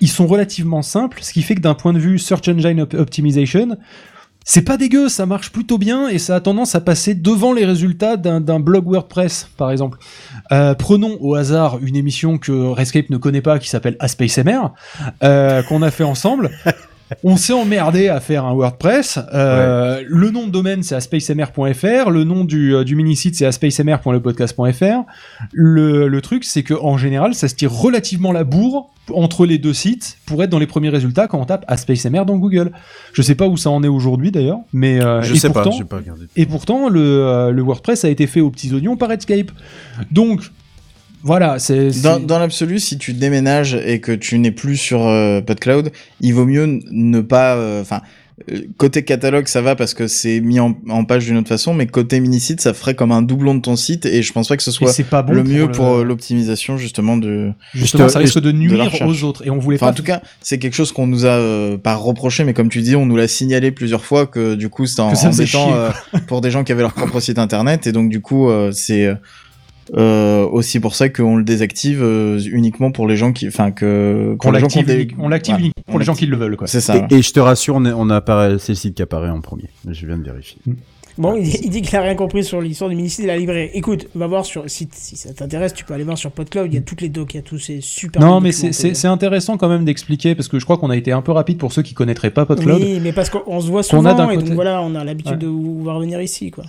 Ils sont relativement simples, ce qui fait que d'un point de vue search engine op- optimization, c'est pas dégueu, ça marche plutôt bien et ça a tendance à passer devant les résultats d'un d'un blog WordPress, par exemple. Euh, prenons au hasard une émission que Rescape ne connaît pas qui s'appelle ASpaceMR, euh, qu'on a fait ensemble. On s'est emmerdé à faire un WordPress. Euh, Le nom de domaine c'est aspacemr.fr, le nom du, euh, du mini-site c'est aspacemr.lepodcast.fr. Le, le truc c'est que en général ça se tire relativement la bourre entre les deux sites pour être dans les premiers résultats quand on tape aspacemr dans Google. Je sais pas où ça en est aujourd'hui d'ailleurs, mais euh, Je et sais pas, pourtant- pas regardé. Et pourtant le, le WordPress a été fait aux petits oignons par Redscape. Donc voilà, c'est c'est- Dans, dans l'absolu, si tu déménages et que tu n'es plus sur euh, PodCloud, il vaut mieux ne pas. euh, Enfin, euh, côté catalogue, ça va parce que c'est mis en, en page d'une autre façon, mais côté mini-site, ça ferait comme un doublon de ton site et je pense pas que ce soit c'est pas bon le pour mieux le- pour euh, l'optimisation justement de. Justement, ça risque de nuire aux autres, et on voulait Enfin, pas- En tout cas, c'est quelque chose qu'on nous a euh, pas reproché, mais comme tu dis, on nous l'a signalé plusieurs fois que du coup, c'était en- embêtant euh, pour des gens qui avaient leur propre site internet, et donc du coup, euh, c'est euh, aussi pour ça qu'on le désactive euh, uniquement pour les gens qui, enfin que Qu'on pour les gens qui ont l'active unique- on l'active Voilà. uniquement pour les gens qui le veulent, quoi. C'est ça. Et, et je te rassure, on, est- on apparaît, c'est le site qui apparaît en premier. Je viens de vérifier. Bon, il, il dit qu'il a rien compris sur l'histoire du mini-site de la librairie. Écoute, va voir sur si, si ça t'intéresse, tu peux aller voir sur PodCloud, il y a toutes les docs, il y a tous ces super. Non, mais c'est- intéressant quand même d'expliquer parce que je crois qu'on a été un peu rapide pour ceux qui connaîtraient pas PodCloud. Oui, mais parce qu'on se voit souvent a d'un et côté- donc voilà, on a l'habitude Ouais. de vous voir venir ici, quoi.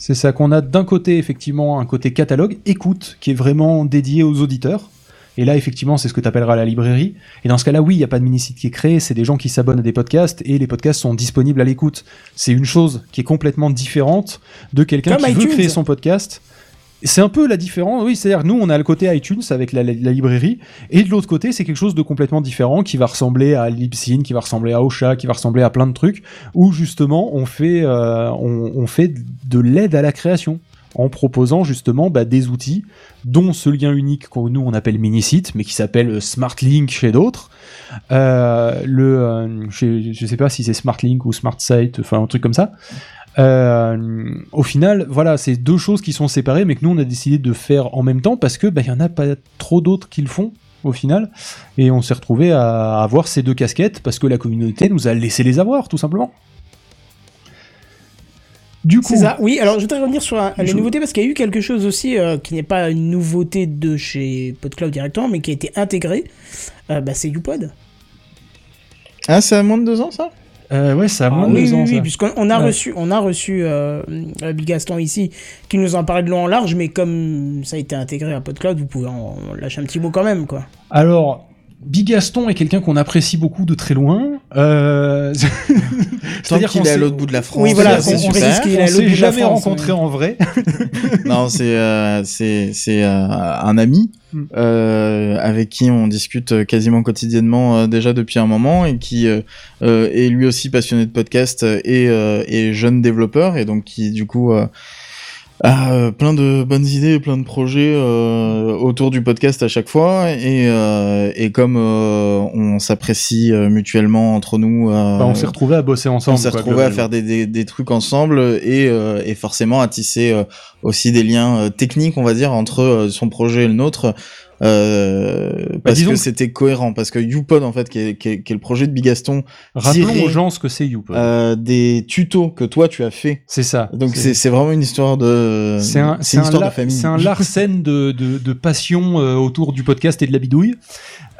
C'est ça qu'on a d'un côté effectivement un côté catalogue, écoute, qui est vraiment dédié aux auditeurs. Et là, effectivement, c'est ce que tu appelleras la librairie. Et dans ce cas-là, oui, il n'y a pas de mini-site qui est créé, c'est des gens qui s'abonnent à des podcasts et les podcasts sont disponibles à l'écoute. C'est une chose qui est complètement différente de quelqu'un qui veut créer son podcast. C'est un peu la différence, oui, c'est-à-dire nous on a le côté iTunes avec la, librairie, et de l'autre côté c'est quelque chose de complètement différent qui va ressembler à Libsyn, qui va ressembler à Ocha, qui va ressembler à plein de trucs, où justement on fait, euh, on, fait de l'aide à la création en proposant justement bah, des outils, dont ce lien unique que nous on appelle Minisite, mais qui s'appelle SmartLink chez d'autres. Euh, le, euh, je, je sais pas si c'est SmartLink ou SmartSite, enfin un truc comme ça. Euh, au final, voilà, c'est deux choses qui sont séparées, mais que nous on a décidé de faire en même temps parce que bah, il y en a pas trop d'autres qui le font au final, et on s'est retrouvé à avoir ces deux casquettes parce que la communauté nous a laissé les avoir, tout simplement. Du coup, C'est ça, oui. Alors, je voudrais revenir sur la- les nouveautés parce qu'il y a eu quelque chose aussi euh, qui n'est pas une nouveauté de chez PodCloud directement, mais qui a été intégré. Euh, bah, c'est YouPod. Ah, c'est à moins de deux ans, ça? Euh, ouais, ça a moins Ah de oui, deux ans. oui, oui, ça. puisqu'on on a Ouais. reçu, on a reçu euh, euh, Big Gaston ici, qui nous en parlait de long en large, mais comme ça a été intégré à PodCloud, vous pouvez en lâcher un petit mot quand même, quoi. Alors, Big Gaston est quelqu'un qu'on apprécie beaucoup de très loin. Euh... Tant qu'il est à l'autre bout de la France, Oui, voilà, c'est on- s'est jamais France, rencontré en vrai. non, c'est euh, c'est c'est euh, un ami Mm. euh, avec qui on discute quasiment quotidiennement euh, déjà depuis un moment et qui euh, euh, est lui aussi passionné de podcast et, euh, et jeune développeur et donc qui du coup euh, a euh, plein de bonnes idées, plein de projets euh, autour du podcast à chaque fois et euh, et comme euh, on s'apprécie euh, mutuellement entre nous, euh, Bah, on s'est retrouvés à bosser ensemble. on s'est retrouvé à faire des, des, des trucs ensemble et, euh, et forcément à tisser euh, aussi des liens euh, techniques, on va dire, entre euh, son projet et le nôtre. Euh, parce Bah, disons que que- c'était cohérent, parce que YouPod en fait, qui est, qui est, qui est le projet de Bigaston, Rappelons aux gens ce que c'est YouPod. euh, des tutos que toi tu as fait. c'est ça. Donc c'est vraiment une histoire de C'est un, c'est c'est une un, histoire de famille. c'est un larcène de, de, de passion euh, autour du podcast et de la bidouille.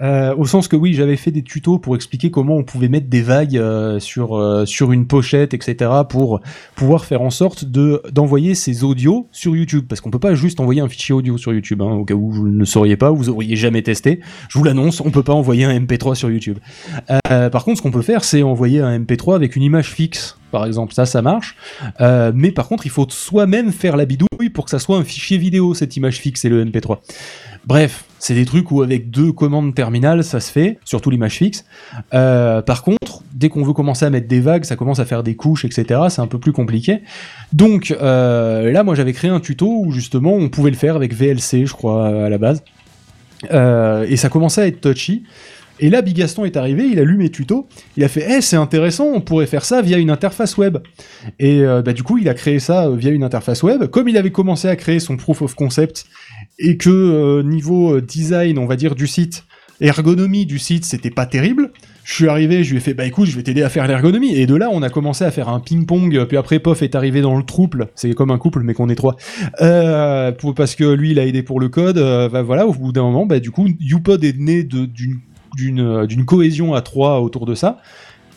Euh, au sens que oui, j'avais fait des tutos pour expliquer comment on pouvait mettre des vagues euh, sur euh, sur une pochette, etc. pour pouvoir faire en sorte de d'envoyer ces audios sur YouTube, parce qu'on peut pas juste envoyer un fichier audio sur YouTube. Hein, au cas où vous ne sauriez pas, vous auriez jamais testé. Je vous l'annonce, on peut pas envoyer un MP3 sur YouTube. Euh, par contre, ce qu'on peut faire, c'est envoyer un MP3 avec une image fixe. Par exemple, ça, ça marche. Euh, mais par contre, il faut soi-même faire la bidouille pour que ça soit un fichier vidéo, cette image fixe et le MP3. Bref, c'est des trucs où avec deux commandes terminales, ça se fait, surtout l'image fixe. Euh, par contre, dès qu'on veut commencer à mettre des vagues, ça commence à faire des couches, etc. C'est un peu plus compliqué. Donc là, moi, j'avais créé un tuto où justement, on pouvait le faire avec VLC, je crois, à la base. Euh, et ça commençait à être touchy. Et là, Bigaston est arrivé, il a lu mes tutos, il a fait Eh, c'est intéressant, on pourrait faire ça via une interface web. Et euh, bah, du coup, il a créé ça euh, via une interface web. Comme il avait commencé à créer son proof of concept, et que niveau design, on va dire, du site, ergonomie du site, c'était pas terrible, je suis arrivé, je lui ai fait Bah écoute, je vais t'aider à faire l'ergonomie. Et de là, on a commencé à faire un ping-pong, puis après, Pof est arrivé dans le trouble, c'est comme un couple, mais qu'on est trois. Euh, pour, parce que lui, il a aidé pour le code, euh, bah, voilà, au bout d'un moment, bah, du coup, YouPod est né euh, d'une cohésion à trois autour de ça.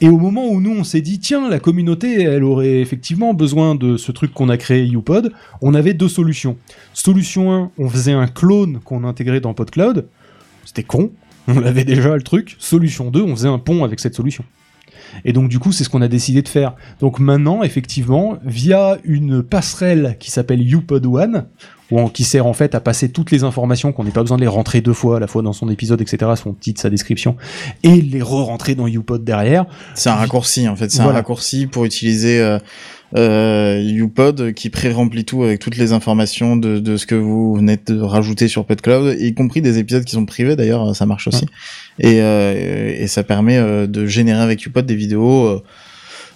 Et au moment où nous on s'est dit tiens la communauté elle aurait effectivement besoin de ce truc qu'on a créé YouPod, on avait deux solutions. Solution 1, on faisait un clone qu'on intégrait dans PodCloud. C'était con, on avait déjà le truc. Solution 2, on faisait un pont avec cette solution. Et donc du coup, c'est ce qu'on a décidé de faire. Donc maintenant, effectivement, via une passerelle qui s'appelle YouPod One, qui sert en fait à passer toutes les informations qu'on n'ait pas besoin de les rentrer deux fois, à la fois dans son épisode, etc., son titre, sa description, et les re-rentrer dans YouPod derrière. C'est un raccourci en fait, c'est Voilà. un raccourci pour utiliser euh, euh, YouPod qui pré-remplit tout avec toutes les informations de, de ce que vous venez de rajouter sur PodCloud, y compris des épisodes qui sont privés d'ailleurs, ça marche aussi. Et, euh, et ça permet euh, de générer avec YouPod des vidéos euh,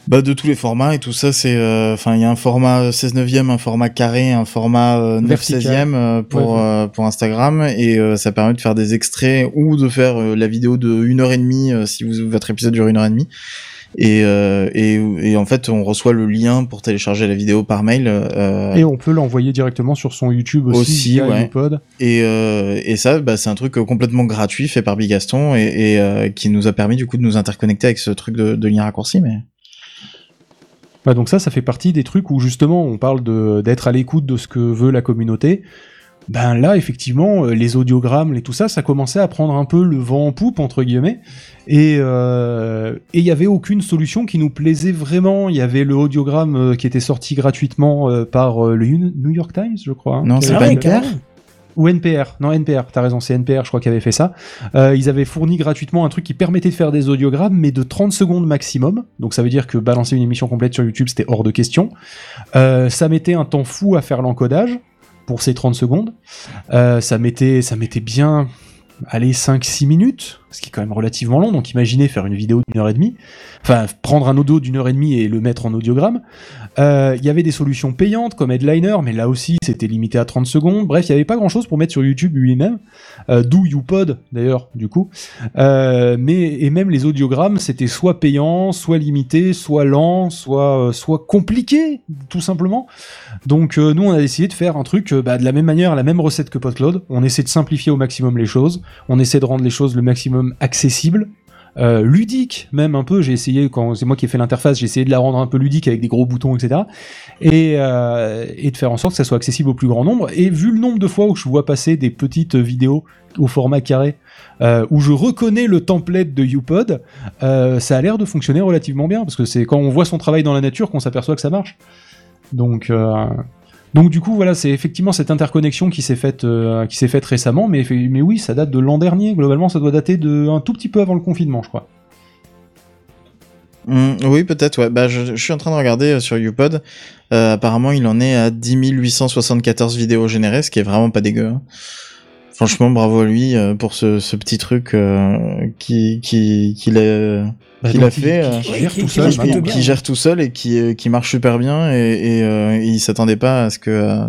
bah, de tous les formats et tout ça c'est euh, enfin il y a un format 16 neuvième un format carré un format euh, 9 Vertical. 16e euh, pour Ouais, ouais. euh, pour Instagram et ça permet de faire des extraits ou de faire la vidéo de une heure et demie si vous, votre épisode dure une heure et demie et, euh, et, et en fait on reçoit le lien pour télécharger la vidéo par mail euh, Et on peut l'envoyer directement sur son YouTube aussi, aussi via ouais. YouPod. et, euh, et ça bah, c'est un truc complètement gratuit fait par Bigaston et, et euh, qui nous a permis du coup de nous interconnecter avec ce truc de, de lien raccourci mais Ouais, donc ça, ça fait partie des trucs où justement on parle d'être à l'écoute de ce que veut la communauté. Ben là, effectivement, euh, les audiogrammes et tout ça, ça commençait à prendre un peu le vent en poupe entre guillemets. Et euh, il y avait aucune solution qui nous plaisait vraiment. Il y avait le audiogramme euh, qui était sorti gratuitement par le New York Times, je crois. hein, Non, c'est pas NPR ou NPR, non NPR, t'as raison, c'est NPR, je crois, qui avait fait ça. Euh, ils avaient fourni gratuitement un truc qui permettait de faire des audiogrammes, mais de 30 secondes maximum. Donc ça veut dire que balancer une émission complète sur YouTube, c'était hors de question. Euh, ça mettait un temps fou à faire l'encodage pour ces 30 secondes. Euh, ça mettait, ça mettait bien, allez, 5-6 minutes ce qui est quand même relativement long. Donc imaginez faire une vidéo d'une heure et demie, enfin prendre un audio d'une heure et demie et le mettre en audiogramme. Euh, Il y avait des solutions payantes comme Headliner, mais là aussi c'était limité à 30 secondes. Bref, il n'y avait pas grand chose pour mettre sur YouTube lui-même. Euh, D'où YouPod d'ailleurs, du coup. Euh, mais et même les audiogrammes, c'était soit payant, soit limité, soit lent, soit euh, soit compliqué, tout simplement. Donc euh, nous, on a décidé de faire un truc euh, bah, de la même manière, la même recette que PodCloud. On essaie de simplifier au maximum les choses. On essaie de rendre les choses le maximum accessibles. Euh, ludique même un peu. J'ai essayé quand c'est moi qui ai fait l'interface j'ai essayé de la rendre un peu ludique avec des gros boutons etc et, euh, et de faire en sorte que ça soit accessible au plus grand nombre. Et vu le nombre de fois où je vois passer des petites vidéos au format carré euh, où je reconnais le template de YouPod ça a l'air de fonctionner relativement bien. Parce que c'est quand on voit son travail dans la nature qu'on s'aperçoit que ça marche. Donc donc du coup voilà c'est effectivement cette interconnexion qui s'est faite euh, récemment mais oui ça date de l'an dernier globalement ça doit dater de un tout petit peu avant le confinement je crois Mm, oui, peut-être, ouais. Bah, je, je suis en train de regarder euh, sur YouPod. Euh, apparemment, il en est à 10 874 vidéos générées, ce qui est vraiment pas dégueu. hein. Franchement, bravo à lui euh, pour ce, ce petit truc euh, qui qui qu'il a Bah, qu'il a fait, qui- euh, qui gère qui- tout qui seul qui gère tout seul et qui euh, qui marche super bien et, et, euh, il s'attendait pas à ce que euh,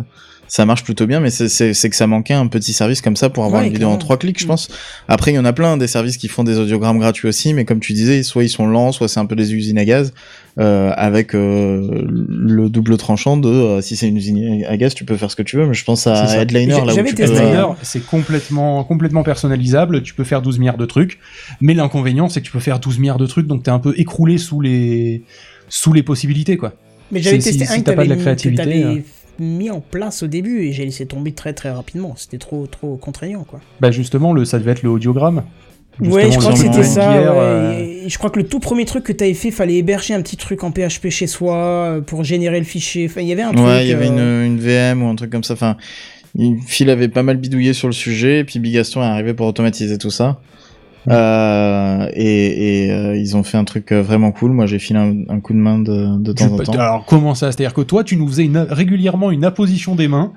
ça marche plutôt bien, mais c'est- c'est c'est que ça manquait un petit service comme ça pour avoir Ouais, une vidéo en trois clics, je Mm. pense. Après, il y en a plein des services qui font des audiogrammes gratuits aussi, mais comme tu disais, soit ils sont lents, soit c'est un peu des usines à gaz, avec euh, le double tranchant de euh, si c'est une usine à gaz, tu peux faire ce que tu veux, mais je pense à. Headliner là où j'avais tu peux. testé, Headliner, euh, c'est complètement, complètement personnalisable. Tu peux faire 12 milliards de trucs. Mais l'inconvénient, c'est que tu peux faire 12 milliards de trucs, donc t'es un peu écroulé sous les, sous les possibilités, quoi. Mais j'avais si- testé si un que t'as pas de la t'avais mis- que créativité, t'avais euh. mis en place au début et j'ai laissé tomber très très rapidement. C'était trop trop contraignant quoi. Bah justement, le, ça devait être le audiogramme. Ouais, je crois que c'était ça. Ouais, euh, et je crois que le tout premier truc que t'avais fait, fallait héberger un petit truc en PHP chez soi euh, pour générer le fichier. Enfin, il y avait un truc. Ouais, il y avait euh, une, une VM ou un truc comme ça. Enfin, il- Phil avait pas mal bidouillé sur le sujet, et puis Bigaston est arrivé pour automatiser tout ça. Euh, et et euh, ils ont fait un truc euh, vraiment cool. Moi, j'ai filé un, un coup de main de, de temps tu en temps. Alors comment ça? C'est-à-dire que toi, tu nous faisais une- régulièrement une apposition des mains.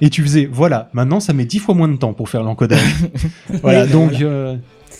Et tu faisais, voilà, maintenant ça met 10 fois moins de temps pour faire l'encodage. voilà, donc voilà. euh,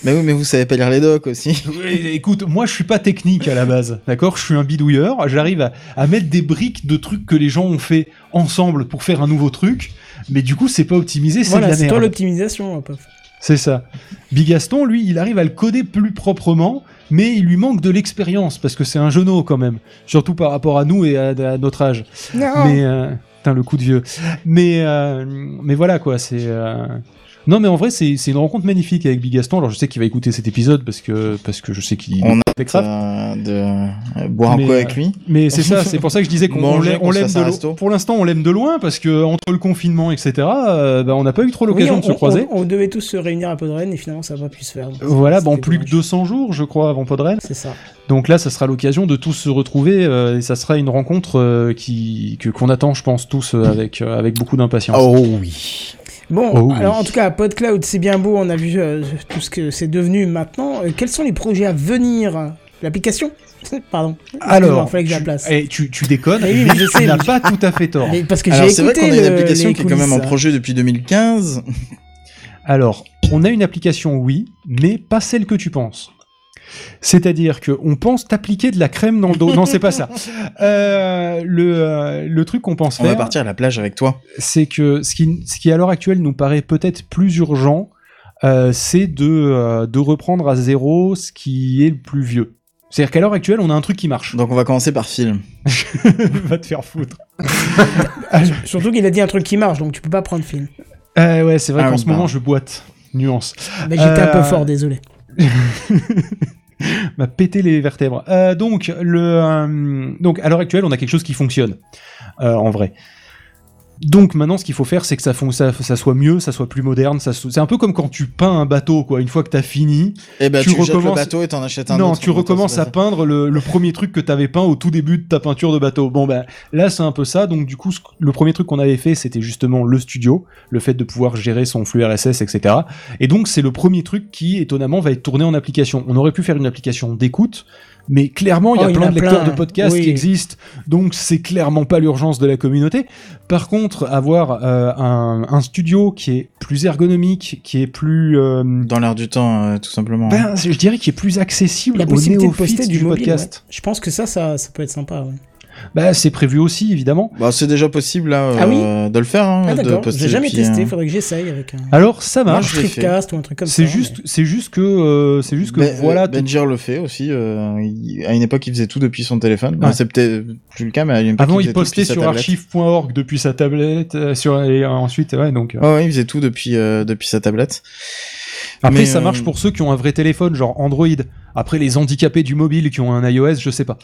Mais oui, mais vous savez pas lire les docs aussi. Oui, écoute, moi je suis pas technique à la base, d'accord? Je suis un bidouilleur, j'arrive à, à mettre des briques de trucs que les gens ont fait ensemble pour faire un nouveau truc, mais du coup c'est pas optimisé, c'est Voilà, de la c'est toi merde. l'optimisation. peu. C'est ça. Bigaston, lui, il arrive à le coder plus proprement, mais il lui manque de l'expérience, parce que c'est un genou quand même, surtout par rapport à nous et à, à notre âge. Non. Mais euh, putain, le coup de vieux. Mais euh, mais voilà quoi, c'est euh, non mais en vrai c'est c'est une rencontre magnifique avec Bigaston. Alors je sais qu'il va écouter cet épisode parce que parce que je sais qu'il On a euh, de euh, boire un coup euh, avec lui. Mais c'est ça, c'est pour ça que je disais qu'on l'aime de loin. Pour l'instant, on l'aime de loin parce que entre le confinement, etc., euh, bah, on n'a pas eu trop l'occasion Oui, de se croiser. On, on devait tous se réunir à Podren et finalement ça n'a pas pu se faire. donc Voilà, bon, c'était plus que dommage. 200 jours, je crois, avant Podren. C'est ça. Donc là, ça sera l'occasion de tous se retrouver euh, et ça sera une rencontre euh, qui que qu'on attend, je pense, tous euh, avec euh, avec beaucoup d'impatience. Oh oui. Bon, Oh oui. alors en tout cas, PodCloud, c'est bien beau, on a vu euh, tout ce que c'est devenu maintenant. Euh, quels sont les projets à venir? L'application? Pardon. Alors, il fallait que je la tu, place. eh, tu, tu déconnes, Eh oui, mais je sais, tu n'as pas tout à fait tort. Mais parce que j'ai c'est vrai qu'on a une application qui est quand même en projet depuis 2015. Alors, on a une application, oui, mais pas celle que tu penses. C'est-à-dire que on pense t'appliquer de la crème dans le dos. non, c'est pas ça. Euh, le, euh, le truc qu'on pense On va faire, partir à la plage avec toi. c'est que ce qui, ce qui à l'heure actuelle nous paraît peut-être plus urgent, euh, c'est de, euh, de reprendre à zéro ce qui est le plus vieux. C'est-à-dire qu'à l'heure actuelle, on a un truc qui marche. Donc on va commencer par film. Va te faire foutre. Surtout qu'il a dit un truc qui marche, donc tu peux pas prendre film. Euh, ouais, c'est vrai Ah qu'en ce moment, je boite. Nuance. Bah, J'étais un peu fort, désolé. m'a pété les vertèbres. Euh, donc, le, euh, donc, à l'heure actuelle, on a quelque chose qui fonctionne, euh, en vrai. Donc maintenant, ce qu'il faut faire, c'est que ça, ça, ça soit mieux, ça soit plus moderne. Ça C'est un peu comme quand tu peins un bateau, quoi. Une fois que t'as fini, Et bah Tu tu, jettes le recommences- bateau et t'en achètes un non, autre. tu recommences à peindre le, le premier truc que t'avais peint au tout début de ta peinture de bateau. Bon ben là, c'est un peu ça. Donc du coup, ce- le premier truc qu'on avait fait, c'était justement le studio, le fait de pouvoir gérer son flux RSS, etc. Et donc c'est le premier truc qui, étonnamment, va être tourné en application. On aurait pu faire une application d'écoute, Mais clairement, il y Oh, a il y en plein a de lecteurs plein, de podcasts oui. qui existent, donc c'est clairement pas l'urgence de la communauté. Par contre, avoir euh, un, un studio qui est plus ergonomique, qui est plus... euh, Dans l'air du temps, euh, tout simplement. ben, je dirais qui est plus accessible La aux possibilité de néophytes poster du, du, mobile. podcast. ouais. Je pense que ça, ça, ça peut être sympa. ouais. Bah, c'est prévu aussi, évidemment. Bah, c'est déjà possible là Ah oui euh, de le faire. Hein, Ah d'accord, j'ai jamais testé, euh, faudrait que j'essaye avec un, Alors, ça marche. Streetcast ou un truc comme ça. C'est juste, c'est juste que, euh, c'est juste que Ben- voilà. euh, Benjir le fait aussi. euh, il- à une époque, il faisait tout depuis son téléphone. Ouais. c'est peut-être plus le cas, mais à une époque, Avant, il, il postait sur archive.org depuis sa tablette, euh, sur et ensuite, ouais, donc. euh, Ouais, ouais, il faisait tout depuis euh, depuis sa tablette. Après, Mais, ça euh, marche pour ceux qui ont un vrai téléphone, genre Android. Après, les handicapés du mobile qui ont un iOS, je sais pas.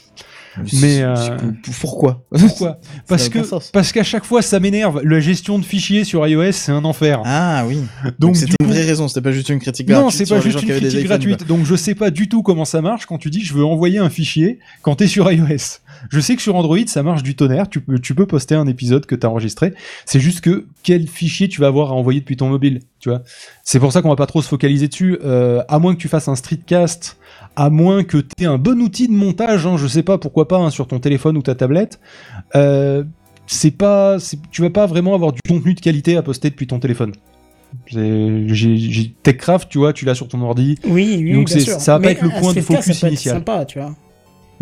Mais euh, C'est- pourquoi pourquoi Parce que parce qu'à chaque fois, ça m'énerve. La gestion de fichiers sur iOS, c'est un enfer. Ah oui. Donc, c'était une coup- vraie raison. C'était pas juste une critique Non, gratuite. c'est sur pas juste une critique gratuite. Donc je sais pas du tout comment ça marche quand tu dis je veux envoyer un fichier quand t'es sur iOS. Je sais que sur Android ça marche du tonnerre. Tu peux, tu peux poster un épisode que t'as enregistré. C'est juste que quel fichier tu vas avoir à envoyer depuis ton mobile. Tu vois. C'est pour ça qu'on va pas trop se focaliser dessus. Euh, à moins que tu fasses un streetcast, à moins que t'aies un bon outil de montage. Hein, je sais pas pourquoi pas hein, sur ton téléphone ou ta tablette. Euh, c'est pas, tu vas pas vraiment avoir du contenu de qualité à poster depuis ton téléphone. J'ai TechCraft, tu vois, tu l'as sur ton ordi. Oui, oui, Donc bien c'est- sûr. ça va pas Mais être le point de focus ça peut être initial. sympa, tu vois.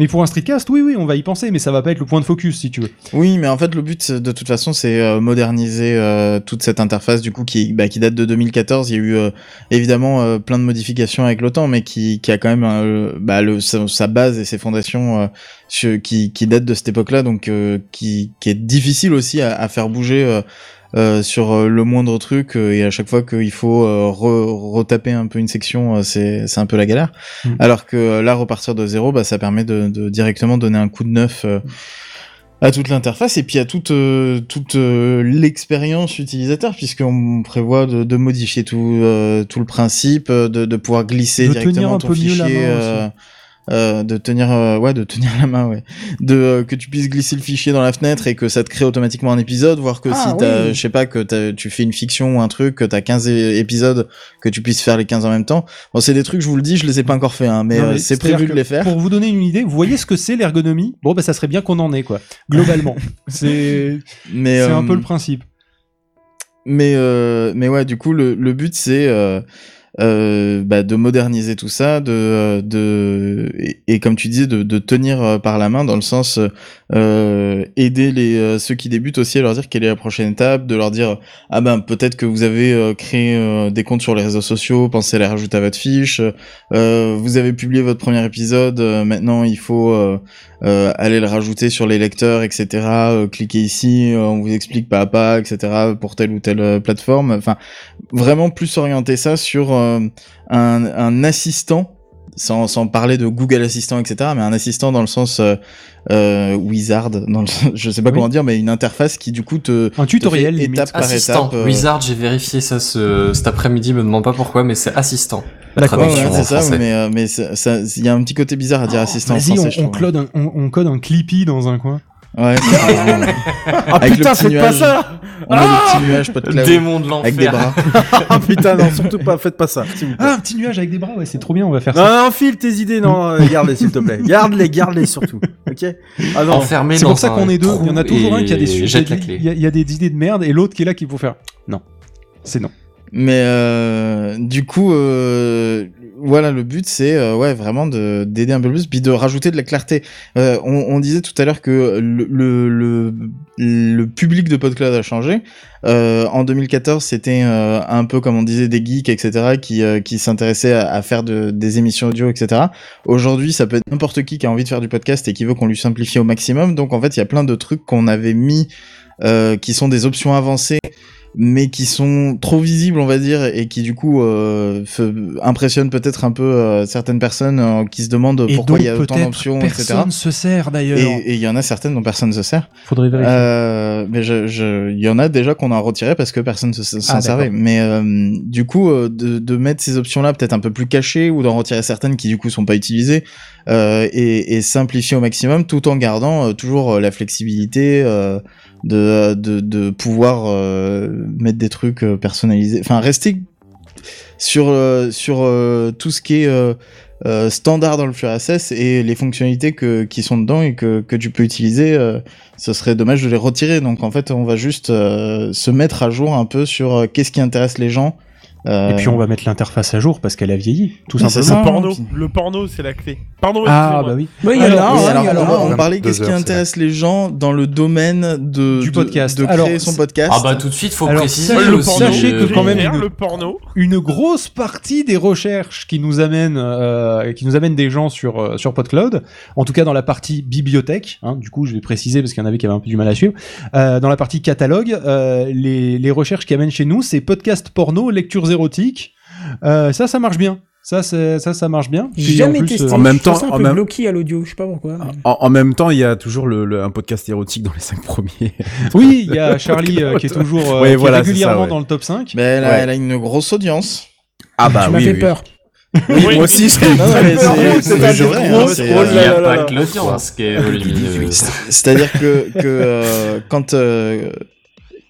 Mais pour un streetcast, oui, oui, on va y penser, mais ça va pas être le point de focus si tu veux. Oui, mais en fait, le but, de toute façon, c'est euh, moderniser euh, toute cette interface, du coup, qui, bah, date de 2014. Il y a eu euh, évidemment plein de modifications avec le temps, mais qui, a quand même bah, sa, base et ses fondations qui, datent de cette époque-là, donc qui, est difficile aussi à faire bouger. Euh, sur euh, le moindre truc euh, et à chaque fois qu'il faut re- retaper un peu une section c'est c'est un peu la galère Mhm. alors que là repartir de zéro bah ça permet de, de directement donner un coup de neuf à toute l'interface et puis à toute euh, toute euh, l'expérience utilisateur puisqu'on prévoit de, de modifier tout euh, tout le principe de, de pouvoir glisser De directement ton fichier euh, de tenir euh, ouais de tenir la main ouais de euh, que tu puisses glisser le fichier dans la fenêtre et que ça te crée automatiquement un épisode voire que Ah, si t'as oui. je sais pas que tu fais une fiction ou un truc que t'as 15 é- épisodes que tu puisses faire les 15 en même temps bon c'est des trucs je vous le dis je les ai pas encore fait hein, mais, c'est prévu de les faire Pour vous donner une idée, vous voyez ce que c'est l'ergonomie? Bon, bah ça serait bien qu'on en ait, quoi. Globalement. c'est mais c'est un peu le principe. Mais mais ouais, du coup le, le but c'est euh, bah, de moderniser tout ça, de euh, de et, comme tu disais de, de tenir euh, par la main dans le sens euh, aider les euh, ceux qui débutent aussi à leur dire quelle est la prochaine étape, de leur dire ah ben peut-être que vous avez créé des comptes sur les réseaux sociaux, pensez à les rajouter à votre fiche, vous avez publié votre premier épisode, maintenant il faut euh, aller le rajouter sur les lecteurs, etc. Euh, cliquez ici, euh, on vous explique pas à pas, etc. pour telle ou telle euh, plateforme. Enfin, vraiment plus orienter ça sur euh, un, un assistant, sans, sans parler de Google Assistant, etc. Mais un assistant dans le sens euh, euh, Wizard, dans le, je sais pas Oui. comment dire, mais une interface qui du coup te Un tutoriel, te fait étape par Assistant. étape. euh, Wizard, j'ai vérifié ça ce, cet après-midi, me demande pas pourquoi, mais c'est assistant. La D'accord, Ouais, traduction ouais, c'est ça, français. mais euh, mais ça- ça- il y a un petit côté bizarre à dire assistant en Vas-y, français, on, code un, on, on code un Clippy dans un coin. Ouais. Ah Avec le putain, faites pas ça On petit nuage, pas de cloud, Démon de l'enfer. avec des bras. Ah putain, non, surtout pas, faites pas ça. s'il vous plaît. Ah, un petit nuage avec des bras, ouais, c'est trop bien, on va faire Non, ça. non, file tes idées, non, euh, garde-les s'il te plaît. Garde-les, garde-les surtout. Ok? Ah non. Enfermé C'est pour ça qu'on est deux. Il y en a toujours un qui a des et sujets. y, a- il y a des idées de merde et l'autre qui est là qui faut faire. Non. C'est non. Mais euh, du coup, euh, voilà, le but c'est euh, ouais vraiment de d'aider un peu plus, puis de rajouter de la clarté. Euh, on, on disait tout à l'heure que le, le le public de PodCloud a changé. Euh, en 2014, c'était euh, un peu comme on disait des geeks, etc., qui euh, qui s'intéressaient à, à faire de, des émissions audio, etc. Aujourd'hui, ça peut être n'importe qui qui a envie de faire du podcast et qui veut qu'on lui simplifie au maximum. Donc en fait, il y a plein de trucs qu'on avait mis euh, qui sont des options avancées mais qui sont trop visibles, on va dire, et qui du coup euh, impressionnent peut-être un peu euh, certaines personnes euh, qui se demandent Et pourquoi il y a autant d'options, etc. personne se sert d'ailleurs. Et il y en a certaines dont personne ne se sert. Faudrait vérifier. Euh, mais je, je, il y en a déjà qu'on a retiré parce que personne ne s'en Ah, servait. Mais euh, du coup, euh, de, de mettre ces options-là peut-être un peu plus cachées ou d'en retirer certaines qui du coup sont pas utilisées euh, et, et simplifier au maximum, tout en gardant euh, toujours la flexibilité euh, de, de, de pouvoir euh, mettre des trucs euh, personnalisés. Enfin, rester sur euh, sur euh, tout ce qui est standard dans le FreeRSS et les fonctionnalités que, qui sont dedans et que, que tu peux utiliser, ce serait dommage de les retirer. Donc en fait, on va juste se mettre à jour un peu sur qu'est-ce qui intéresse les gens. Euh, Et puis on va mettre l'interface à jour parce qu'elle a vieilli, tout Mais c'est simplement. ça, Le porno, le porno, c'est la clé. Pardon, Ah excusez-moi. bah oui. Il y en a Alors, on, parlait qu'est-ce qui intéresse les gens dans le domaine de, Du de- podcast. de, Alors, créer son podcast. Ah bah tout de suite, faut Alors, préciser sachez- le sachez que euh, quand même une- le porno. Une grosse partie des recherches qui nous amènent, euh, qui nous amènent des gens sur euh, sur PodCloud, en tout cas dans la partie bibliothèque, hein, du coup je vais préciser parce qu'il y en avait qui avaient un peu du mal à suivre, euh, dans la partie catalogue, euh, les, les recherches qui amènent chez nous, c'est podcast porno, lectures érotiques, euh, ça ça marche bien, ça c'est- ça ça marche bien. Puis, jamais en plus, testé. euh, en même temps- ça un en peu même- bloqué à l'audio, je sais pas pourquoi. mais- En, en même temps, il y a toujours le, le- un podcast érotique dans les cinq premiers. Oui, il y a Charlie euh, qui est toujours euh, Ouais, qui est voilà, c'est régulièrement ça, ouais. dans le top 5. Mais elle, a, Ouais. elle a une grosse audience. Ah bah tu m'as oui, fait oui. peur. Oui, Oui. moi aussi, c'est- pas que l'audience qui est volumineuse. C'est-à-dire que, que euh, quand euh,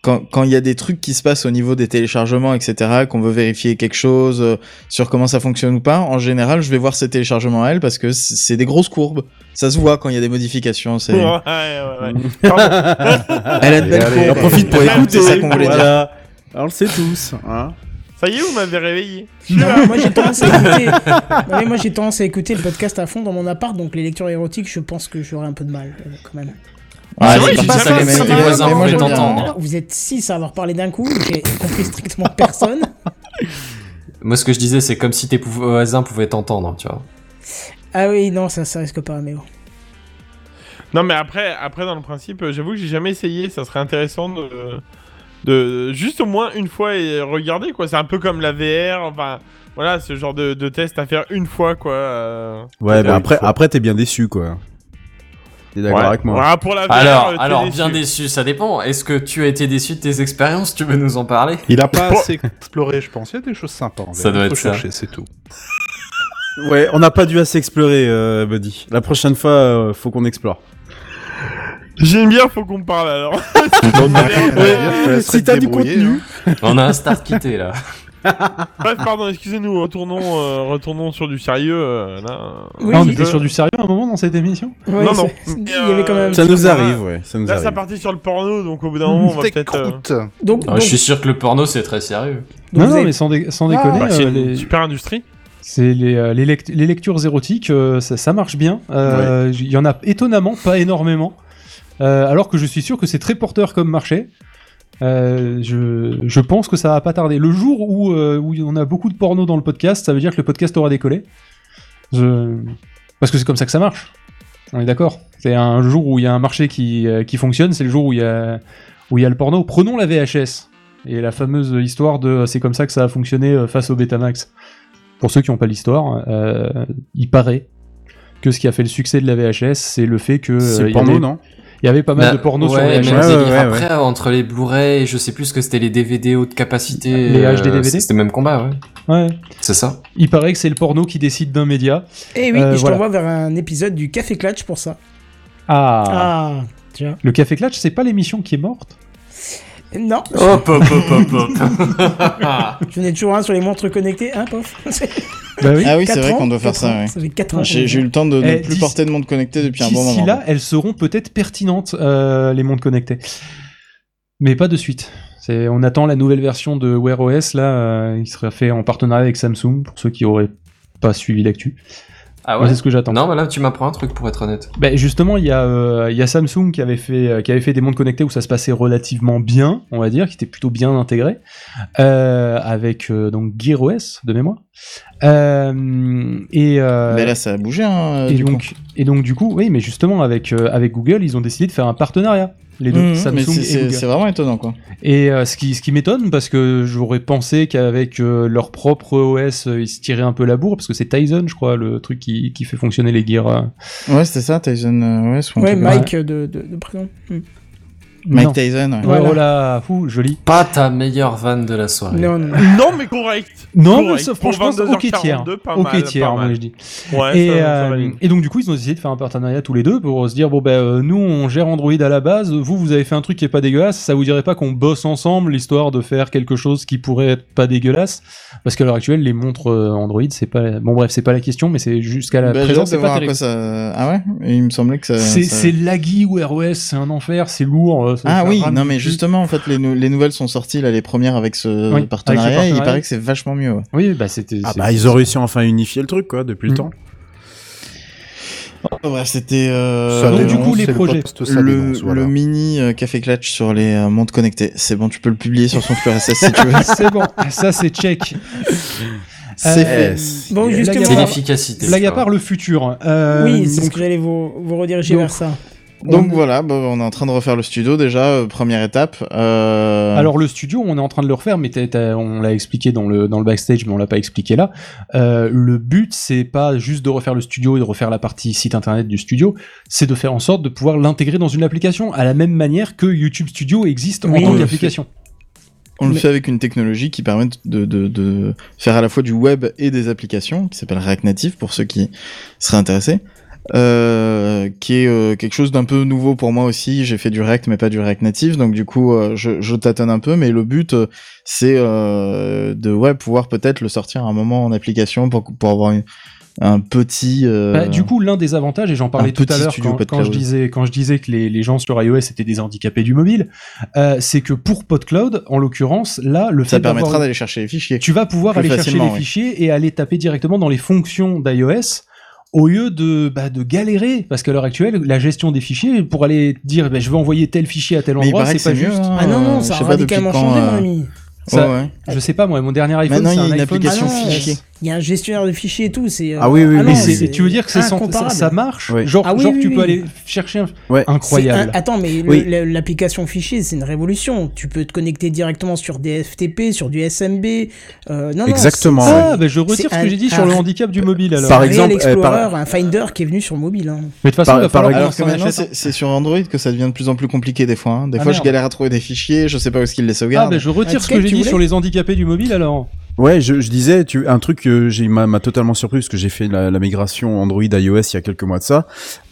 quand quand il y a des trucs qui se passent au niveau des téléchargements, etc., qu'on veut vérifier quelque chose euh, sur comment ça fonctionne ou pas, en général, je vais voir ces téléchargements à elle parce que c'est des grosses courbes. Ça se voit quand il y a des modifications. C'est... Ouais, ouais, ouais. Pardon. Elle a de belles courbes. On profite pour écouter. C'est ça qu'on voulait dire. Voilà. Alors, on le sait tous. Hein. Ça y est, vous m'avez réveillé. Non, moi j'ai tendance à écouter. Non, mais moi j'ai tendance à écouter le podcast à fond dans mon appart, donc les lectures érotiques, je pense que j'aurais un peu de mal euh, quand même. Ah, C'est vrai c'est que comme ça ça, fait- mais- ça mais- fait- voisins mais pouvaient t'entendre. Vous êtes six à avoir parlé d'un coup, j'ai compris strictement personne. Moi, ce que je disais, c'est comme si tes voisins pouvaient t'entendre, tu vois. Ah oui, non, ça, ça risque pas, mais bon. Non, mais après, après dans le principe, euh, j'avoue que j'ai jamais essayé. Ça serait intéressant de, de juste au moins une fois et regarder quoi. C'est un peu comme la VR. Enfin, voilà, ce genre de, de test à faire une fois quoi. euh. Ouais, C'est bah après, après t'es bien déçu, quoi. T'es d'accord Ouais. avec moi Voilà, pour la VR, Alors, euh, alors déçu. bien déçu, ça dépend. Est-ce que tu as été déçu de tes expériences? Tu veux nous en parler? Il a pas assez exploré, je pense. Il y a des choses sympas. en Ça doit être ça. chercher, c'est tout. Ouais, on n'a pas dû assez explorer, euh, Buddy. La prochaine fois, euh, faut qu'on explore. J'aime bien, faut qu'on parle alors. si t'as du contenu. On a un start quitté là. Bref, pardon, excusez-nous, retournons, euh, retournons sur du sérieux. euh, là, Oui, Ah, on était sur du sérieux à un moment dans cette émission Ouais, Non, non. c'est- Il y avait quand même. Ça nous arrive, ouais. Ça nous Là, ça arrive. partit sur le porno, donc au bout d'un moment, on va peut-être. euh. Donc, Ah, donc- je suis sûr que le porno c'est très sérieux. donc Non, vous non, avez- mais sans, dé- sans Ah. déconner, bah, c'est euh, une les- super industrie. c'est les, euh, les, lect- les lectures érotiques, euh, ça, ça marche bien. Euh, Il y en a étonnamment, pas énormément. Euh, alors que je suis sûr que c'est très porteur comme marché. Euh, je, je pense que ça va pas tarder. Le jour où, euh, où on a beaucoup de porno dans le podcast, ça veut dire que le podcast aura décollé. Je... Parce que c'est comme ça que ça marche. On est d'accord. C'est un jour où il y a un marché qui, euh, qui fonctionne, c'est le jour où il y a, où il y a le porno. Prenons la VHS et la fameuse histoire de c'est comme ça que ça a fonctionné face au Betamax. Pour ceux qui n'ont pas l'histoire, euh, il paraît que ce qui a fait le succès de la VHS, c'est le fait que C'est porno, avait- non? Il y avait pas mal Bah, de porno sur VHS. même Ouais, Après, euh, entre les Blu-ray, je sais plus ce que c'était les DVD haute capacité. Les euh, HD DVD? C'était le même combat, ouais. Ouais. C'est ça. Il paraît que c'est le porno qui décide d'un média. Eh oui, Euh, et je voilà. t'envoie vers un épisode du Café Clutch pour ça. Ah. Ah, vois. Le Café Clutch, c'est pas l'émission qui est morte? Non, Hop, hop, hop, hop, hop. j'en ai toujours un sur les montres connectées, hein, pof. Bah oui. Ah oui, c'est vrai qu'on doit faire ça. ans, ouais. Ça fait 4 ans. J'ai eu le temps de ne Eh, plus d'ici- porter de montre connectée depuis un bon D'ici moment. là, elles seront peut-être pertinentes, euh, les montres connectées. Mais pas de suite. On attend la nouvelle version de Wear OS, là, euh, il sera fait en partenariat avec Samsung, pour ceux qui auraient pas suivi l'actu. Ah ouais c'est ce que j'attends. Non, mais là, tu m'apprends un truc pour être honnête. Ben justement, il y, a, euh, il y a Samsung qui avait, fait, euh, qui avait fait des montres connectées où ça se passait relativement bien, on va dire, qui était plutôt bien intégré, euh, avec euh, donc Gear OS de mémoire. Euh, et, euh, Mais là, ça a bougé, hein, et, du coup. donc, et donc, du coup, oui, mais justement, avec, euh, avec Google, ils ont décidé de faire un partenariat. Les deux, Mhm, Samsung mais c'est- vraiment étonnant, quoi. Et euh, ce qui, ce qui m'étonne, parce que j'aurais pensé qu'avec euh, leur propre OS, euh, ils se tiraient un peu la bourre, parce que c'est Tizen, je crois, le truc qui, qui fait fonctionner les gears. euh. Ouais, c'était ça, Tyson euh, OS. Ouais. Mike de, de, de présent. Hmm. Mike Non. Tyson, ouais. Voilà. Oh là, fou, joli. Pas ta meilleure vanne de la soirée. Non, non. Non, mais correct. Non, mais Correct. ça, Pour franchement, c'est ok tiers. 22h42, pas Ok tiers, moi je dis. Ouais, et, ça- euh, et donc du coup, ils ont décidé de faire un partenariat tous les deux pour se dire bon ben euh, nous on gère Android à la base, vous vous avez fait un truc qui est pas dégueulasse, ça vous dirait pas qu'on bosse ensemble l'histoire de faire quelque chose qui pourrait être pas dégueulasse? Parce qu'à l'heure actuelle, les montres euh, Android, c'est pas bon bref, c'est pas la question, mais c'est jusqu'à la Bah, hâte de c'est pas terrible. quoi ça. Ah ouais? Il me semblait que ça. C'est ça- c'est laggy Wear OS, c'est un enfer, c'est lourd. Euh, ça Ah oui, non mais justement en fait les, nou- les nouvelles sont sorties là les premières avec ce Oui, avec ce partenariat, et il paraît que c'est vachement mieux. ouais. Oui, bah c'était. Ah bah ils ont réussi à enfin unifier le truc quoi depuis Mm. le temps. Oh, bref, c'était euh, donc, du coup, les le projets. le, dénonce, voilà. le mini euh, café clutch sur les euh, montres connectées. C'est bon, tu peux le publier sur son flux RSS si tu veux. c'est bon, ça c'est check. C'est Euh, fait. Bon, à justement. C'est l'efficacité. Blague à quoi. part le futur. euh, Oui, c'est ce donc- que j'allais vous, vous rediriger donc- vers ça. Donc on- voilà, bah, on est en train de refaire le studio déjà, euh, première étape. Euh... Alors le studio, on est en train de le refaire, mais on l'a expliqué dans le dans le backstage, mais on l'a pas expliqué là. Euh, le but, c'est pas juste de refaire le studio et de refaire la partie site internet du studio, c'est de faire en sorte de pouvoir l'intégrer dans une application, à la même manière que YouTube Studio existe Oui. en tant On le qu'application. On le fait avec une technologie qui permet de, de, de faire à la fois du web et des applications, qui s'appelle React Native pour ceux qui seraient intéressés. Euh, qui est euh, quelque chose d'un peu nouveau pour moi aussi. J'ai fait du React mais pas du React Native, donc du coup euh, je, je tâtonne un peu. Mais le but euh, c'est euh, de ouais pouvoir peut-être le sortir à un moment en application pour pour avoir une- un petit. euh, Bah, du coup, l'un des avantages, et j'en parlais tout à l'heure quand, je disais quand je disais que les, les gens sur iOS étaient des handicapés du mobile, euh, c'est que pour PodCloud, en l'occurrence, là, le ça fait permettra d'aller chercher les fichiers. tu vas pouvoir aller chercher les oui. fichiers et aller taper directement dans les fonctions d'iOS au lieu de, bah, de galérer. Parce qu'à l'heure actuelle, la gestion des fichiers, pour aller dire bah, je vais envoyer tel fichier à tel Mais il endroit, paraît c'est pas c'est mieux. juste. hein, Ah non, non, euh, ça je a sais pas depuis radicalement quand, changé, euh, mon ami. Ça- ouais, ouais. Je sais pas, moi, mon dernier iPhone, Maintenant, c'est il y a un une iPhone. application Ah non, fichier. Il y a un gestionnaire de fichiers et tout. c'est. euh, Ah oui, oui, non, c'est- tu veux dire que c'est sans- ça, ça marche Oui. Genre, Ah oui, genre oui, tu oui. peux aller chercher un... Ouais. incroyable. Un- Attends, mais le- Oui. le- l'application fichier, c'est une révolution. Tu peux te connecter directement sur des FTP, sur du SMB. Euh, non, non, Exactement, c'est- ouais. Ah, bah, je retire c'est ce que un- j'ai dit sur le handicap du mobile alors. Par exemple, Real euh, Explorer, par- un Finder qui est venu sur mobile. hein. Mais de toute façon, Par- un. c'est c'est sur Android que ça devient de plus en plus compliqué des fois. hein. Des Ah, fois, je galère à trouver des fichiers, je sais pas où est-ce qu'ils les Ah, sauvegardent. bah, je retire Ah, ce que j'ai dit sur les handicapés du mobile alors. Ouais, je, je disais, tu, un truc que j'ai m'a totalement surpris parce que j'ai fait la, la migration Android iOS il y a quelques mois de ça.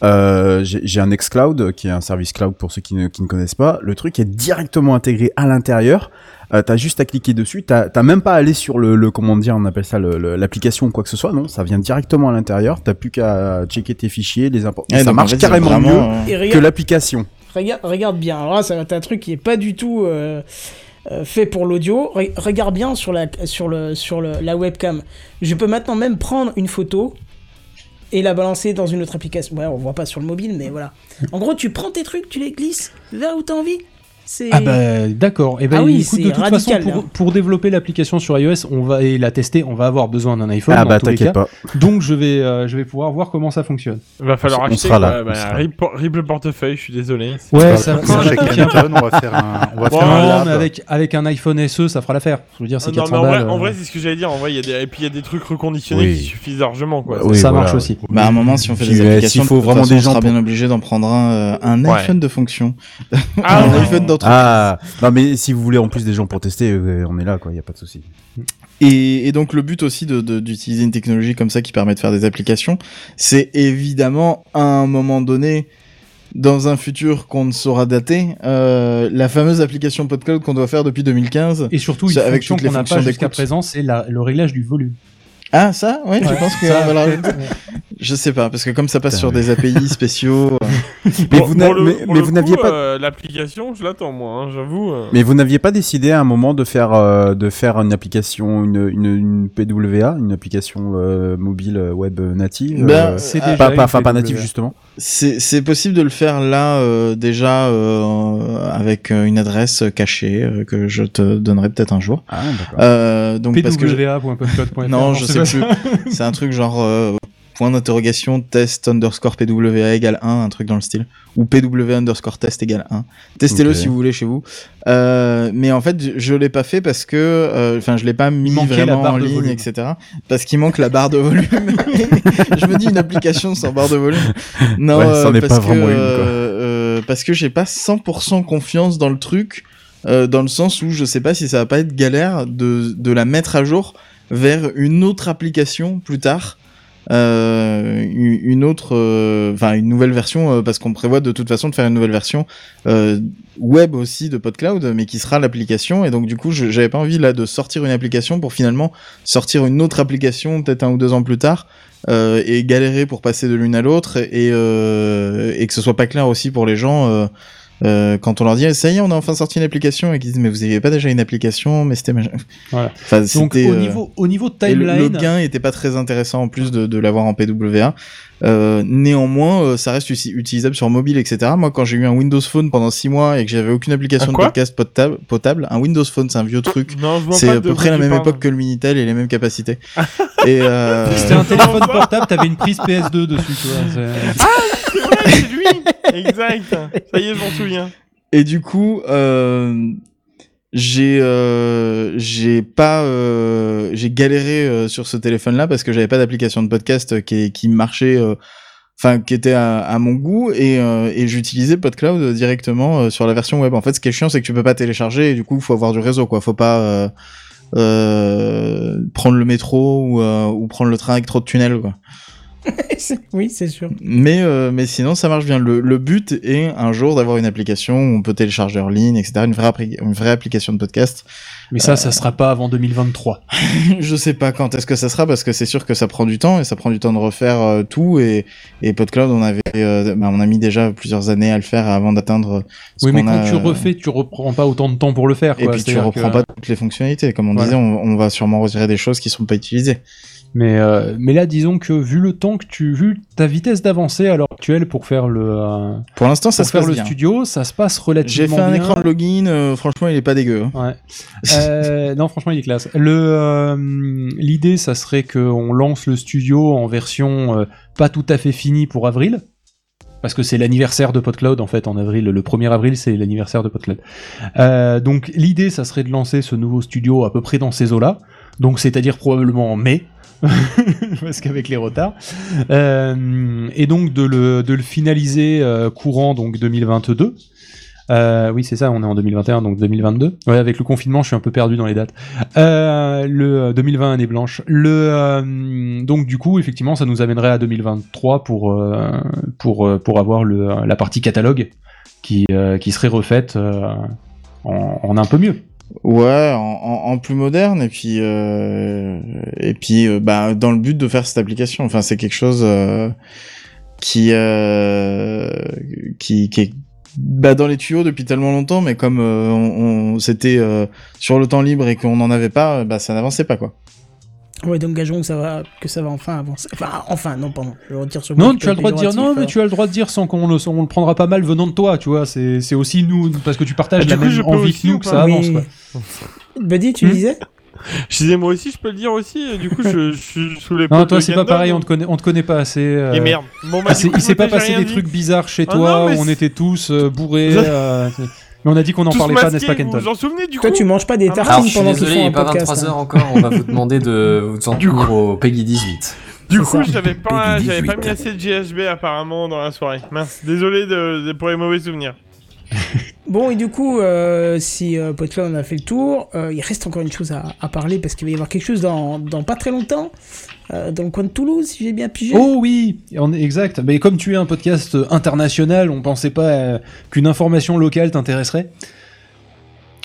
Euh, j'ai un Nextcloud qui est un service cloud pour ceux qui ne, qui ne connaissent pas. Le truc est directement intégré à l'intérieur. Euh, t'as juste à cliquer dessus. T'as t'as même pas à aller sur le, le comment dire, on appelle ça l'application ou quoi que ce soit. Non, ça vient directement à l'intérieur. T'as plus qu'à checker tes fichiers, les imports. Ouais, ça en marche fait, c'est carrément mieux euh, que regarde, l'application. regarde, regarde bien. Alors là, ça va être un truc qui est pas du tout euh, euh, fait pour l'audio. Re- regarde bien sur la sur le sur le, la webcam. Je peux maintenant même prendre une photo et la balancer dans une autre application. Ouais, on voit pas sur le mobile, mais voilà. En gros, tu prends tes trucs, tu les glisses vers où t'as envie. Ah bah d'accord. Et ben Ah oui, écoute, de toute radical, façon, pour, là. pour développer l'application sur iOS, on va et la tester, on va avoir besoin d'un iPhone. Ah bah t'inquiète cas. pas. Donc je vais, euh, je vais pouvoir voir comment ça fonctionne. Il va falloir On acheter. sera là, Bah, sera là. rip, rip le portefeuille, je suis désolé. Ouais, ça, va on va faire un, on va faire un mais avec, avec un iPhone SE, ça fera l'affaire. Je veux dire, c'est non, 400 mais en vrai, balles. en euh, vrai, c'est ce que j'allais dire. En vrai, il y a des... et puis il y a des trucs reconditionnés Oui. qui suffisent largement, quoi. Oui, ça voilà. marche aussi. Bah, à un moment, si on fait des euh, applications, s'il faut vraiment des on sera gens bien obligé d'en prendre un, un iPhone de fonction. Ah, un iPhone Ah non mais si vous voulez en plus des gens pour tester, euh, on est là quoi. Y a pas de souci. Et, et donc le but aussi de- de- d'utiliser une technologie comme ça qui permet de faire des applications, c'est évidemment à un moment donné, dans un futur qu'on ne saura dater, euh, la fameuse application PodCloud qu'on doit faire depuis 2015. Et surtout, une avec fonction toutes les qu'on n'a fonctions pas jusqu'à présent, c'est le réglage du volume. Ah ça, ouais, tu Ouais, penses que ça, va la Je sais pas, parce que comme ça passe sur des API spéciaux. euh, Mais vous n'aviez pas- euh, L'application, je l'attends, moi, hein, j'avoue. euh. Mais vous n'aviez pas décidé à un moment de faire euh, de faire une application, une, une, une PWA, une application euh, mobile euh, web native. Ben, euh, C'est Ah, déjà pas, pas, enfin pas PWA. native justement. C'est c'est possible de le faire là euh, déjà euh, avec une adresse cachée euh, que je te donnerai peut-être un jour. Ah d'accord. Euh, donc parce que je- non, je sais plus. C'est un truc genre euh, point d'interrogation test underscore PWA égale 1, un truc dans le style. Ou PW underscore test égale 1. Testez-le si vous voulez chez vous. Euh, mais en fait, je, l'ai pas fait parce que, euh, enfin, je l'ai pas mis vraiment en ligne, volume. etc. Parce qu'il manque la barre de volume. je me dis une application sans barre de volume. Non, Ouais, euh, parce pas que vraiment une, quoi. euh, euh, euh, parce que j'ai pas 100% confiance dans le truc, euh, dans le sens où je sais pas si ça va pas être galère de, de la mettre à jour vers une autre application plus tard. Euh, une autre, euh, enfin une nouvelle version, euh, parce qu'on prévoit de toute façon de faire une nouvelle version euh, web aussi de PodCloud, mais qui sera l'application. Et donc du coup, j'avais pas envie là de sortir une application pour finalement sortir une autre application peut-être un ou deux ans plus tard euh, et galérer pour passer de l'une à l'autre et, et que ce soit pas clair aussi pour les gens. Euh, quand on leur dit ça y est on a enfin sorti une application et qu'ils disent mais vous aviez pas déjà une application mais c'était Voilà. enfin, Donc c'était, au euh, niveau, au niveau le, timeline, le gain était pas très intéressant en plus de, de l'avoir en PWA. Euh, néanmoins, euh, ça reste utilisable sur mobile, etc. Moi, quand j'ai eu un Windows Phone pendant 6 mois et que j'avais aucune application de podcast potable, potable, un Windows Phone, c'est un vieux truc. Non, je vois C'est à de peu près la même époque que le Minitel et les mêmes capacités. et euh... c'était un téléphone portable, t'avais une prise PS2 dessus, tu vois. C'est lui Exact Ça y est, je m'en souviens. Et du coup, euh, j'ai euh, j'ai pas euh, j'ai galéré sur ce téléphone-là parce que j'avais pas d'application de podcast qui qui marchait, enfin qui était à, mon goût et et j'utilisais PodCloud directement sur la version web. En fait, ce qui est chiant, c'est que tu peux pas télécharger et du coup, il faut avoir du réseau, quoi. Faut pas prendre le métro ou prendre le train avec trop de tunnels. oui, c'est sûr. Mais, euh, mais sinon, ça marche bien. Le, le but est un jour d'avoir une application où on peut télécharger en ligne, etc. Une vraie, une vraie application de podcast. Mais ça, ça sera pas avant 2023. je sais pas quand est-ce que ça sera parce que c'est sûr que ça prend du temps et ça prend du temps de refaire euh, tout et, et PodCloud, on avait, euh, bah, on a mis déjà plusieurs années à le faire avant d'atteindre. ce Oui, mais quand a, tu euh, refais, tu reprends pas autant de temps pour le faire. Et quoi. puis tu reprends que- pas toutes les fonctionnalités. Comme on Voilà. disait, on, on va sûrement retirer des choses qui sont pas utilisées. Mais, euh, mais là, disons que vu le temps que tu, vu ta vitesse d'avancée à l'heure actuelle pour faire le, euh, Pour l'instant, ça pour se faire passe le bien. studio, ça se passe J'ai relativement fait un bien. écran de login, euh, franchement, il est pas dégueu. hein. Ouais. Non, franchement, il est classe. Le, l'idée, ça serait qu'on lance le studio en version pas tout à fait finie pour avril. Parce que c'est l'anniversaire de PodCloud en fait en avril, le 1er avril c'est l'anniversaire de PodCloud. Euh, donc l'idée ça serait de lancer ce nouveau studio à peu près dans ces eaux-là, donc c'est-à-dire probablement en mai, parce qu'avec les retards, Euh, et donc de le, de le finaliser euh, courant donc 2022. Euh, oui, c'est ça, on est en 2021, donc 2022. Ouais, avec le confinement, je suis un peu perdu dans les dates. Le euh, 2020 année blanche. Le donc du coup, effectivement, ça nous amènerait à 2023 pour pour pour avoir la partie catalogue qui qui serait refaite en un peu mieux. Ouais, en, en, en plus moderne et puis euh, et puis euh, bah dans le but de faire cette application. Enfin, c'est quelque chose euh, qui euh, qui qui est bah, dans les tuyaux depuis tellement longtemps, mais comme euh, on, on- c'était sur le temps libre et qu'on n'en avait pas, bah ça n'avançait pas quoi. Ouais, donc gageons que ça va, que ça va enfin avancer. Enfin, enfin, non, pardon. Je retire ce mot Non, tu as le droit de dire non, mais tu as le droit de dire sans qu'on le, on le prendra pas mal venant de toi, tu vois. C'est c'est aussi nous parce que tu partages Ah, la coup, même envie que nous ou que ça avance. Oui. Quoi. Buddy, tu Hmm disais? Je disais, moi aussi, je peux le dire aussi. Du coup, je, je suis sous les Non, toi c'est pas pareil, on te connaît, on te connaît pas assez. euh, Et merde. Bon, bah, Ah, coup, il s'est pas passé des dit. trucs bizarres chez Ah toi non, où on était tous euh, bourrés. Vous- euh, mais on a dit qu'on n'en parlait pas, n'est-ce pas, Vous Kenton vous en souvenez du coup Toi, tu manges pas des Ah, tartines Alors, je suis pendant désolé, il un est pas podcast. 23h hein. encore, on va vous demander de vous en Du coup- prendre au Peggy 18. Du coup, j'avais pas, j'avais pas 18. mis assez de GHB apparemment dans la soirée. Mince, désolé de, de- pour les mauvais souvenirs. Bon, et du coup, euh, si euh, PodCloud en a fait le tour, euh, il reste encore une chose à, à parler parce qu'il va y avoir quelque chose dans, dans pas très longtemps, euh, dans le coin de Toulouse, si j'ai bien pigé. Oh oui, on est exact. Mais comme tu es un podcast international, on pensait pas euh, qu'une information locale t'intéresserait.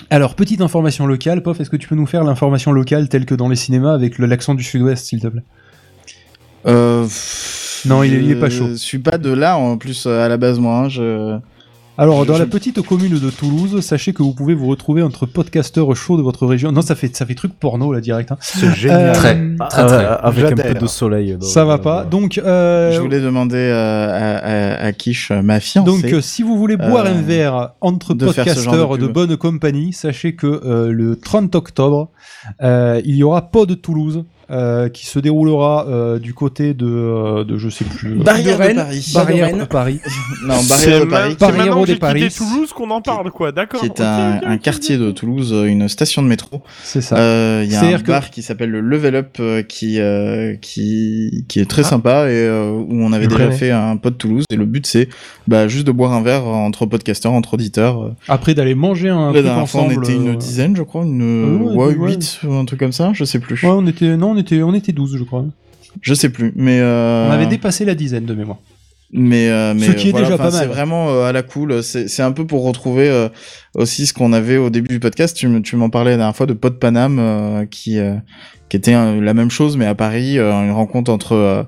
Alors, petite information locale, Pof, est-ce que tu peux nous faire l'information locale telle que dans les cinémas avec l'accent du sud-ouest, s'il te plaît? Euh, Non, il est- il est je pas chaud. suis pas de là en plus à la base moi. hein, je... Alors, Je- dans la petite commune de Toulouse, sachez que vous pouvez vous retrouver entre podcasteurs chauds de votre région. Non, ça fait, ça fait truc porno, là, direct. hein. C'est génial. Très, Euh, très, très. Ah, avec un peu de soleil. dans- Ça va pas. Donc, euh, Je voulais demander euh, à, à, à Kish, ma fiancée. Donc, euh, si vous voulez boire euh, un verre entre de de podcasteurs de, pub. bonne compagnie, sachez que euh, le 30 octobre, euh, il y aura Pod Toulouse euh, qui se déroulera euh, du côté de, euh, de je sais plus. Barrière de de, Rennes. Paris. Barrière de de. Paris. Non, Barrière de Paris. c'est Barrière de Paris. Toulouse qu'on en parle, quoi. D'accord. qui est ok, un, quartier de Toulouse, une station de métro. C'est ça. Euh, Il y a un que- bar qui s'appelle le Level Up qui euh, qui qui est très Ah. sympa et euh, où on avait Je déjà connais. fait un pod Toulouse et le but c'est bah, juste de boire un verre entre podcasteurs, entre auditeurs. Après d'aller manger un truc fois on ensemble. était une dizaine je crois, une Ouais, ouais, ouais. 8 un truc comme ça, je sais plus. Ouais, on était non, on était on était 12 je crois. Je sais plus mais euh, On avait dépassé la dizaine de mémoire. Mais, euh, mais Ce qui est voilà, déjà pas C'est mal. vraiment euh, à la cool. C'est c'est un peu pour retrouver euh, aussi ce qu'on avait au début du podcast. Tu, tu m'en parlais la dernière fois de Pod Paname euh, qui qui était la même chose mais à Paris, une rencontre entre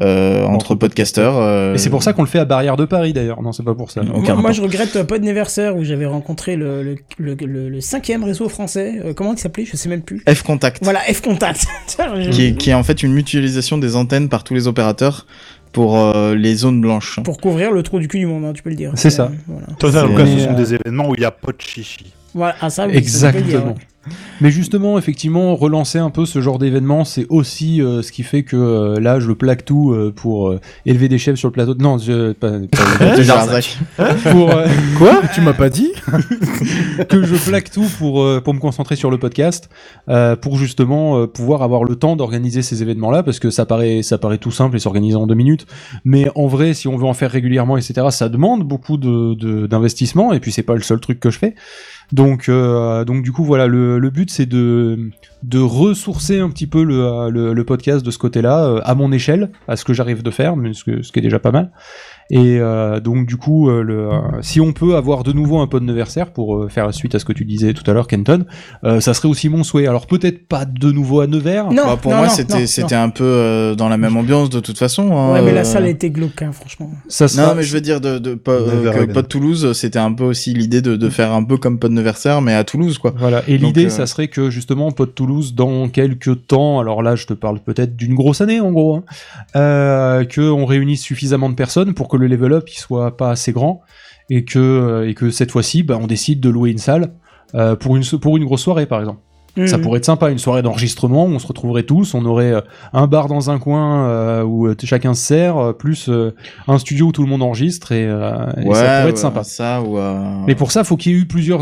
euh, entre, podcasteurs. euh, Et c'est pour ça qu'on le fait à Barrière de Paris d'ailleurs. Non, c'est pas pour ça. Aucun Moi, je regrette euh, pas d'anniversaire où j'avais rencontré le, le, le, le- le cinquième réseau français. Euh, comment il s'appelait? Je sais même plus. F Contact, Voilà, F Contact. Tiens, je- qui, est, qui est en fait une mutualisation des antennes par tous les opérateurs pour euh, les zones blanches. Pour couvrir le trou du cul du monde, hein, tu peux le dire. C'est ça. euh, voilà. Total, ce sont des événements où il n'y a pas de chichi. Voilà, ah, ça, dire, Exactement. ouais. Mais justement, effectivement, relancer un peu ce genre d'événement, c'est aussi euh, ce qui fait que euh, là, je plaque tout euh, pour euh, élever des chefs sur le plateau. Non, je, pas, pas- De Jarzac. pour euh, Quoi? Tu m'as pas dit? que je plaque tout pour euh, pour me concentrer sur le podcast, euh, pour justement euh, pouvoir avoir le temps d'organiser ces événements-là, parce que ça paraît ça paraît tout simple et s'organiser en deux minutes. Mais en vrai, si on veut en faire régulièrement, etc., ça demande beaucoup de de- d'investissement. Et puis c'est pas le seul truc que je fais. Donc, euh, donc du coup, voilà, le, but c'est de, de ressourcer un petit peu le, le podcast de ce côté-là, euh, à mon échelle, à ce que j'arrive de faire, ce qui est déjà pas mal. Et euh, donc du coup, euh, le, euh, si on peut avoir de nouveau un pod anniversaire pour euh, faire suite à ce que tu disais tout à l'heure, Kenton, euh, ça serait aussi mon souhait. Alors peut-être pas de nouveau à Nevers. Non, Bah, pour non, moi, c'était c'était un peu euh, dans la même ambiance de toute façon. hein, Ouais, mais la euh, salle était glauque, hein, franchement. Ça sera- Non, mais je veux dire de, de, euh, que. Pod Toulouse, c'était un peu aussi l'idée de, de faire un peu comme Pod Anniversaire, mais à Toulouse, quoi. Voilà. Et l'idée, euh, ça serait que justement, Pod Toulouse, dans quelques temps, alors là, je te parle peut-être d'une grosse année, en gros, hein, euh, que on réunisse suffisamment de personnes pour que le level up il soit pas assez grand et que euh, et que cette fois-ci, bah, on décide de louer une salle euh, pour une pour une grosse soirée, par exemple. Ça Mhm. pourrait être sympa, une soirée d'enregistrement, où on se retrouverait tous, on aurait euh, un bar dans un coin euh, où chacun se sert, plus euh, un studio où tout le monde enregistre et, euh, et ça pourrait ouais, être sympa. Ça, ou, Mais pour ça, faut qu'il y ait eu plusieurs,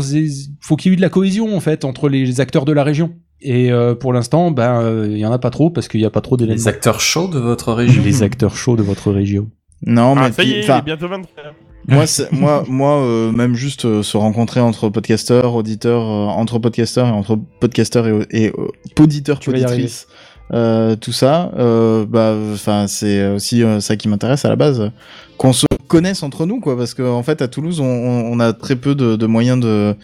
faut qu'il y ait eu de la cohésion en fait entre les acteurs de la région. Et euh, pour l'instant, ben euh, il y en a pas trop parce qu'il y a pas trop Les d'événements. acteurs chauds de votre région. Les acteurs chauds de votre région. Non, mais Ah, ça y est, il est bientôt 23. moi, c'est- moi, moi, euh, même juste euh, se rencontrer entre podcasteurs, auditeurs, euh, entre podcasteurs et entre podcasteurs et, et euh, poditeurs, y poditrices, euh, tout ça, euh, bah, enfin, c'est aussi euh, ça qui m'intéresse à la base, euh, qu'on se connaisse entre nous, quoi, parce qu'en en fait, à Toulouse, on, on, on a très peu de, de moyens de,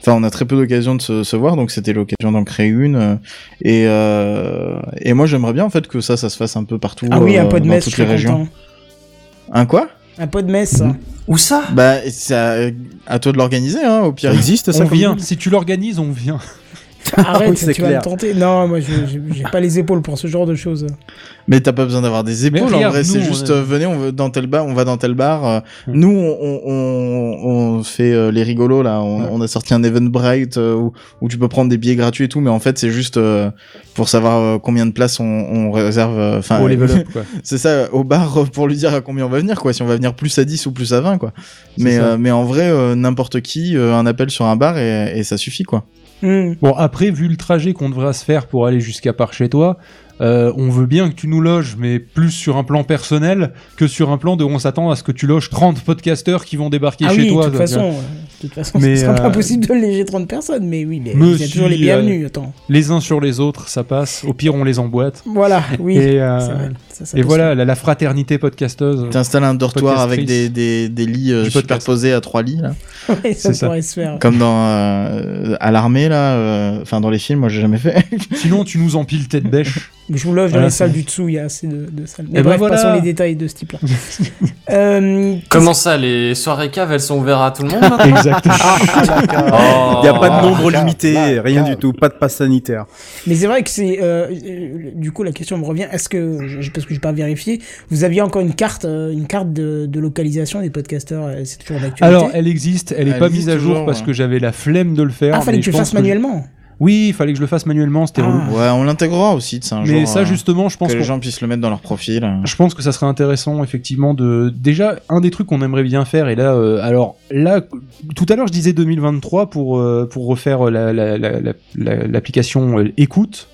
enfin, on a très peu d'occasions de se, se voir, donc c'était l'occasion d'en créer une, euh, et euh, et moi, j'aimerais bien en fait que ça, ça se fasse un peu partout, Ah oui, un euh, pot de dans toutes les régions. content. Un quoi? Un pot de messe. Où ça? Bah, c'est à, à toi de l'organiser, hein, au pire. Ça existe ça on vient. Si tu l'organises, on vient. Arrête, Oui, c'est tu vas clair. me tenter. Non, moi, j'ai pas les épaules pour ce genre de choses. Mais t'as pas besoin d'avoir des épaules, en vrai, c'est juste, on euh, venez, on va dans tel bar, on va dans tel bar. euh, Hmm. Nous, on, on, on, on fait euh, les rigolos, là, on, Ouais. on a sorti un Eventbrite euh, où, où tu peux prendre des billets gratuits et tout, mais en fait, c'est juste euh, pour savoir euh, combien de places on, on réserve, euh, enfin, Au level up, quoi. c'est ça, au bar, pour lui dire à combien on va venir, quoi, si on va venir plus à 10 ou plus à 20, quoi. Mais, euh, mais en vrai, euh, n'importe qui, euh, un appel sur un bar et, et ça suffit, quoi. Hmm. Bon, après, vu le trajet qu'on devra se faire pour aller jusqu'à par chez toi, euh, on veut bien que tu nous loges, mais plus sur un plan personnel que sur un plan de on s'attend à ce que tu loges 30 podcasteurs qui vont débarquer Ah chez oui, toi. de toute façon, euh, de toute façon, Mais, ce sera pas euh, possible de léger 30 personnes, mais oui, mais Mais vous êtes toujours les bienvenus, attends. Les uns sur les autres, ça passe. Au pire, on les emboîte. Voilà, oui. Et, euh, vrai, ça, ça et voilà, la, la fraternité podcasteuse. T'installes un dortoir avec des, des, des lits euh, superposés à trois lits, là. Ouais, ça c'est ça. pourrait se faire. Comme dans euh, à l'armée là, euh, enfin dans les films, moi j'ai jamais fait. Sinon, tu nous empiles tête bêche. Je vous loge dans Voilà, les salles du dessous, il y a assez de, de salles. Mais Eh ben bref, voilà. passons les détails de ce type-là. euh, Comment ça, les soirées caves, elles sont ouvertes à tout le monde maintenant Exactement. Oh. Il n'y a pas de nombre Ah, limité, rien du tout, pas de passe sanitaire. Mais c'est vrai que c'est. euh, du coup, la question me revient. Est-ce que, je- parce que j'ai pas vérifié, vous aviez encore une carte, euh, une carte de, de localisation des podcasteurs C'est toujours d'actualité. Alors, elle existe, elle est Elle pas mise à jour toujours, parce que j'avais la flemme de le faire. ah, fallait que tu je le fasses manuellement. Oui, il fallait que je le fasse manuellement, c'était relou. Ouais, on l'intégrera aussi, de ça, un Mais ça, euh, justement, je pense que les gens puissent le mettre dans leur profil. Je pense que ça serait intéressant, effectivement, de. Déjà, un des trucs qu'on aimerait bien faire, et là, euh, alors, là, tout à l'heure, je disais 2023 pour, euh, pour refaire la- la- la- la- la- l'application euh, écoute.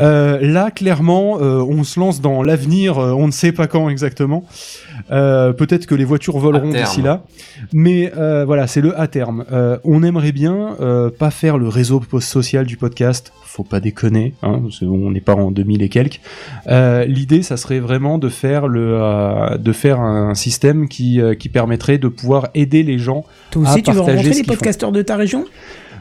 Euh, là, clairement, euh, on se lance dans l'avenir, euh, on ne sait pas quand exactement. Euh, Peut-être que les voitures voleront À d'ici là. Mais euh, voilà, c'est le à terme. Euh, on aimerait bien euh, pas faire le réseau social du podcast. Faut pas déconner, hein, parce qu'on n'est pas en 2000 et quelques. Euh, L'idée, ça serait vraiment de faire le, euh, de faire un système qui, euh, qui permettrait de pouvoir aider les gens Toi à aussi, tu veux partager rencontrer les podcasteurs de ta région?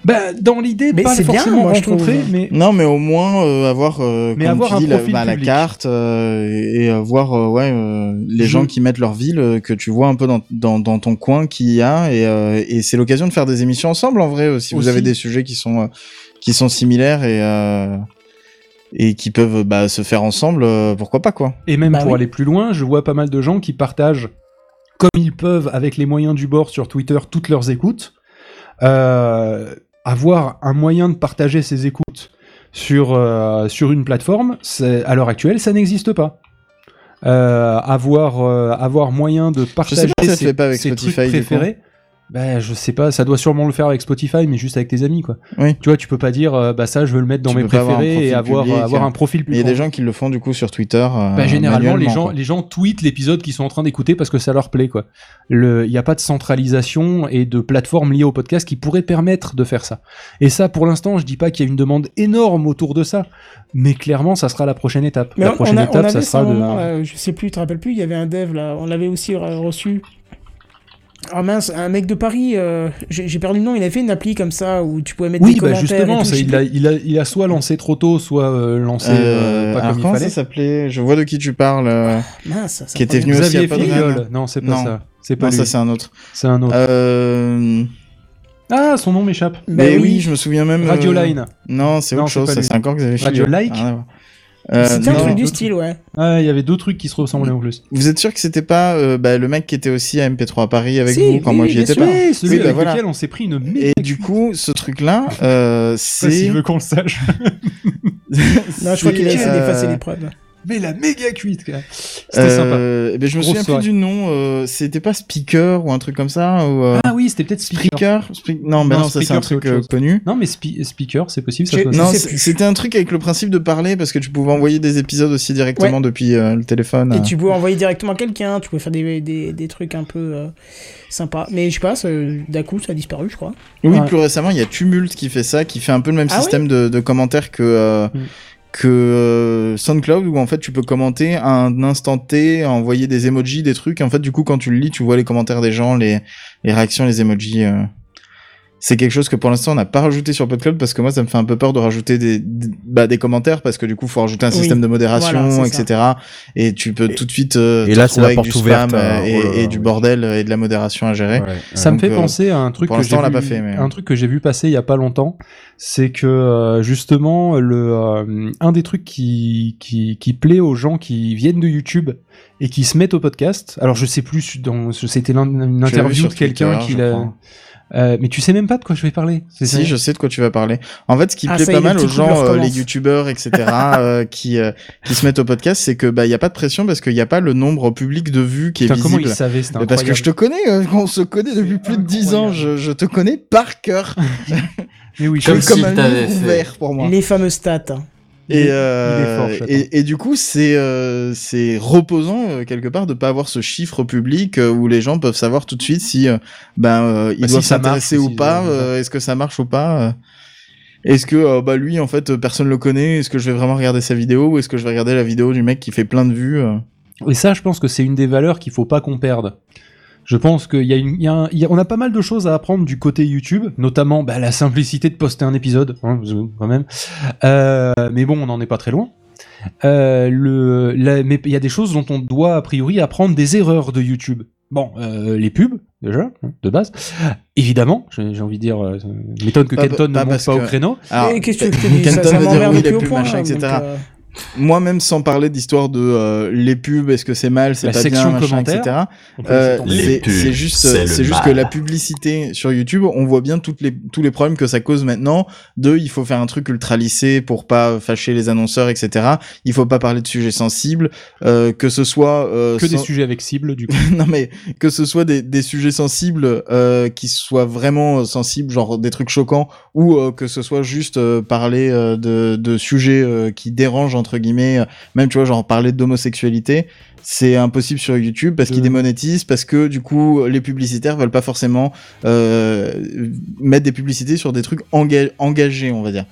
Bah, dans l'idée, Mais pas c'est bien, forcément moi, je rencontrer, trouve. mais Non, mais au moins euh, avoir, euh, Mais comme avoir tu un dis, la, bah, la carte euh, et, et, euh, voir euh, ouais, euh, les Je- gens qui mettent leur ville, euh, que tu vois un peu dans, dans, dans ton coin qui y a. Et, euh, et c'est l'occasion de faire des émissions ensemble, en vrai, euh, si vous avez des sujets qui sont, euh, qui sont similaires et, euh, et qui peuvent bah, se faire ensemble, euh, pourquoi pas, quoi. Et même Bah pour oui. aller plus loin, je vois pas mal de gens qui partagent comme ils peuvent avec les moyens du bord sur Twitter toutes leurs écoutes. Euh, avoir un moyen de partager ses écoutes sur, euh, sur une plateforme, à l'heure actuelle, ça n'existe pas. Euh, avoir, euh, avoir moyen de partager pas ça ses, fait pas avec ses Spotify, trucs préférés. Ben, je sais pas, ça doit sûrement le faire avec Spotify, mais juste avec tes amis, quoi. Oui. Tu vois, tu peux pas dire, euh, bah ça, je veux le mettre dans Tu mes préférés et avoir, public, avoir euh, un profil plus Mais il y a des gens qui le font du coup sur Twitter. euh, Bah, généralement, les gens, quoi. les gens tweetent l'épisode qu'ils sont en train d'écouter parce que ça leur plaît, quoi. Le, il n'y a pas de centralisation et de plateforme liée au podcast qui pourrait permettre de faire ça. Et ça, pour l'instant, je dis pas qu'il y a une demande énorme autour de ça, mais clairement, ça sera la prochaine étape. Mais la on, prochaine a- on étape, avait ça ça sera de. moment, là, je sais plus, tu te rappelles plus, il y avait un dev là, on l'avait aussi re- reçu. Ah mince, un mec de Paris, euh, j'ai perdu le nom, il avait fait une appli comme ça où tu pouvais mettre Oui, des bah commentaires. justement, et tout, ça, il, a, plus. il, a, il a soit lancé trop tôt, soit euh, lancé Euh, euh, pas comme il fallait. ça s'appelait Je vois de qui tu parles. euh, Mince, ça, ça qui était venu aussi à. Filiol. Non, c'est pas Non. ça. C'est pas Non, ça lui. c'est un autre. C'est un autre. Euh... Ah, son nom m'échappe. Bah mais oui. oui. je me souviens même. euh, Radio Line. Non, c'est autre chose. Ça c'est encore que vous avez fait. Radio Like Euh, C'était un non. truc du style, ouais. Ah, il y avait deux trucs qui se ressemblaient en plus. Vous êtes sûr que c'était pas euh, bah, le mec qui était aussi à MP3 à Paris avec Si, vous quand oui, moi j'y étais sûr. pas Oui, celui Oui, bah avec voilà. lequel on s'est pris une méga Et du coup, ce truc-là, euh, Je c'est. s'il veut qu'on le sache. Non, je crois qu'il a essayé euh, d'effacer les preuves. Mais la méga cuite, quoi. C'était sympa. Euh, eh ben, je me Grosse souviens soirée. plus du nom. euh, c'était pas Speaker ou un truc comme ça ou, euh, Ah oui, c'était peut-être Speaker. Speaker Spe- Non, mais Non, non, ça c'est un truc euh, connu. Non, mais spe- Speaker, c'est possible, ça Je Non, c'était un truc avec le principe de parler parce que tu pouvais envoyer des épisodes aussi directement depuis euh, le téléphone. Et tu pouvais envoyer directement à quelqu'un, tu pouvais faire des, des, des trucs un peu euh, sympas. Mais je sais pas, d'un coup, ça a disparu, je crois. Oui, Ouais. plus récemment, il y a Tumult qui fait ça, qui fait un peu le même Ah système de, de commentaires que euh, Mm. Que euh, SoundCloud où en fait tu peux commenter un instant T, envoyer des emojis, des trucs. En fait, du coup, quand tu le lis, tu vois les commentaires des gens, les les réactions, les emojis. euh. C'est quelque chose que pour l'instant on n'a pas rajouté sur PodCloud parce que moi ça me fait un peu peur de rajouter des, des- bah, des commentaires parce que du coup faut rajouter un Oui. système de modération Voilà, etc et tu peux tout de suite euh, et te là, la avec porte du ouverte, spam, hein. euh, et, Oh là et du bordel et de la modération à gérer. Ouais. Ça me fait euh, penser à un truc pour que l'instant, j'ai vu, pas fait, mais- un truc que j'ai vu passer il y a pas longtemps, c'est que euh, justement le euh, un des trucs qui, qui qui plaît aux gens qui viennent de YouTube et qui se mettent au podcast. Alors je sais plus dans c'était l'un- une interview de quelqu'un Twitter, qui l'a crois. Euh, mais tu sais même pas de quoi je vais parler. c'est ça Si, je sais de quoi tu vas parler. En fait, ce qui Ah, plaît pas mal aux gens, euh, les youtubeurs, etc., euh, qui euh, qui se mettent au podcast, c'est que bah il y a pas de pression parce qu'il y a pas le nombre public de vues qui est Putain, comment visible. il savait c'était Mais parce que je te connais, euh, on se connaît depuis plus de 10 ans, je, je te connais par cœur. Mais oui, Comme, je- Comme comme un ouvert pour moi. Les fameuses stats. hein. Et, euh, fort, et, et du coup, c'est euh, c'est reposant euh, quelque part de pas avoir ce chiffre public euh, où les gens peuvent savoir tout de suite si euh, ben euh, ils Bah, doivent s'intéresser ou si- pas, euh, est-ce que ça marche ou pas. euh. Est-ce que bah lui en fait personne le connaît Est-ce que je vais vraiment regarder sa vidéo ou est-ce que je vais regarder la vidéo du mec qui fait plein de vues euh Et ça, je pense que c'est une des valeurs qu'il faut pas qu'on perde. Je pense qu'il y a une, il y a un- il y a- on a pas mal de choses à apprendre du côté YouTube, notamment bah, la simplicité de poster un épisode, hein, quand même. Euh, mais bon, on n'en est pas très loin. Euh, le, la- mais il y a des choses dont on doit a priori apprendre des erreurs de YouTube. Bon, euh, les pubs déjà hein, de base. Évidemment, j'ai envie de dire, euh, ça m'étonne que Pas- Kenton pas ne monte pas au que- créneau. Alors, Et qu'est-ce que tu Ça, Kenton ça dire m'emmerde oui, au point. machin, donc, etc. euh, moi-même sans parler d'histoire de euh, les pubs, est-ce que c'est mal, c'est pas bien, machin, etc. Euh, c'est juste, c'est juste que la publicité sur YouTube, on voit bien toutes les tous les problèmes que ça cause maintenant. De, il faut faire un truc ultra lissé pour pas fâcher les annonceurs, etc. Il faut pas parler de sujets sensibles, euh, que ce soit euh, Que des sujets avec cible, du coup. non mais que ce soit des, des sujets sensibles euh, qui soient vraiment sensibles, genre des trucs choquants, ou euh, que ce soit juste euh, parler euh, de, de sujets euh, qui dérangent entre guillemets, euh, même tu vois genre parler d'homosexualité, c'est impossible sur YouTube parce qu'ils démonétisent, parce que du coup les publicitaires veulent pas forcément euh, mettre des publicités sur des trucs enga- engagés, on va dire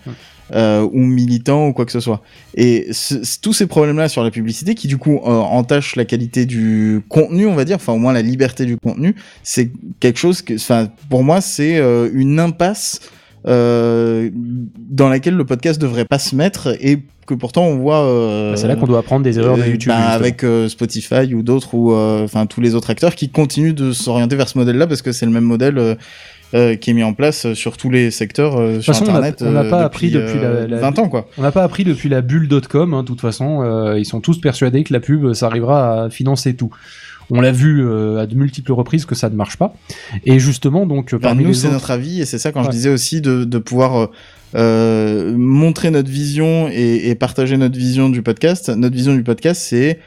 euh, ou militants ou quoi que ce soit. Et ce- tous ces problèmes-là sur la publicité, qui du coup euh, entachent la qualité du contenu, on va dire, enfin au moins la liberté du contenu, c'est quelque chose que, enfin pour moi, c'est euh, une impasse euh, dans laquelle le podcast devrait pas se mettre et que pourtant on voit. euh, Bah, c'est là qu'on doit apprendre des erreurs de euh, YouTube, justement. avec euh, Spotify ou d'autres ou enfin tous les autres acteurs qui continuent de s'orienter vers ce modèle-là parce que c'est le même modèle. qui est mis en place sur tous les secteurs sur façon, internet on n'a pas appris depuis la, la- 20 ans quoi. On n'a pas appris depuis la bulle.com. Hein, de toute façon, ils sont tous persuadés que la pub, ça arrivera à financer tout. On l'a vu euh, à de multiples reprises que ça ne marche pas. Et justement, donc Bah, parmi nous, c'est autres- notre avis, et c'est ça quand je disais aussi de, de pouvoir euh, euh, montrer notre vision et, et partager notre vision du podcast. Notre vision du podcast, c'est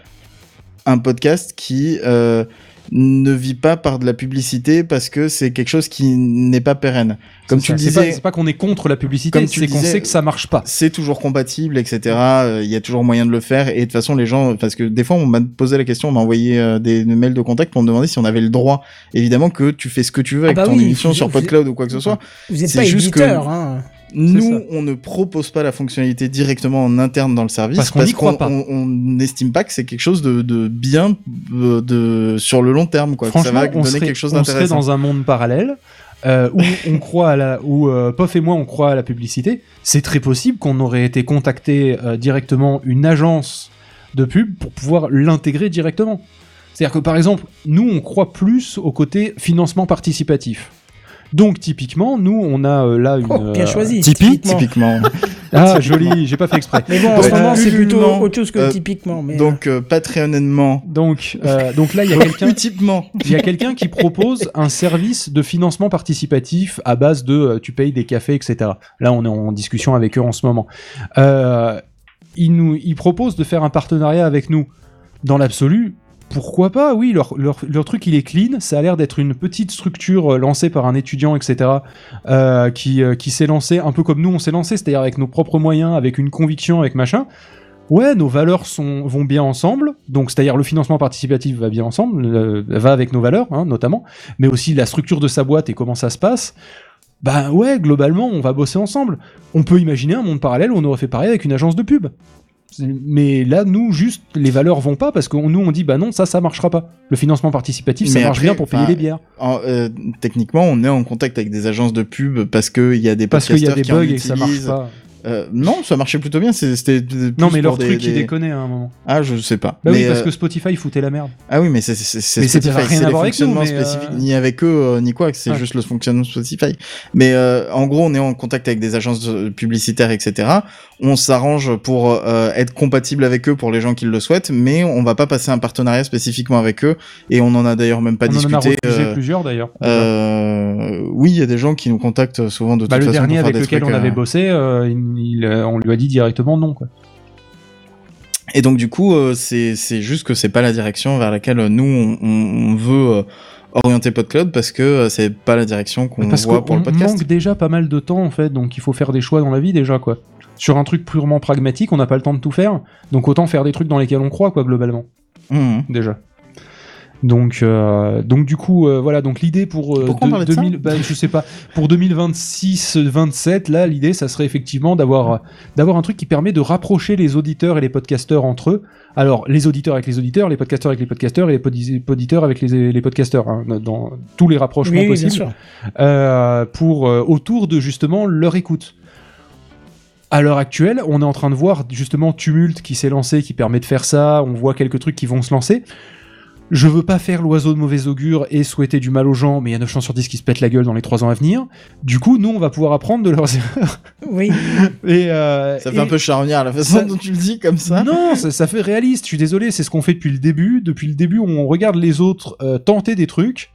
un podcast qui ne vit pas par de la publicité parce que c'est quelque chose qui n'est pas pérenne. Comme tu ça, pas- disais, c'est pas qu'on est contre la publicité, c'est qu'on sait que ça marche pas. C'est toujours compatible, etc. Euh, Il y a toujours moyen de le faire. Et de toute façon, les gens, parce que des fois, on m'a posé la question, on m'a envoyé euh, des, mails de contact pour me demander si on avait le droit. Évidemment que tu fais ce que tu veux avec bah ton oui, émission vous- sur vous- PodCloud ou quoi que ce soit. Vous êtes pas juste que éditeur, hein. Nous, on ne propose pas la fonctionnalité directement en interne dans le service Parce qu'on n'y croit pas. N'estime pas que c'est quelque chose de, de bien euh, de sur le long terme, quoi. que ça Franchement, va on donner serait, quelque chose on serait d'intéressant. dans un monde parallèle euh, où on croit à la, où euh, Pof et moi on croit à la publicité. C'est très possible qu'on aurait été contacté euh, directement une agence de pub pour pouvoir l'intégrer directement. C'est-à-dire que par exemple, nous on croit plus au côté financement participatif. Donc typiquement, nous on a euh, là une Oh, bien euh, choisi, Tipeee, typiquement. typiquement. Ah joli, j'ai pas fait exprès. Mais bon, en ce moment, c'est plutôt autre chose que euh, typiquement. Mais, Donc euh, Patreonement. Donc, euh, donc là, il y a quelqu'un. Ultimement. Il y a quelqu'un qui propose un service de financement participatif à base de euh, tu payes des cafés, etc. Là, on est en discussion avec eux en ce moment. Euh, il nous, il propose de faire un partenariat avec nous. Dans l'absolu, pourquoi pas Oui, leur, truc il est clean. Ça a l'air d'être une petite structure euh, lancée par un étudiant, etc. euh, qui, euh, qui s'est lancé un peu comme nous on s'est lancé, c'est-à-dire avec nos propres moyens, avec une conviction, avec machin. Ouais, nos valeurs vont bien ensemble, donc c'est-à-dire le financement participatif va bien ensemble, va avec nos valeurs hein, notamment, mais aussi la structure de sa boîte et comment ça se passe. Bah ouais, globalement, on va bosser ensemble. On peut imaginer un monde parallèle où on aurait fait pareil avec une agence de pub. Mais là, nous, juste, les valeurs vont pas parce que nous, on dit, bah non, ça, ça marchera pas. Le financement participatif, ça Mais marche après, bien pour payer les bières. en- euh, techniquement, on est en contact avec des agences de pub parce qu'il y a des Parce qu'il y a des bugs et que ça marche pas. Euh, non, ça marchait plutôt bien. C'était Non, mais leur des- truc, il des- déconnait à un moment. Ah, je sais pas. Bah oui, Mais, parce euh, que Spotify foutait la merde. Ah oui, mais c'est c'est Spotify, c'est voir avec nous, mais, euh, ni avec eux ni quoi. C'est juste le fonctionnement Spotify. Mais en gros, on est en contact avec des agences publicitaires, etc. On s'arrange pour euh, être compatible avec eux pour les gens qui le souhaitent, mais on va pas passer un partenariat spécifiquement avec eux. Et on en a d'ailleurs même pas on en a discuté. refusé euh, plusieurs d'ailleurs. euh, oui, il y a des gens qui nous contactent souvent de Bah, toute le façon dernier pour faire avec lequel on avait bossé, il- il, on lui a dit directement non. Quoi. Et donc du coup, euh, c'est juste que c'est pas la direction vers laquelle euh, nous on, on- on veut euh, orienter PodCloud parce que c'est pas la direction qu'on voit pour le podcast. manque déjà pas mal de temps en fait, donc il faut faire des choix dans la vie déjà quoi. Sur un truc purement pragmatique, on n'a pas le temps de tout faire, donc autant faire des trucs dans lesquels on croit quoi globalement. Mhm. Déjà. Donc, euh, donc du coup, euh, voilà. Donc l'idée pour euh, Pourquoi on de- parlait de ça 2000, bah, je sais pas, pour 2026-27, là, l'idée, ça serait effectivement d'avoir d'avoir un truc qui permet de rapprocher les auditeurs et les podcasteurs entre eux. Alors, les auditeurs avec les auditeurs, les podcasteurs avec les podcasteurs et les podi- poditeurs avec les, les podcasteurs, hein, dans tous les rapprochements Oui, oui, bien possibles, sûr. euh, pour euh, autour de justement leur écoute. À l'heure actuelle, on est en train de voir justement Tumult qui s'est lancé, qui permet de faire ça. On voit quelques trucs qui vont se lancer. je veux pas faire l'oiseau de mauvais augure et souhaiter du mal aux gens, mais il y a 9 chances sur 10 qui se pètent la gueule dans les 3 ans à venir. Du coup, nous, on va pouvoir apprendre de leurs erreurs. Oui. Et, euh, Ça fait et- un peu charognard la façon Ça- dont tu le dis comme ça. Non, ça, ça fait réaliste. Je suis désolé, c'est ce qu'on fait depuis le début. Depuis le début, on regarde les autres euh, tenter des trucs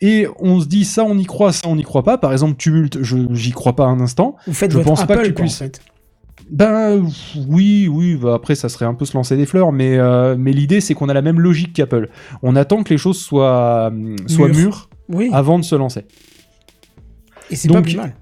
et on se dit ça, on y croit, ça, on n'y croit pas. Par exemple, Tumult, je j'y crois pas un instant. Vous faites je votre pense pas Apple, que tu quoi, en puisses. fait. Ben oui, oui. bah, après, ça serait un peu se lancer des fleurs, mais euh, mais l'idée c'est qu'on a la même logique qu'Apple. On attend que les choses soient hum, soient Mûres. mûres Oui. avant de se lancer. Et c'est pas plus mal.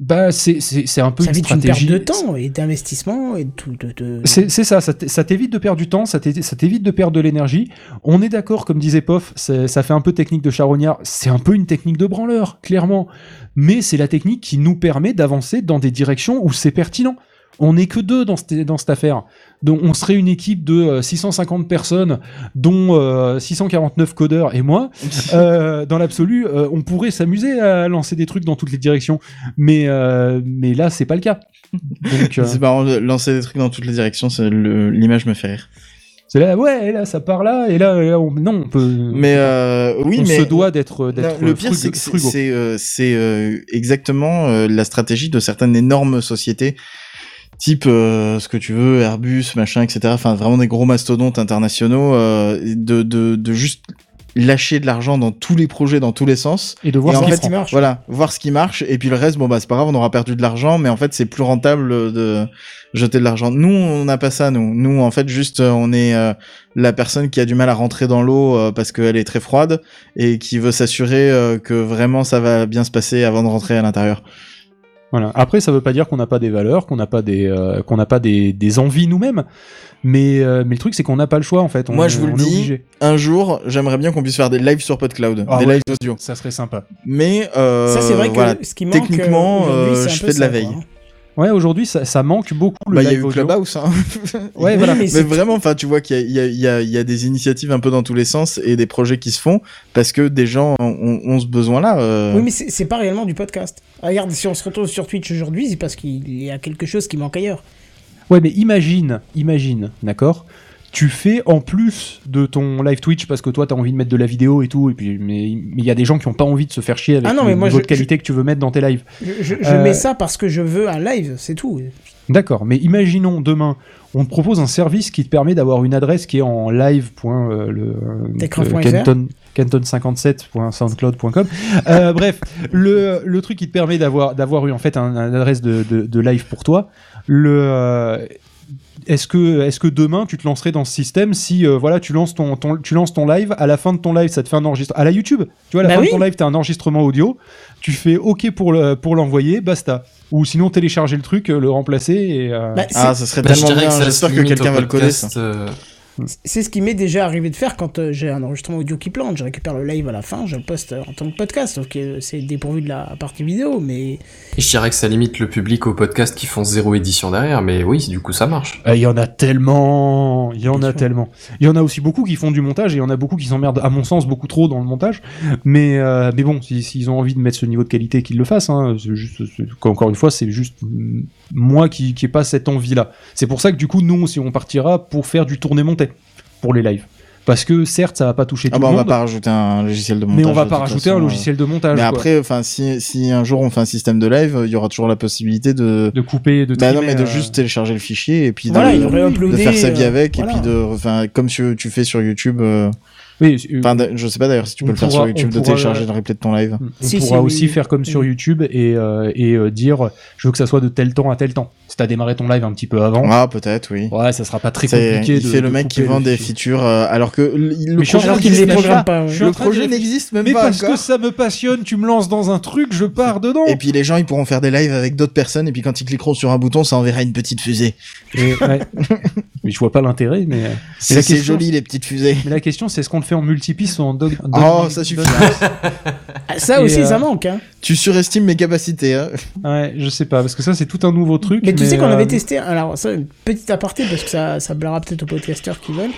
Bah c'est un peu Ça une une perte stratégie. de temps et d'investissement et tout. De, de- C'est c'est ça, ça t'évite de perdre du temps, ça t'é- ça t'évite de perdre de l'énergie. On est d'accord, comme disait Poff, ça fait un peu technique de charognard, c'est un peu une technique de branleur, clairement. Mais c'est la technique qui nous permet d'avancer dans des directions où c'est pertinent. On n'est que deux dans cette, dans cette affaire. Donc on serait une équipe de euh, 650 personnes, dont euh, 649 codeurs et moi. Euh, dans l'absolu, euh, on pourrait s'amuser à lancer des trucs dans toutes les directions. Mais, euh, mais là, c'est pas le cas. Euh, C'est marrant, lancer des trucs dans toutes les directions, l'image me fait rire. C'est là, ouais, et là ça part là, et là, et là, on- non, on peut. Mais euh, oui, on mais se doit d'être le pire, c'est que c'est- euh, euh, exactement euh, la stratégie de certaines énormes sociétés, type euh, ce que tu veux, Airbus, machin, etc. Enfin, vraiment des gros mastodontes internationaux, euh, de, de, de juste lâcher de l'argent dans tous les projets, dans tous les sens. Et de voir et ce en qui fait, marche. voilà, voir ce qui marche. Et puis le reste, bon bah c'est pas grave, on aura perdu de l'argent, mais en fait c'est plus rentable de jeter de l'argent. Nous, on n'a pas ça, nous. Nous, en fait, juste, euh, on est euh, la personne qui a du mal à rentrer dans l'eau euh, parce qu'elle est très froide et qui veut s'assurer euh, que vraiment ça va bien se passer avant de rentrer à l'intérieur. Voilà. Après, ça veut pas dire qu'on n'a pas des valeurs, qu'on n'a pas des, euh, qu'on n'a pas des, des envies nous-mêmes. Mais, euh, mais le truc, c'est qu'on n'a pas le choix en fait. On Moi, je vous le dis, obligé. un jour, j'aimerais bien qu'on puisse faire des lives sur PodCloud, Ah des ouais, lives audio. Ça serait sympa. Mais euh, Ça, c'est vrai que voilà, ce qui manque, techniquement, euh, euh, je fais de la veille. quoi, hein. Ouais, aujourd'hui, ça, ça manque beaucoup le Bah, il y a eu audio. Clubhouse, hein. Ouais, voilà. mais vraiment, enfin, tu vois qu'il y a, y, y, y des initiatives un peu dans tous les sens et des projets qui se font parce que des gens ont, ont ce besoin-là. euh. Oui, mais c'est c'est pas réellement du podcast. Regarde, si on se retrouve sur Twitch aujourd'hui, c'est parce qu'il y a quelque chose qui manque ailleurs. Ouais, mais imagine, imagine, d'accord? Tu fais en plus de ton live Twitch parce que toi t'as envie de mettre de la vidéo et tout et puis mais il y a des gens qui ont pas envie de se faire chier avec Ah non, le mais moi, niveau je- de qualité que tu veux mettre dans tes lives. Je, je- je Euh, mets ça parce que je veux un live, c'est tout. D'accord, mais imaginons demain, on te propose un service qui te permet d'avoir une adresse qui est en live. euh, le, Techcraft.fr. le Canton, canton57.soundcloud.com. Euh, bref, le, le truc qui te permet d'avoir d'avoir eu en fait un, un adresse de, de, de live pour toi. Le euh, est-ce que, est-ce que demain tu te lancerais dans ce système si euh, voilà tu lances ton, ton- tu lances ton live à la fin de ton live ça te fait un enregistrement à la YouTube tu vois à la Bah fin oui. de ton live t'as un enregistrement audio tu fais OK pour le, pour l'envoyer basta ou sinon télécharger le truc euh, le remplacer et euh, Bah, Ah, ça serait Bah, je tellement dirais bien. que ça J'espère que quelqu'un va le coder. Euh, C'est ce qui m'est déjà arrivé de faire quand euh, j'ai un enregistrement audio qui plante. Je récupère le live à la fin, je le poste euh, en tant que podcast, sauf que c'est dépourvu de la partie vidéo, mais et je dirais que ça limite le public aux podcasts qui font zéro édition derrière, mais oui, du coup ça marche. Ah, Il y en a tellement, il y en Bien a sûr. tellement. Il y en a aussi beaucoup qui font du montage et il y en a beaucoup qui s'emmerdent, à mon sens, beaucoup trop dans le montage. Mais, euh, mais bon, si- s'ils ont envie de mettre ce niveau de qualité, qu'ils le fassent. Hein. Juste, encore une fois, c'est juste mm, moi qui qui ai pas cette envie-là. C'est pour ça que du coup, nous, si on partira pour faire du tourné-monté pour les lives. Parce que certes, ça va pas toucher Ah tout bah le on va monde, pas rajouter un logiciel de montage. mais on va pas rajouter un façon, logiciel de montage. Mais quoi. après, enfin, si, si un jour on fait un système de live, il y aura toujours la possibilité de. de couper, de Bah non, mais de euh, juste télécharger le fichier et puis de, Voilà, de faire sa vie euh, avec voilà. et puis de, enfin, comme tu, tu fais sur YouTube. euh, oui, euh, Enfin, je sais pas d'ailleurs si tu peux on le faire pourra- sur YouTube on de pourra- télécharger le replay de ton live. On Si, pourra si, aussi oui. faire comme sur Oui. YouTube et, euh, et euh, dire je veux que ça soit de tel temps à tel temps. Si t'as démarré ton live un petit peu avant, Ah, peut-être, oui. ouais, ça sera pas très C'est- compliqué. il de- fait le mec qui vend des features euh, alors que le, Mais projet qu'il les n'existe même programme pas. Le projet n'existe même Mais pas parce que ça me passionne, tu me lances dans un truc, je pars dedans. Et puis les gens ils pourront faire des lives avec d'autres personnes et puis quand ils cliqueront sur un bouton ça enverra une petite fusée. Et- ouais. mais je vois pas l'intérêt. Mais, euh, mais C'est c'est question, joli les petites fusées. Mais la question, c'est est-ce qu'on le fait en multipiste ou en dog Oh, ça suffit. Ah, ça aussi, euh, ça manque. Hein. Tu surestimes mes capacités. Hein. Ouais, je sais pas, parce que ça, c'est tout un nouveau truc. Mais tu sais qu'on euh, avait testé, alors ça, une petite aparté, parce que ça, ça blaira peut-être aux podcasteurs qui veulent.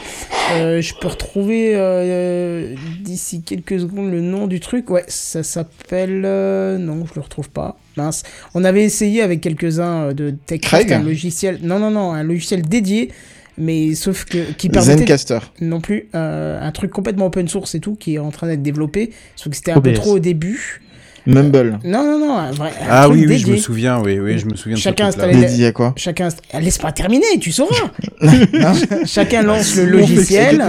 Euh, je peux retrouver euh, d'ici quelques secondes le nom du truc. Ouais, ça s'appelle. euh, non, je le retrouve pas. Mince. On avait essayé avec quelques-uns euh, de TechCraft Craig un logiciel. Non, non, non, un logiciel dédié mais sauf que qui permettait Zencaster. non plus euh, un truc complètement open source et tout qui est en train d'être développé, sauf que c'était un peu OBS. trop au début. Mumble. Non non non, un vrai. un Ah oui, oui, je me souviens, oui, oui, je me souviens Chacun installait- Dédié à quoi? Chacun, Ah, laisse pas terminer, tu sauras. Chacun lance le logiciel.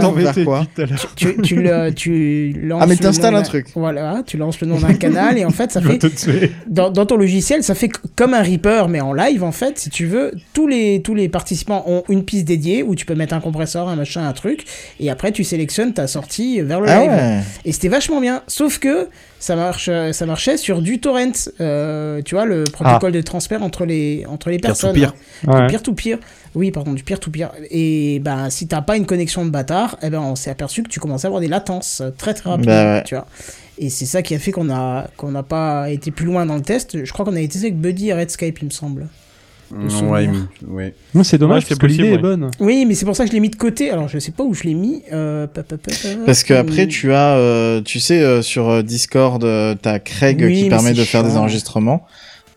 Tu, tu, le, tu lances Ah, mais le t'installes nom un d'un- truc. Voilà, tu lances le nom d'un canal et en fait ça fait dans, dans ton logiciel ça fait comme un Reaper mais en live en fait si tu veux tous les tous les participants ont une piste dédiée où tu peux mettre un compresseur un machin un truc et après tu sélectionnes ta sortie vers le Ah live ouais. et c'était vachement bien sauf que ça marche euh, ça marchait sur du torrent euh, tu vois le protocole de transfert entre les entre les personnes Peer-to-peer. Du Ouais. peer-to-peer. Oui, pardon, du peer-to-peer. Et ben, si t'as pas une connexion de bâtard, eh ben, on s'est aperçu que tu commençais à avoir des latences euh, très très rapidement, Bah ouais. tu vois. Et c'est ça qui a fait qu'on a qu'on n'a pas été plus loin dans le test. Je crois qu'on a été avec Buddy et Redscape, il me semble. Ouais, ouais. C'est dommage Ouais, parce c'est que l'idée possible, est bonne. Oui, mais c'est pour ça que je l'ai mis de côté. Alors, je sais pas où je l'ai mis. Euh, pa, pa, pa, pa, Parce que après tu as, euh, tu sais, euh, sur Discord, euh, t'as Craig Oui, qui permet de faire des enregistrements.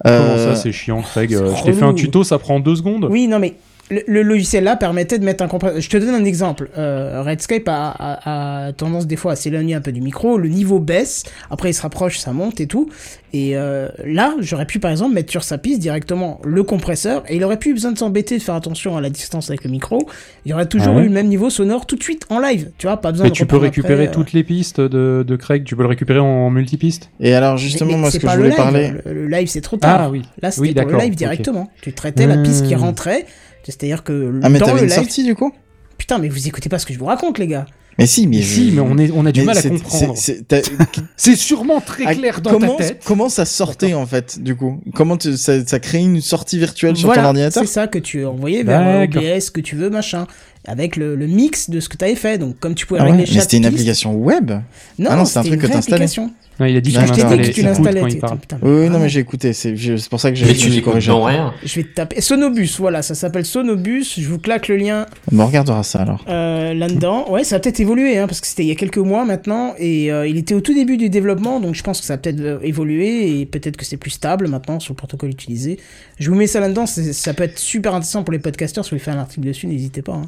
Comment Euh, ça, c'est chiant, Craig Je t'ai fait un tuto, ça prend deux secondes. Oui, non, mais le, le logiciel là permettait de mettre un compresseur. Je te donne un exemple. Euh, Redscape a, a- a tendance des fois à s'éloigner un peu du micro. Le niveau baisse. Après, il se rapproche, ça monte et tout. Et euh, là, j'aurais pu par exemple mettre sur sa piste directement le compresseur. Et il aurait plus besoin de s'embêter de faire attention à la distance avec le micro. Il y aurait toujours Ah ouais eu le même niveau sonore tout de suite en live. Tu vois, pas besoin Mais de tu peux récupérer après, euh. toutes les pistes de, de Craig, tu peux le récupérer en multipiste? Et alors Mais- justement, mais moi, ce c'est que pas je le voulais live. parler. Le, le live, c'est trop tard. Ah oui. Là, c'était Oui, pour le live directement. Tu traitais la piste qui Hmm. rentrait. C'est-à-dire que Ah mais t'avais le une live, sortie du coup? Putain, mais vous écoutez pas ce que je vous raconte, les gars. Mais si, mais si, je- mais on, est, on a du mais mal à c'est- comprendre. c'est- sûrement très Ah, clair dans comment, ta tête. comment ça sortait en fait du coup? Comment tu- ça, ça crée une sortie virtuelle sur voilà, ton ordinateur? c'est ça que tu envoyais vers euh, D'accord. OBS, que tu veux, machin. Avec le, le mix de ce que tu avais fait. Donc, comme tu pouvais Ah ouais régler Mais chaque c'était une piste- application web Non, Ah non, c'est un c'était truc une que application. Non, il a dit Je installait, que tu l'installais. Oui, oui, non mais j'ai écouté, c'est pour ça que j'ai Mais je tu corrigé. rien. Je vais te taper. Sonobus, voilà, ça s'appelle Sonobus. Je vous claque le lien Bon, on regardera ça alors. euh, là-dedans. Ouais, ça a peut-être évolué, hein, parce que c'était il y a quelques mois maintenant, et euh, il était au tout début du développement, donc je pense que ça a peut-être euh, évolué, et peut-être que c'est plus stable maintenant sur le protocole utilisé. Je vous mets ça là-dedans, ça peut être super intéressant pour les podcasters, si vous voulez faire un article dessus, n'hésitez pas. hein.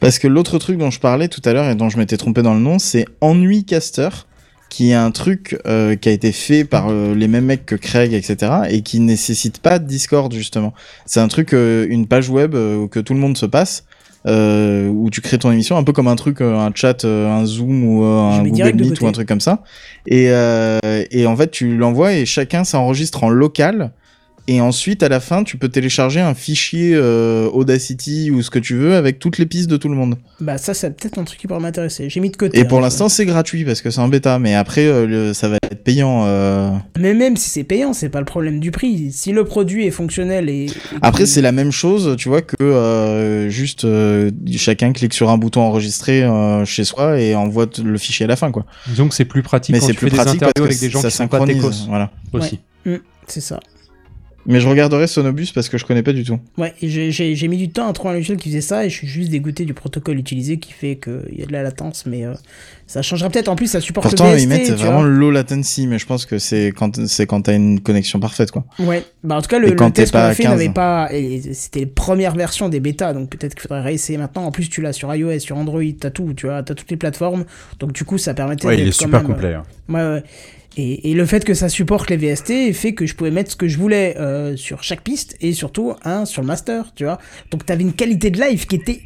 Parce que l'autre truc dont je parlais tout à l'heure et dont je m'étais trompé dans le nom, c'est Ennui Caster, qui est un truc euh, qui a été fait par euh, les mêmes mecs que Craig, etc., et qui nécessite pas de Discord justement. C'est un truc, euh, une page web euh, que tout le monde se passe. Euh, où tu crées ton émission un peu comme un truc euh, un chat euh, un zoom ou un Google Meet ou un truc comme ça et, euh, et en fait tu l'envoies et chacun s'enregistre en local et ensuite à la fin tu peux télécharger un fichier euh, Audacity ou ce que tu veux avec toutes les pistes de tout le monde Bah, ça, c'est peut-être un truc qui pourrait m'intéresser. J'ai mis de côté. et pour hein, l'instant, c'est gratuit parce que c'est en bêta, mais après, euh, le- ça va être payant. euh. Mais même si c'est payant, c'est pas le problème du prix. Si le produit est fonctionnel et. et Après, c'est la même chose, tu vois, que euh, juste euh, chacun clique sur un bouton enregistré euh, chez soi et envoie le fichier à la fin, quoi. Disons que c'est plus pratique Mais quand c'est tu plus fais des pratique interviews parce avec des que gens ça qui sont pas synchronise, techos voilà. aussi. Mm, c'est ça. Mais je regarderai Sonobus parce que je connais pas du tout. Ouais, j'ai- mis du temps à trouver un logiciel qui faisait ça et je suis juste dégoûté du protocole utilisé qui fait qu'il y a de la latence, mais euh, ça changera peut-être. En plus, ça supporte Pourtant, le BST, ils mettent tu vraiment vois. low latency, mais je pense que c'est quand c'est quand t'as une connexion parfaite, quoi. Ouais, bah en tout cas, le, Et quand le test t'es qu'on pas a fait 15. n'avait pas. et C'était les premières versions des bêtas, donc peut-être qu'il faudrait réessayer maintenant. En plus, tu l'as sur iOS, sur Android, t'as tout, tu vois, t'as toutes les plateformes. Donc du coup, ça permettait Ouais, il est quand super même, euh, complet. hein. Ouais, ouais. Et, et le fait que ça supporte les VST fait que je pouvais mettre ce que je voulais euh, sur chaque piste et surtout un sur le master, tu vois. Donc t'avais une qualité de live qui était.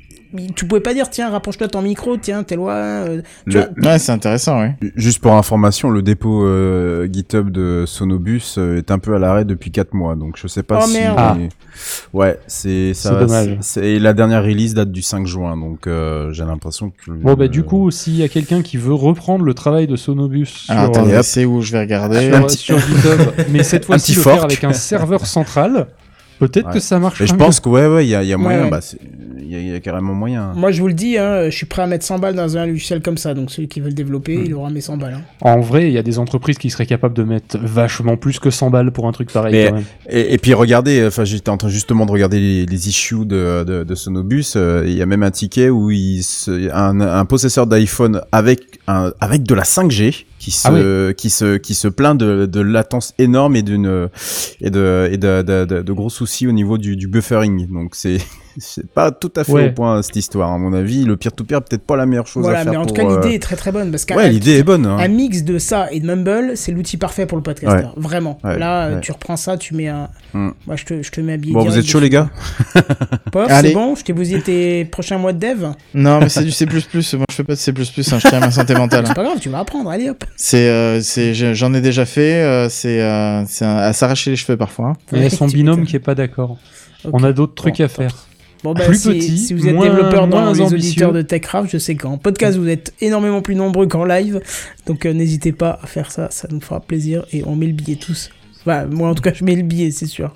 Tu pouvais pas dire, tiens, rapproche-toi ton micro, tiens, t'es loin. euh, tu Le- vois. Ouais, c'est intéressant, ouais. Juste pour information, le dépôt euh, GitHub de Sonobus euh, est un peu à l'arrêt depuis 4 mois, donc je sais pas Oh, si. merde. Ah. Ouais, c'est ça. C'est la dernière release date du 5 juin, donc euh, j'ai l'impression que. Bon, bah, du coup, s'il y a quelqu'un qui veut reprendre le travail de Sonobus Alors, sur, attendez, euh, c'est où je vais regarder. sur, sur GitHub, mais cette fois-ci petit faire avec un serveur central, peut-être Ouais. que ça marche. Mais je pense que ouais, ouais, il y a, y moyen. ouais. Bah, il y, a- il y a carrément moyen. Moi, je vous le dis, hein, je suis prêt à mettre 100 balles dans un logiciel comme ça. Donc celui qui veut le développer, Hmm. il aura mes 100 balles. hein. En vrai, il y a des entreprises qui seraient capables de mettre vachement plus que 100 balles pour un truc pareil. Mais- quand même. Et, et puis regardez, enfin j'étais en train justement de regarder les, les issues de, de, de Sonobus. euh, Il y a même un ticket où il se, un, un possesseur d'iPhone avec un, avec de la 5G qui se Ah qui se qui se plaint de, de latence énorme et d'une et de et de, de, de, de gros soucis au niveau du, du buffering. Donc c'est c'est pas tout à fait Ouais. au point cette histoire. À mon avis, le peer-to-peer peut-être pas la meilleure chose Voilà, à faire mais en tout pour, cas, l'idée euh, est très très bonne parce qu'un Ouais, l'idée est bonne. hein. un mix de ça et de Mumble, c'est l'outil parfait pour le podcaster. Ouais. Vraiment. Ouais, Là, euh, ouais. tu reprends ça, tu mets un. Hmm. Moi, je te, je te mets un billet. Bon, vous êtes chaud les gars c'est bon Je t'ai bousillé tes prochains mois de dev Non, mais c'est du C++. Moi, je fais pas de C++. Hein, je tiens à ma santé mentale. C'est pas grave, tu vas apprendre. Allez hop. C'est, euh, c'est, j'en ai déjà fait. euh, c'est, euh, à s'arracher les cheveux parfois. hein. Il y a son binôme qui est pas d'accord. Ok. On a d'autres trucs Bon, à faire. Bon, bah, Plus si, petit, si vous êtes moins- développeur dans moins les ambitieux. auditeurs de TechCraft, je sais qu'en podcast, vous êtes énormément plus nombreux qu'en live. Donc, euh, n'hésitez pas à faire ça, ça nous fera plaisir. Et on met le billet tous. Enfin, moi, en tout cas, je mets le billet, c'est sûr.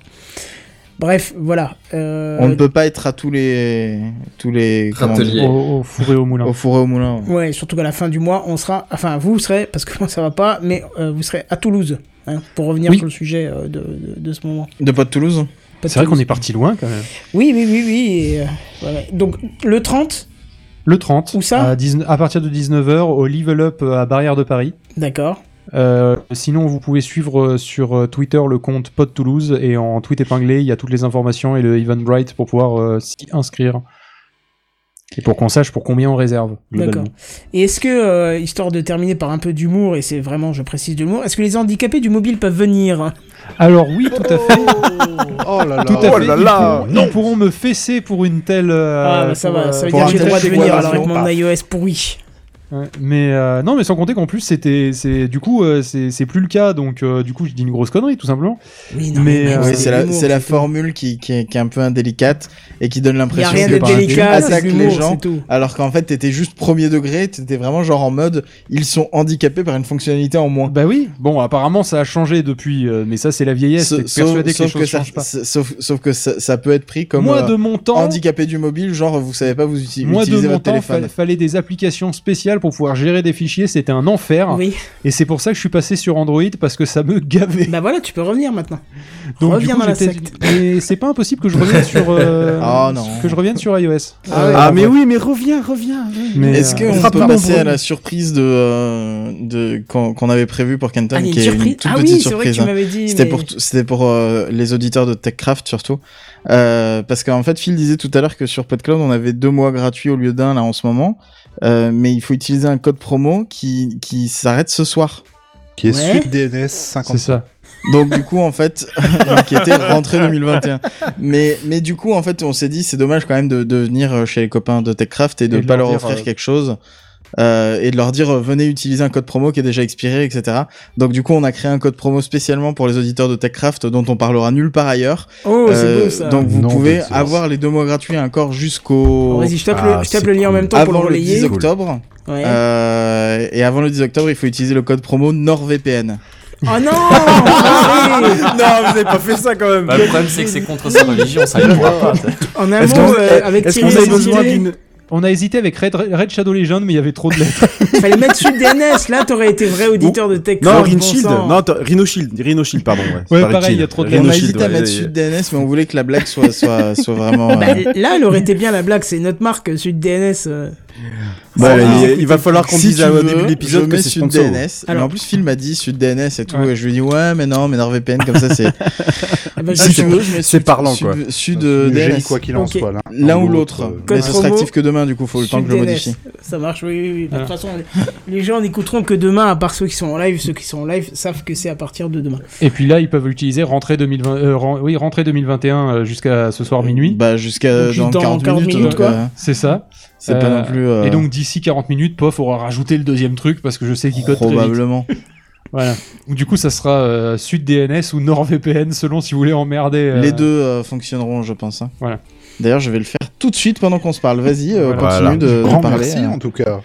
Bref, voilà. Euh, On ne peut pas être à tous les, tous les, Au, au four et au moulin. au four et au moulin. Ouais, surtout qu'à la fin du mois, on sera. Enfin, vous serez, parce que moi ça va pas, mais euh, vous serez à Toulouse. hein, pour revenir Oui. sur le sujet euh, de, de, de ce moment. De pas de Toulouse. C'est vrai qu'on est parti loin quand même. Oui, oui, oui, oui. euh, voilà. Donc, le 30, Le 30, Où ça à, 19 à partir de 19h au Level Up euh, à Barrière de Paris. d'accord. Euh, sinon, vous pouvez suivre sur Twitter le compte Pod Toulouse et en tweet épinglé, il y a toutes les informations et le Eventbrite pour pouvoir euh, s'y inscrire. Et pour qu'on sache pour combien on réserve. D'accord. Et est-ce que, euh, histoire de terminer par un peu d'humour, et c'est vraiment, je précise de l'humour, est-ce que les handicapés du mobile peuvent venir? Alors oui, tout à fait. Oh là là. Tout à Oh fait. là ils, là. pourront, ils pourront me fesser pour une telle. euh, Ah, bah ça pour, va, ça veut dire que j'ai le droit de venir alors avec mon iOS pourri. Ouais, mais euh, non, mais sans compter qu'en plus c'était, c'est du coup euh, c'est c'est plus le cas, donc euh, du coup je dis une grosse connerie tout simplement. Oui, Mais, euh, c'est la, c'est formule qui, qui, est, qui est un peu indélicate et qui donne l'impression rien que de par un délicat, c'est attaque les gens alors qu'en fait t'étais juste premier degré, t'étais vraiment genre en mode ils sont handicapés par une fonctionnalité en moins. Bah oui. Bon, apparemment ça a changé depuis, euh, mais ça c'est la vieillesse. Sa- T'es persuadé que sauf choses ça, pas. sauf, sauf que ça, ça peut être pris comme Moi euh, de mon temps, handicapé du mobile, genre vous savez pas vous uti- moi de utiliser mon votre temps, téléphone. fallait, fallait des applications spéciales pour pouvoir gérer des fichiers. C'était un enfer. Oui. Et c'est pour ça que je suis passé sur Android parce que ça me gavait. Bah voilà, tu peux revenir maintenant. Donc, du Reviens coup, dans la j'étais- secte. Mais c'est pas impossible que je revienne sur. euh, Oh non. Que je revienne sur iOS. Ah ouais. Ah, mais oui, mais reviens, reviens. Mais, Est-ce euh, qu'on peut pas passer à la surprise de, euh, de qu'on qu'on avait prévu pour Kenton, Ah, il y a qui une est surprise. une toute Ah petite oui, c'est vrai que surprise tu hein. m'avais dit. C'était mais- pour, t- c'était pour euh, les auditeurs de TechCraft surtout. Euh, parce qu'en fait, Phil disait tout à l'heure que sur PodCloud, on avait deux mois gratuits au lieu d'un là en ce moment. Euh, mais il faut utiliser un code promo qui, qui s'arrête ce soir. Qui est Ouais. suite DNS 50. C'est ça. Donc du coup, en fait, qui était rentrée 2021. Mais, mais du coup, en fait, on s'est dit, c'est dommage quand même de, de venir euh, chez les copains de TechCraft et de Et pas leur offrir euh, quelque chose. Euh, et de leur dire euh, venez utiliser un code promo qui est déjà expiré, etc. Donc du coup, on a créé un code promo spécialement pour les auditeurs de TechCraft dont on parlera nulle part ailleurs. Oh, c'est Euh, beau ça. Donc vous Non, pouvez avoir les deux mois gratuits encore jusqu'au Vas-y, je tape, Ah, le, je tape c'est le lien en même temps pour le avant le 10 relayer. octobre. Ouais. Euh, et avant le 10 octobre, il faut utiliser le code promo NordVPN. Oh non non, vous avez pas fait ça quand même. Bah, le problème, c'est que c'est contre sa religion, ça il pourra pas. En un mot, euh, avec Thierry besoin d'une On a hésité avec Red, Red Shadow Legend, mais il y avait trop de lettres. fallait mettre Sud DNS. Là, t'aurais été vrai auditeur de Tech. Non, Rhino Shield. Non, Rhino Shield. Rhino Shield, pardon. Ouais, pareil, Shield. il y a trop de Rhino on a Shield, hésité à mettre ouais. Sud DNS, mais on voulait que la blague soit, soit, soit vraiment. Bah, euh, là, elle aurait été bien la blague. C'est notre marque, Sud DNS. Bah, Ah, il, va falloir qu'on si dise au veux, début de l'épisode que c'est Sud sponsor. DNS. Alors- Mais en plus, Phil m'a dit Sud DNS et tout, Ouais. et je lui ai dit ouais, mais non, mais NordVPN comme ça, c'est. Ah bah, si je- tu veux, je mets c'est Sud- parlant, Sud, quoi. Sud euh, génie, DNS. quoi qu'il en Ok. soit. L'un ou l'autre. euh, Mais ce sera actif que demain, du coup, faut le temps Sud que je le modifie. Ça marche, oui, oui. oui. De Ah. toute façon, les, gens n'écouteront que demain, à part ceux qui sont en live. Ceux qui sont en live savent que c'est à partir de demain. Et puis là, ils peuvent l'utiliser rentrée 2020, euh, oui, rentrée 2021 euh, jusqu'à ce soir minuit. Bah, jusqu'à dans dans 40 40 minutes, quoi. C'est ça. C'est pas Euh, non plus. euh, Et donc d'ici 40 minutes, Pof aura rajouté le deuxième truc parce que je sais qu'il code très vite. Probablement. Voilà. Donc, du coup, ça sera euh, Sud DNS ou NordVPN selon si vous voulez emmerder. euh, Les deux euh, fonctionneront, je pense. hein. Voilà. D'ailleurs, je vais le faire tout de suite pendant qu'on se parle. Vas-y, euh, Voilà. continue de, de Grand parler. merci en tout cas.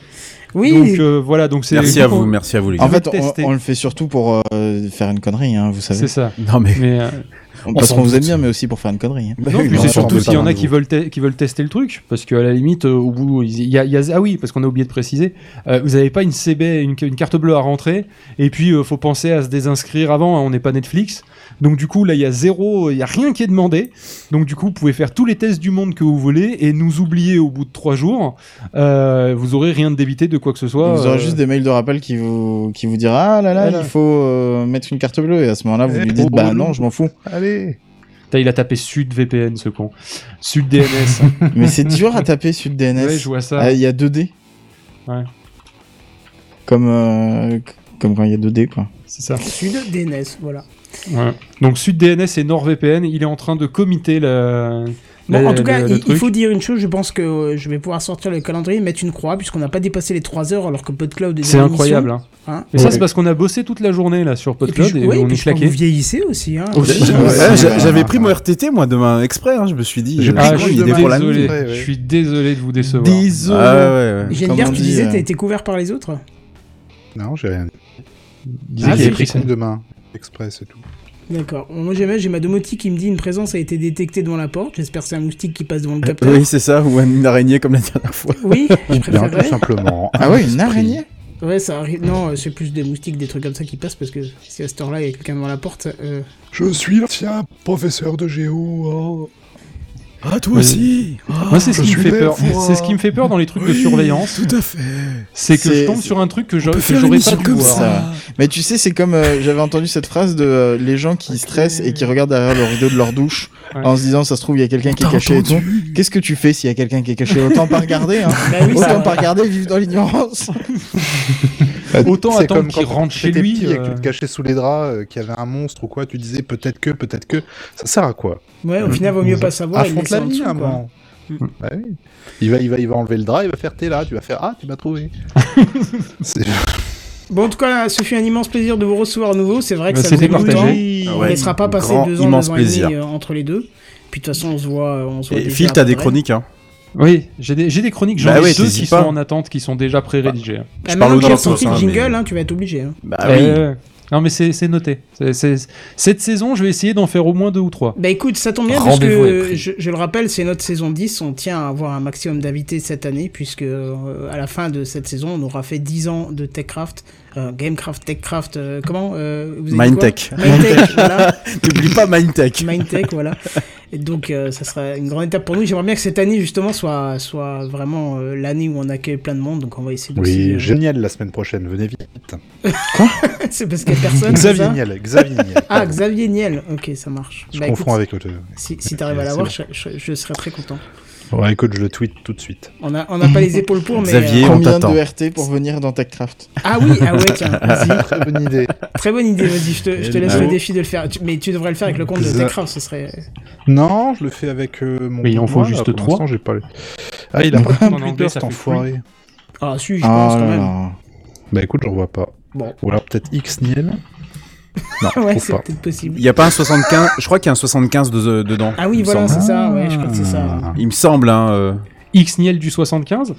Oui. Donc euh, voilà, donc c'est. Merci à vous, merci à vous les En gars. fait, on, on le fait surtout pour euh, faire une connerie, hein, vous savez. C'est ça. Non mais Mais euh, Parce qu'on vous aime bien, mais aussi pour faire une connerie. hein. non, oui, puis non, c'est surtout s'il y en a qui veulent, qui veulent tester le truc, parce qu'à la limite, euh, au bout, il y a, il y a- ah oui, parce qu'on a oublié de préciser, euh, vous n'avez pas une CB, une, une carte bleue à rentrer, et puis euh, faut penser à se désinscrire avant, hein, on n'est pas Netflix, donc du coup là il y a zéro, il y a rien qui est demandé, donc du coup vous pouvez faire tous les tests du monde que vous voulez et nous oublier au bout de trois jours, euh, vous aurez rien de débité de quoi que ce soit. vous aurez euh, juste des mails de rappel qui vous, qui vous dira Ah là là, il faut euh, mettre une carte bleue. Et à ce moment-là, vous Eh, lui dites Bah non, je m'en fous. Allez. Il a tapé Sud VPN, ce con. Sud DNS. Mais c'est dur à taper Sud DNS. Ouais, je vois ça. Ah, Il y a 2D. Ouais. Comme, euh, comme quand il y a 2D, quoi. C'est ça. Sud DNS, voilà. Ouais. Donc Sud DNS et NordVPN, il est en train de commiter la. Bon, en tout cas, le- le il, faut dire une chose, je pense que euh, je vais pouvoir sortir le calendrier et mettre une croix, puisqu'on n'a pas dépassé les 3 heures alors que PodCloud est C'est incroyable. Hein. Hein Mais ça, c'est parce qu'on a bossé toute la journée là sur Et puis, PodCloud et, ouais, on est claqué. Vous vieillissez aussi. Hein. Aussi. Ouais, ouais, ouais. J'avais pris mon RTT moi demain exprès, hein, je me suis dit. Euh, Ah, je suis désolé. Ouais, ouais. Je suis désolé de vous décevoir. Désolé. Ah ouais, ouais. J'aime bien que tu dit, disais, euh, t'as été couvert par les autres Non, j'ai rien. Disait Ah, qu'il avait pris J'ai ça. pris demain. Express et tout. D'accord. Moi j'ai ma domotique qui me dit une présence a été détectée devant la porte. J'espère que c'est un moustique qui passe devant le capteur. Oui, c'est ça, ou une araignée comme la dernière fois. Oui, je Bien, tout simplement. Ah ouais, une araignée? Ouais, ça arrive. Non, euh, c'est plus des moustiques, des trucs comme ça qui passent parce que si à cette heure-là il y a quelqu'un devant la porte. euh, Je suis l'ancien professeur de géo. oh. Ah, toi aussi Moi, c'est ce qui me fait peur. C'est ce qui me fait peur dans les trucs de surveillance. Tout à fait. C'est que je tombe sur un truc que j'aurais pas dû comme voir. ça. Mais tu sais, c'est comme euh, j'avais entendu cette phrase de euh, les gens qui stressent et qui regardent derrière le rideau de leur douche Ouais. en se disant ça se trouve il y a quelqu'un qui est caché et tout. Qu'est-ce que tu fais s'il y a quelqu'un qui est caché? Autant pas regarder, hein. Bah oui, ça- Autant pas regarder, vivre dans l'ignorance. Bah, Autant c'est attendre comme qu'il quand rentre chez lui, petit et que euh. tu te cachais sous les draps, euh, qu'il y avait un monstre ou quoi, tu disais peut-être que, peut-être que. Ça sert à quoi? Ouais, au final, vaut mieux pas savoir. Affronte la vie, un moment. Mm. Bah oui. Il va, il, va, il va enlever le drap, il va faire t'es là, tu vas faire Ah, tu m'as trouvé. C'est- Bon, en tout cas, ce fut un immense plaisir de vous recevoir à nouveau. C'est vrai que Bah, ça faisait longtemps. partagé. Ah On ouais, ne laissera pas passer grand, deux ans, deux ans et demi plaisir. euh, entre les deux. Puis de toute façon, on se voit. euh, On se voit Et déjà Phil, t'as des chroniques, hein Oui, j'ai des, j'ai des chroniques. J'en Bah ai ouais, deux qui pas. sont en attente, qui sont déjà pré-rédigées. Bah, Je maintenant parle au hein, jingle, mais- hein, tu vas être obligé. hein. Bah oui. Euh, Non, mais c'est c'est noté. Cette saison, je vais essayer d'en faire au moins deux ou trois. Bah écoute, ça tombe bien parce que je, je le rappelle, c'est notre saison 10. On tient à avoir un maximum d'invités cette année puisque euh, à la fin de cette saison, on aura fait 10 ans de TechCraft, euh, Gamecraft, TechCraft. euh, comment euh, vous quoi Mindtech. Mindtech, voilà. N'oublie pas Mindtech. Mindtech, voilà. Et donc, euh, ça sera une grande étape pour nous. J'aimerais bien que cette année, justement, soit, soit vraiment euh, l'année où on accueille plein de monde. Donc, on va essayer de. Oui, génial la semaine prochaine, venez vite. c'est parce qu'il n'y a personne. Xavier Niel, Xavier Niel. Ah, Xavier Niel. Ok, ça marche. Je Bah, confonds écoute, avec l'autre. Si, si t'arrives à C'est l'avoir, bon. je, je- je serais très content. Ouais, écoute, je le tweet tout de suite. On n'a on n'a pas les épaules pour, mais. Xavier, euh, Combien de RT pour venir dans TechCraft Ah oui, ah ouais, tiens. Très bonne idée. Très bonne idée, vas-y, je te, je te Et laisse le défi de le faire. Tu- Mais tu devrais le faire avec le compte de Techcraft, ce serait. Non, je le fais avec euh, mon. Mais il en faut moi, juste trois. j'ai pas le- Ah, il a pas de Twitter, ça cet fait enfoiré. Ah, si, je Ah pense quand là même. là. Bah écoute, j'en vois pas. Bon. Ou alors peut-être X Niel. Non, Ouais, c'est peut-être possible. Il y a pas un 75, je crois qu'il y a un 75 de- dedans. Ah oui, voilà, c'est ça, ouais, je crois que c'est ça. Ah. Il me semble, hein. euh. X-Niel du 75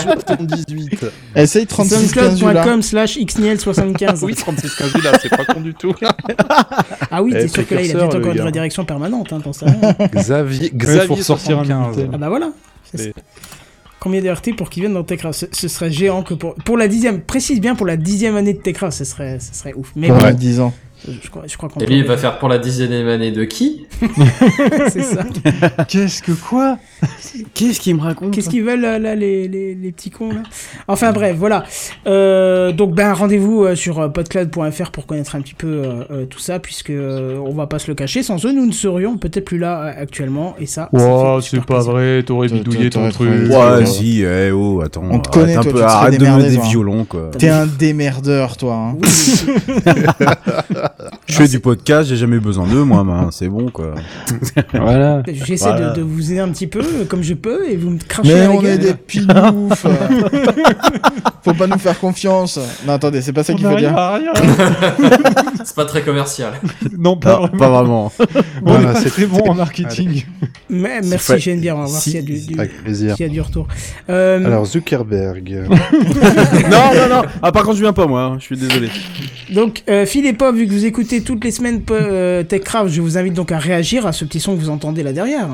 78. Essaye 36 15 là. Soundcloud.com slash xniel75. Oui, 36 15 là, c'est pas con du tout. Ah oui, Eh, t'es sûr que là, il a peut-être encore une redirection permanente, hein, t'en sais rien. Xavier, faut Xavier ressortir un 75. Minitel. Ah bah voilà. Combien de RT pour qu'ils viennent dans Techcraft ce, ce serait géant que pour... Pour la dixième, précise bien pour la dixième année de Techcraft, ce serait, ce serait ouf. Mais Pour bon, 10 ans. Je, crois, je crois qu'on Et lui, il va faire pour la dixième année de qui c'est ça. Qu'est-ce que quoi Qu'est-ce qu'il me raconte Qu'est-ce qu'ils veulent là, là, les, les, les petits cons là Enfin bref, voilà. Euh, donc ben rendez-vous euh, sur euh, podcloud.fr pour connaître un petit peu euh, euh, tout ça, puisque euh, on va pas se le cacher. Sans eux, nous ne serions peut-être plus là euh, actuellement, et ça. Oh, fait c'est pas plaisir. vrai, t'aurais bidouillé ton truc. Ouais, si, eh oh, attends. On te arrête connaît, un toi, peu, arrête de me des toi. violons, quoi. T'es un démerdeur, toi. Hein. Oui. Je fais du podcast, j'ai jamais besoin d'eux, moi, ben, c'est bon, quoi. Voilà. J'essaie Voilà. de, de vous aider un petit peu euh, comme je peux, et vous me crachez Mais la on est gueule. des pinoufs. Faut pas nous faire confiance. Non, attendez, c'est pas ça qu'il faut dire. C'est pas très commercial. non, pas Non, vraiment. pas vraiment. On est Voilà, pas c'est très bon en marketing. Mais, merci, fait. j'aime bien, on va voir Si, s'il y, a du- du- Avec plaisir. s'il y a du retour. Euh, Alors Zuckerberg. non, non, non. Ah, par contre, je viens pas, moi, hein, je suis désolé. Donc, euh, et Pop, vu que vous écoutez toutes les semaines euh, TechCraft, je vous invite donc à réagir à ce petit son que vous entendez là derrière.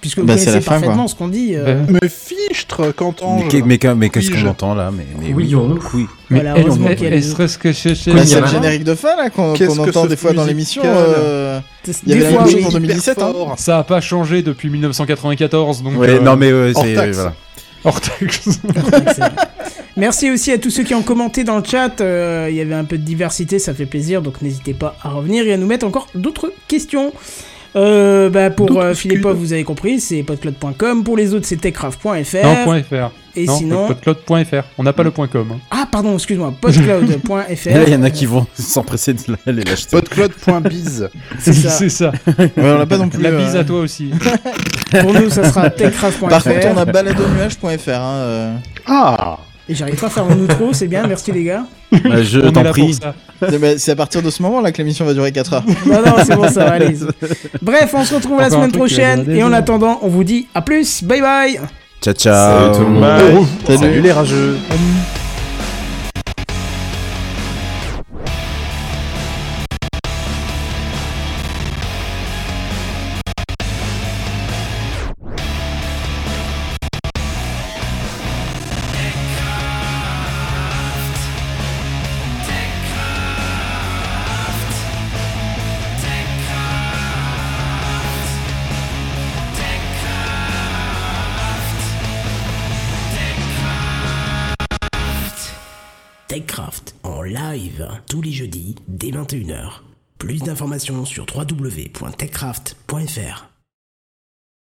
Puisque vous Bah, connaissez fin, parfaitement ce qu'on dit. euh, Mais fichtre, qu'entends-je Mais, mais, qu'est- mais qu'est-ce qu'on je- entend là mais, mais Oui, on nous. oui. Voilà, elle- heureusement serait ce que Bah, c'est le générique de fin là qu'on entend des fois dans l'émission. euh, Des Il y avait la fois, même chose en 2017. Hein. Ça a pas changé depuis 1994, donc. Ouais, euh, non, mais euh, hors c'est. Merci aussi à tous ceux qui ont commenté dans le chat. euh, Il y avait un peu de diversité, ça fait plaisir. Donc n'hésitez pas à revenir et à nous mettre encore d'autres questions. Euh, bah, pour D'autres euh, Philippov, vous avez compris, c'est podcloud.com. Pour les autres, c'est techcraft.fr. Non, point .fr. Et non, sinon- podcloud.fr. On n'a pas le point .com. hein. Ah, pardon, excuse-moi, podcloud.fr. Et là, il y en a qui vont s'empresser de aller l'acheter. Podcloud.biz. C'est ça. C'est ça. Ouais, on l'a pas non plus. La euh, bise à toi aussi. Pour nous, ça sera techcraft.fr. Par contre, on a baladonuage.fr. Hein, euh. Ah Et j'arrive pas à faire mon outro, c'est bien, merci les gars. Bah, je t'en prie. C'est à partir de ce moment là que l'émission va durer 4 heures. Non, non, c'est bon, ça va aller. Bref, on se retrouve la Encore semaine prochaine. Et en attendant, on vous dit à plus. Bye bye. Ciao, ciao. Salut tout le monde. Salut. Salut les rageux. TechCraft 21h. Plus d'informations sur www.techcraft.fr.